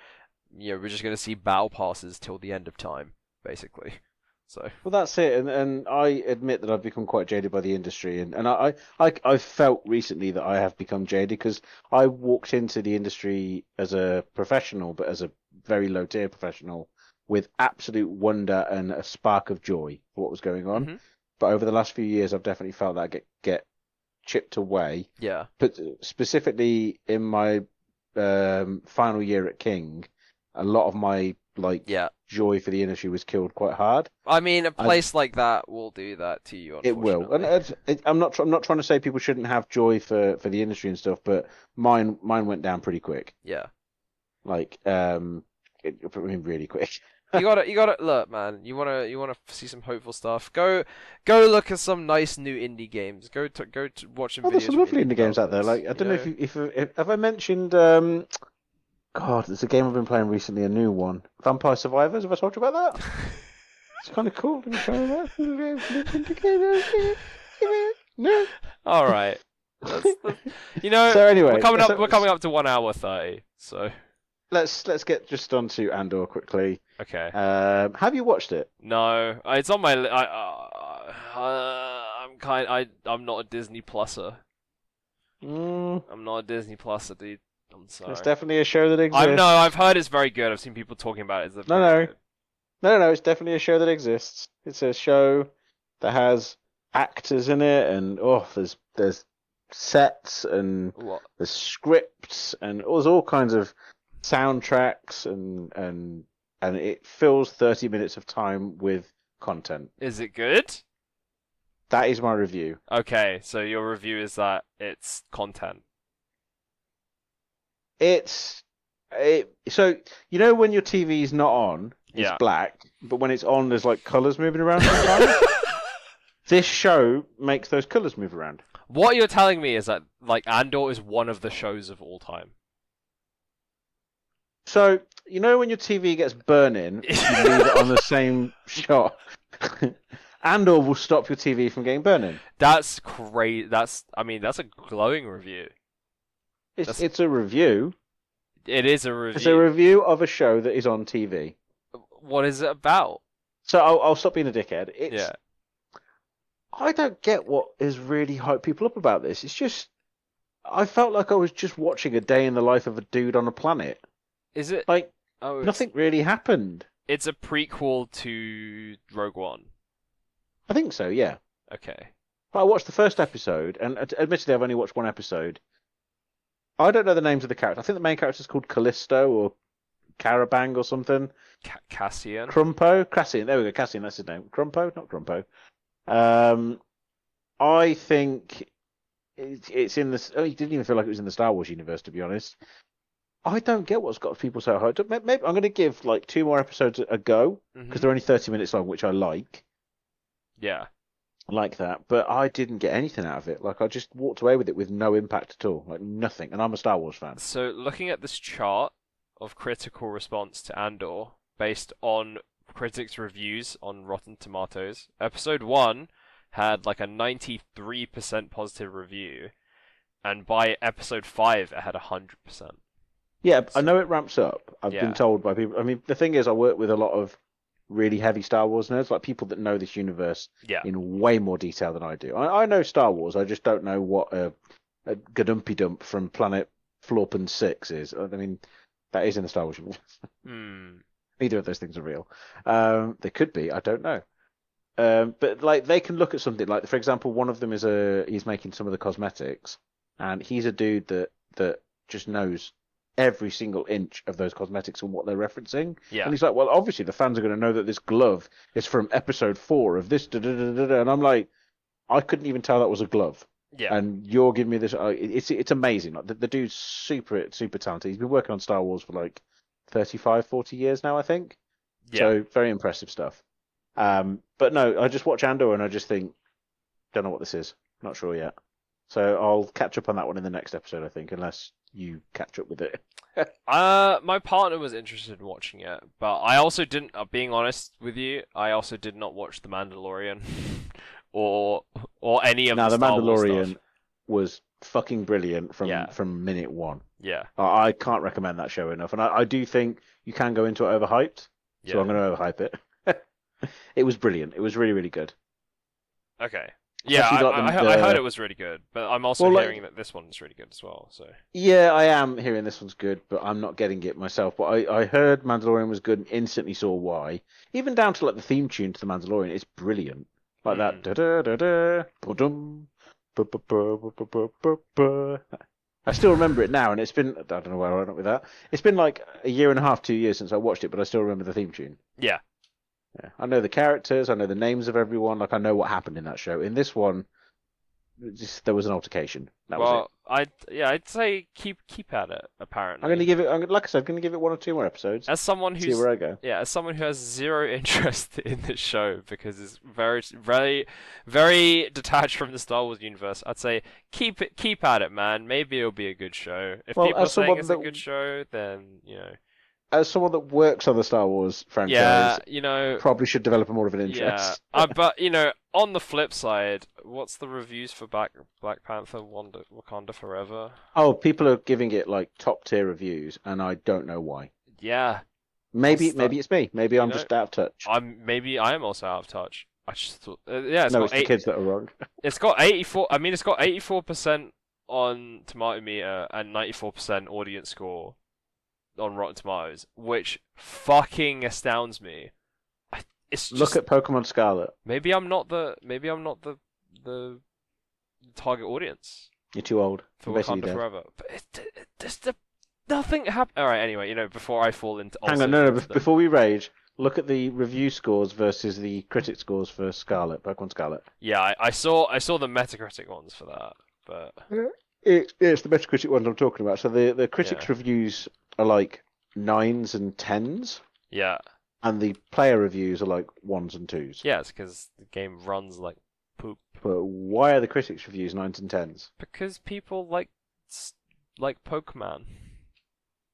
Speaker 2: You know we're just gonna see battle passes till the end of time, basically. So
Speaker 1: Well, that's it, and and I admit that I've become quite jaded by the industry, and and I I I I've felt recently that I have become jaded because I walked into the industry as a professional, but as a very low tier professional, with absolute wonder and a spark of joy for what was going on.
Speaker 2: Mhm.
Speaker 1: But over the last few years, I've definitely felt that get get chipped away.
Speaker 2: yeah,
Speaker 1: But specifically in my um, final year at King, a lot of my like
Speaker 2: yeah.
Speaker 1: joy for the industry was killed quite hard.
Speaker 2: I mean, a place like that will do that to you.
Speaker 1: It will, and it, I'm not. I'm not trying to say people shouldn't have joy for for the industry and stuff, but mine mine went down pretty quick.
Speaker 2: yeah,
Speaker 1: Like, um, it, I mean, really quick.
Speaker 2: You gotta, you gotta look, man. You wanna, you wanna see some hopeful stuff. Go, go look at some nice new indie games. Go to, go to watch some
Speaker 1: Oh,
Speaker 2: videos.
Speaker 1: there's some
Speaker 2: from
Speaker 1: lovely indie games out there. Like I don't know if you, if, if have I mentioned. Um, God, there's a game I've been playing recently, a new one, Vampire Survivors. Have I told you about that? It's kind of cool. Let me show that. No.
Speaker 2: All right. That's, that's- you know,
Speaker 1: So anyway,
Speaker 2: we're coming up.
Speaker 1: so-
Speaker 2: we're coming up to one hour thirty. So
Speaker 1: Let's let's get just on to Andor quickly.
Speaker 2: okay.
Speaker 1: Um, have you watched it?
Speaker 2: No, uh, it's on my. Li- I, uh, uh, I'm kind. I. I'm not a Disney Pluser.
Speaker 1: Mm,
Speaker 2: I'm not a Disney Pluser, dude. I'm sorry.
Speaker 1: it's definitely a show that exists.
Speaker 2: I know. I've heard it's very good. I've seen people talking about it.
Speaker 1: No, no.
Speaker 2: good.
Speaker 1: No, no, no, it's definitely a show that exists. It's a show that has actors in it, and oh, there's there's sets and there's scripts and there's all kinds of soundtracks and and and it fills 30 minutes of time with content.
Speaker 2: Is it good?
Speaker 1: That is my review.
Speaker 2: Okay, so your review is that it's content.
Speaker 1: It's it, so you know when your TV's not on, it's
Speaker 2: Yeah.
Speaker 1: black, but when it's on, there's like colors moving around. this show makes those colors move around.
Speaker 2: What you're telling me is that like Andor is one of the shows of all time.
Speaker 1: So you know when your TV gets burning, you leave it on the same shot. Andor will stop your TV from getting burning.
Speaker 2: That's great. That's I mean that's a glowing review.
Speaker 1: It's
Speaker 2: That's-
Speaker 1: it's a review.
Speaker 2: It is a review.
Speaker 1: It's a review of a show that is on TV.
Speaker 2: what is it about?
Speaker 1: So I'll, I'll stop being a dickhead. It's,
Speaker 2: Yeah.
Speaker 1: I don't get what is really hyped people up about this. It's just I felt like I was just watching a day in the life of a dude on a planet.
Speaker 2: Is it?
Speaker 1: Like
Speaker 2: Oh,
Speaker 1: nothing really happened.
Speaker 2: It's a prequel to Rogue One.
Speaker 1: I think so, yeah.
Speaker 2: Okay.
Speaker 1: But I watched the first episode, and admittedly, I've only watched one episode. I don't know the names of the characters. I think the main character is called Callisto or Carabang or something.
Speaker 2: Ca- Cassian.
Speaker 1: Crumpo, Cassian. There we go, Cassian. That's his name. Crumpo, not Crumpo. Um, I think it's in the. Oh, it didn't even feel like it was in the Star Wars universe, to be honest. I don't get what's got people so hyped up. Maybe I'm going to give like two more episodes a- go
Speaker 2: mm-hmm.
Speaker 1: because they're only 30 minutes long, which I like.
Speaker 2: Yeah.
Speaker 1: I like that, but I didn't get anything out of it. Like I just walked away with it with no impact at all, like nothing. And I'm a Star Wars fan.
Speaker 2: So looking at this chart of critical response to Andor based on critics' reviews on Rotten Tomatoes, episode one had like a 93% positive review, and by episode five it had 100%.
Speaker 1: Yeah, I know it ramps up. I've
Speaker 2: Yeah.
Speaker 1: been told by people. I mean, the thing is, I work with a lot of really heavy Star Wars nerds, like people that know this universe
Speaker 2: Yeah.
Speaker 1: in way more detail than I do. I, I know Star Wars, I just don't know what a, a Gadumpy Dump from Planet Florpen Six is. I mean, that is in the Star Wars universe.
Speaker 2: Hmm.
Speaker 1: Neither of those things are real. Um, they could be. I don't know. Um, but like they can look at something like, for example, one of them is a he's making some of the cosmetics, and he's a dude that that just knows every single inch of those cosmetics and what they're referencing.
Speaker 2: Yeah.
Speaker 1: And he's like, well, obviously the fans are going to know that this glove is from episode four of this. Da, da, da, da. And I'm like, I couldn't even tell that was a glove.
Speaker 2: Yeah.
Speaker 1: And you're giving me this. Uh, it's it's amazing. Like the, the dude's super super talented. He's been working on Star Wars for like 35, 40 years now, I think.
Speaker 2: Yeah.
Speaker 1: So very impressive stuff. Um, but no, I just watch Andor and I just think, don't know what this is. Not sure yet. So I'll catch up on that one in the next episode, I think, unless you catch up with it.
Speaker 2: Uh, my partner was interested in watching it, but I also didn't. Uh, being honest with you, I also did not watch The Mandalorian, or or any of
Speaker 1: now
Speaker 2: the
Speaker 1: the Mandalorian was fucking brilliant from
Speaker 2: Yeah.
Speaker 1: from minute one.
Speaker 2: Yeah,
Speaker 1: I, I can't recommend that show enough, and I, I do think you can go into it overhyped.
Speaker 2: yeah.
Speaker 1: So I'm going to overhype it. it was brilliant. It was really really good.
Speaker 2: Okay. Yeah, I, I,
Speaker 1: I.
Speaker 2: I, heard it was really good, but I'm also
Speaker 1: well,
Speaker 2: hearing like... that this one's really good as well. So
Speaker 1: yeah, I am hearing this one's good, but I'm not getting it myself. But I, I heard Mandalorian was good and instantly saw why. Even down to like the theme tune to the Mandalorian, it's brilliant. Like
Speaker 2: mm.
Speaker 1: that da da da da ba-dum, ba-ba-ba-ba-ba-ba-ba. I still remember it now, and it's been I don't know where I went up with that. It's been like a year and a half, two years since I watched it, but I still remember the theme tune.
Speaker 2: Yeah,
Speaker 1: yeah. I know the characters, I know the names of everyone, like I know what happened in that show. In this one, just there was an altercation. That was it.
Speaker 2: well, I'd yeah, I'd say keep keep at it. Apparently,
Speaker 1: I'm to give it. I'm, like I said, I'm going to give it one or two more episodes.
Speaker 2: as someone
Speaker 1: See
Speaker 2: who's
Speaker 1: where I go.
Speaker 2: yeah, as someone who has zero interest in the show because it's very, very, very detached from the Star Wars universe, I'd say keep it, keep at it, man. Maybe it'll be a good show. If
Speaker 1: Well,
Speaker 2: people are saying it's a good show, then you know,
Speaker 1: As someone that works on the Star Wars franchise,
Speaker 2: yeah, you know,
Speaker 1: probably should develop more of an
Speaker 2: yeah.
Speaker 1: interest.
Speaker 2: uh, but you know, on the flip side, what's the reviews for Black Black Panther: Wanda, Wakanda Forever?
Speaker 1: Oh, people are giving it like top tier reviews, and I don't know why.
Speaker 2: Yeah,
Speaker 1: Maybe, maybe it's me. Maybe I'm
Speaker 2: know,
Speaker 1: just out of touch.
Speaker 2: I'm maybe I am also out of touch. I just thought, uh, yeah, it's
Speaker 1: no, it's the kids that are wrong.
Speaker 2: It's got 84. I mean, it's got 84% on Tomato Meter and 94% audience score on Rotten Tomatoes, which fucking astounds me. It's just
Speaker 1: Look at Pokemon Scarlet.
Speaker 2: maybe I'm not the maybe I'm not the the target audience
Speaker 1: You're too old.
Speaker 2: for
Speaker 1: You're basically
Speaker 2: Wakanda
Speaker 1: dead.
Speaker 2: Forever. But it, it, just the nothing happened. All right, anyway, you know, before I fall into
Speaker 1: Hang on, no, no.
Speaker 2: into
Speaker 1: bef-
Speaker 2: the-
Speaker 1: Before we rage, look at the review scores versus the critic scores for Scarlet, Pokemon Scarlet.
Speaker 2: yeah, I, I saw I saw the Metacritic ones for that, but
Speaker 1: It, it's the Metacritic ones I'm talking about. So the the critics
Speaker 2: Yeah.
Speaker 1: reviews are like nines and tens,
Speaker 2: yeah,
Speaker 1: and the player reviews are like ones and twos.
Speaker 2: yeah, it's because the game runs like poop.
Speaker 1: But why are the critics reviews nines and tens?
Speaker 2: Because people like s- like Pokemon.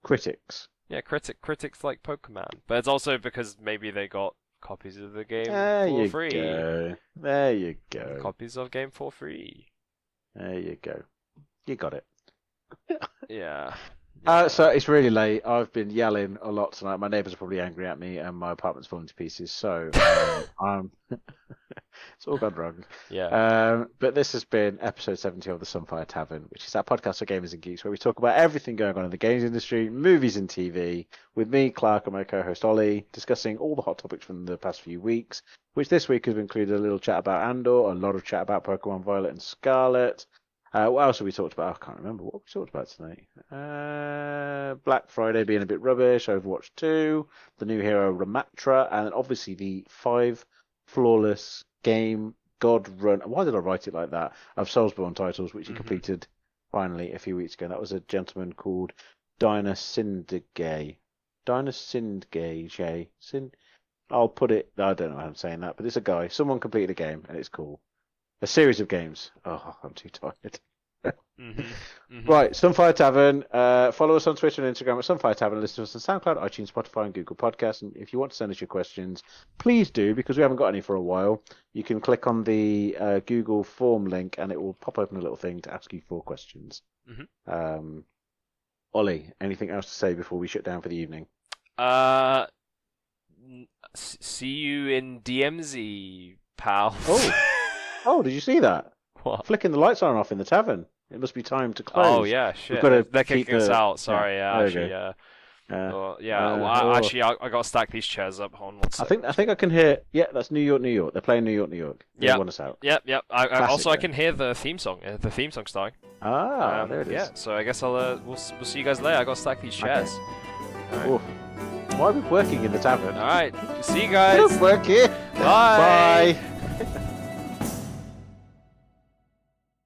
Speaker 1: Critics.
Speaker 2: Yeah, critic critics like Pokemon, but it's also because maybe they got copies of the game
Speaker 1: There
Speaker 2: for
Speaker 1: you
Speaker 2: free.
Speaker 1: go. There you go.
Speaker 2: Copies of game for free.
Speaker 1: There you go. You got it.
Speaker 2: Yeah.
Speaker 1: Uh, so it's really late. I've been yelling a lot tonight. My neighbours are probably angry at me, and my apartment's falling to pieces. So um, I'm. it's all gone wrong.
Speaker 2: yeah.
Speaker 1: Um, but this has been episode 70 of the Sunfire Tavern, which is our podcast for gamers and geeks, where we talk about everything going on in the games industry, movies and TV, with me, Clark, and my co-host Ollie, discussing all the hot topics from the past few weeks. Which this week has included a little chat about Andor, a lot of chat about Pokemon Violet and Scarlet. Uh, what else have we talked about? I can't remember what we talked about tonight. Uh, Black Friday being a bit rubbish, Overwatch 2, the new hero Ramatra, and obviously the five flawless game God run. Why did I write it like that? Of Soulsborne titles, which he
Speaker 2: Mhm.
Speaker 1: completed finally a few weeks ago. That was a gentleman called Dinah Syndergay. Dinah Syndgay, Jay. Sin. I'll put it. I don't know how I'm saying that, but it's a guy. Someone completed a game, and it's cool. A series of games. Oh, I'm too tired.
Speaker 2: hmm hmm
Speaker 1: Right, Sunfire Tavern. Uh, follow us on Twitter and Instagram at Sunfire Tavern. Listen to us on SoundCloud, iTunes, Spotify, and Google Podcasts. And if you want to send us your questions, please do because we haven't got any for a while. You can click on the uh, Google form link, and it will pop open a little thing to ask you four questions.
Speaker 2: Mhm.
Speaker 1: Um, Ollie, anything else to say before we shut down for the evening?
Speaker 2: Uh, see you in DMZ, pal.
Speaker 1: Oh. Oh, did you see that?
Speaker 2: what?
Speaker 1: Flicking the lights on and off in the tavern. It must be time to close.
Speaker 2: Oh yeah, shit.
Speaker 1: gotta
Speaker 2: They're
Speaker 1: keep
Speaker 2: kicking us out. Sorry, yeah,
Speaker 1: we
Speaker 2: actually, yeah.
Speaker 1: Uh,
Speaker 2: Well, yeah,
Speaker 1: Uh,
Speaker 2: well, I,
Speaker 1: oh.
Speaker 2: actually, I, I got to stack these chairs up. Hold on one
Speaker 1: I think I think I can hear. Yeah, that's New York, New York. They're playing New York, New York.
Speaker 2: Yeah.
Speaker 1: want us out.
Speaker 2: Yep, yep. I,
Speaker 1: Classic,
Speaker 2: also, I can hear the theme song. uh, The theme song starting.
Speaker 1: Ah,
Speaker 2: Um,
Speaker 1: there it is.
Speaker 2: Yeah. So I guess I'll uh, we'll we'll see you guys later. I got to stack these chairs. Alright.
Speaker 1: Oof. Why are we working in the tavern?
Speaker 2: All right. See you guys.
Speaker 1: work here.
Speaker 2: Bye.
Speaker 1: Bye.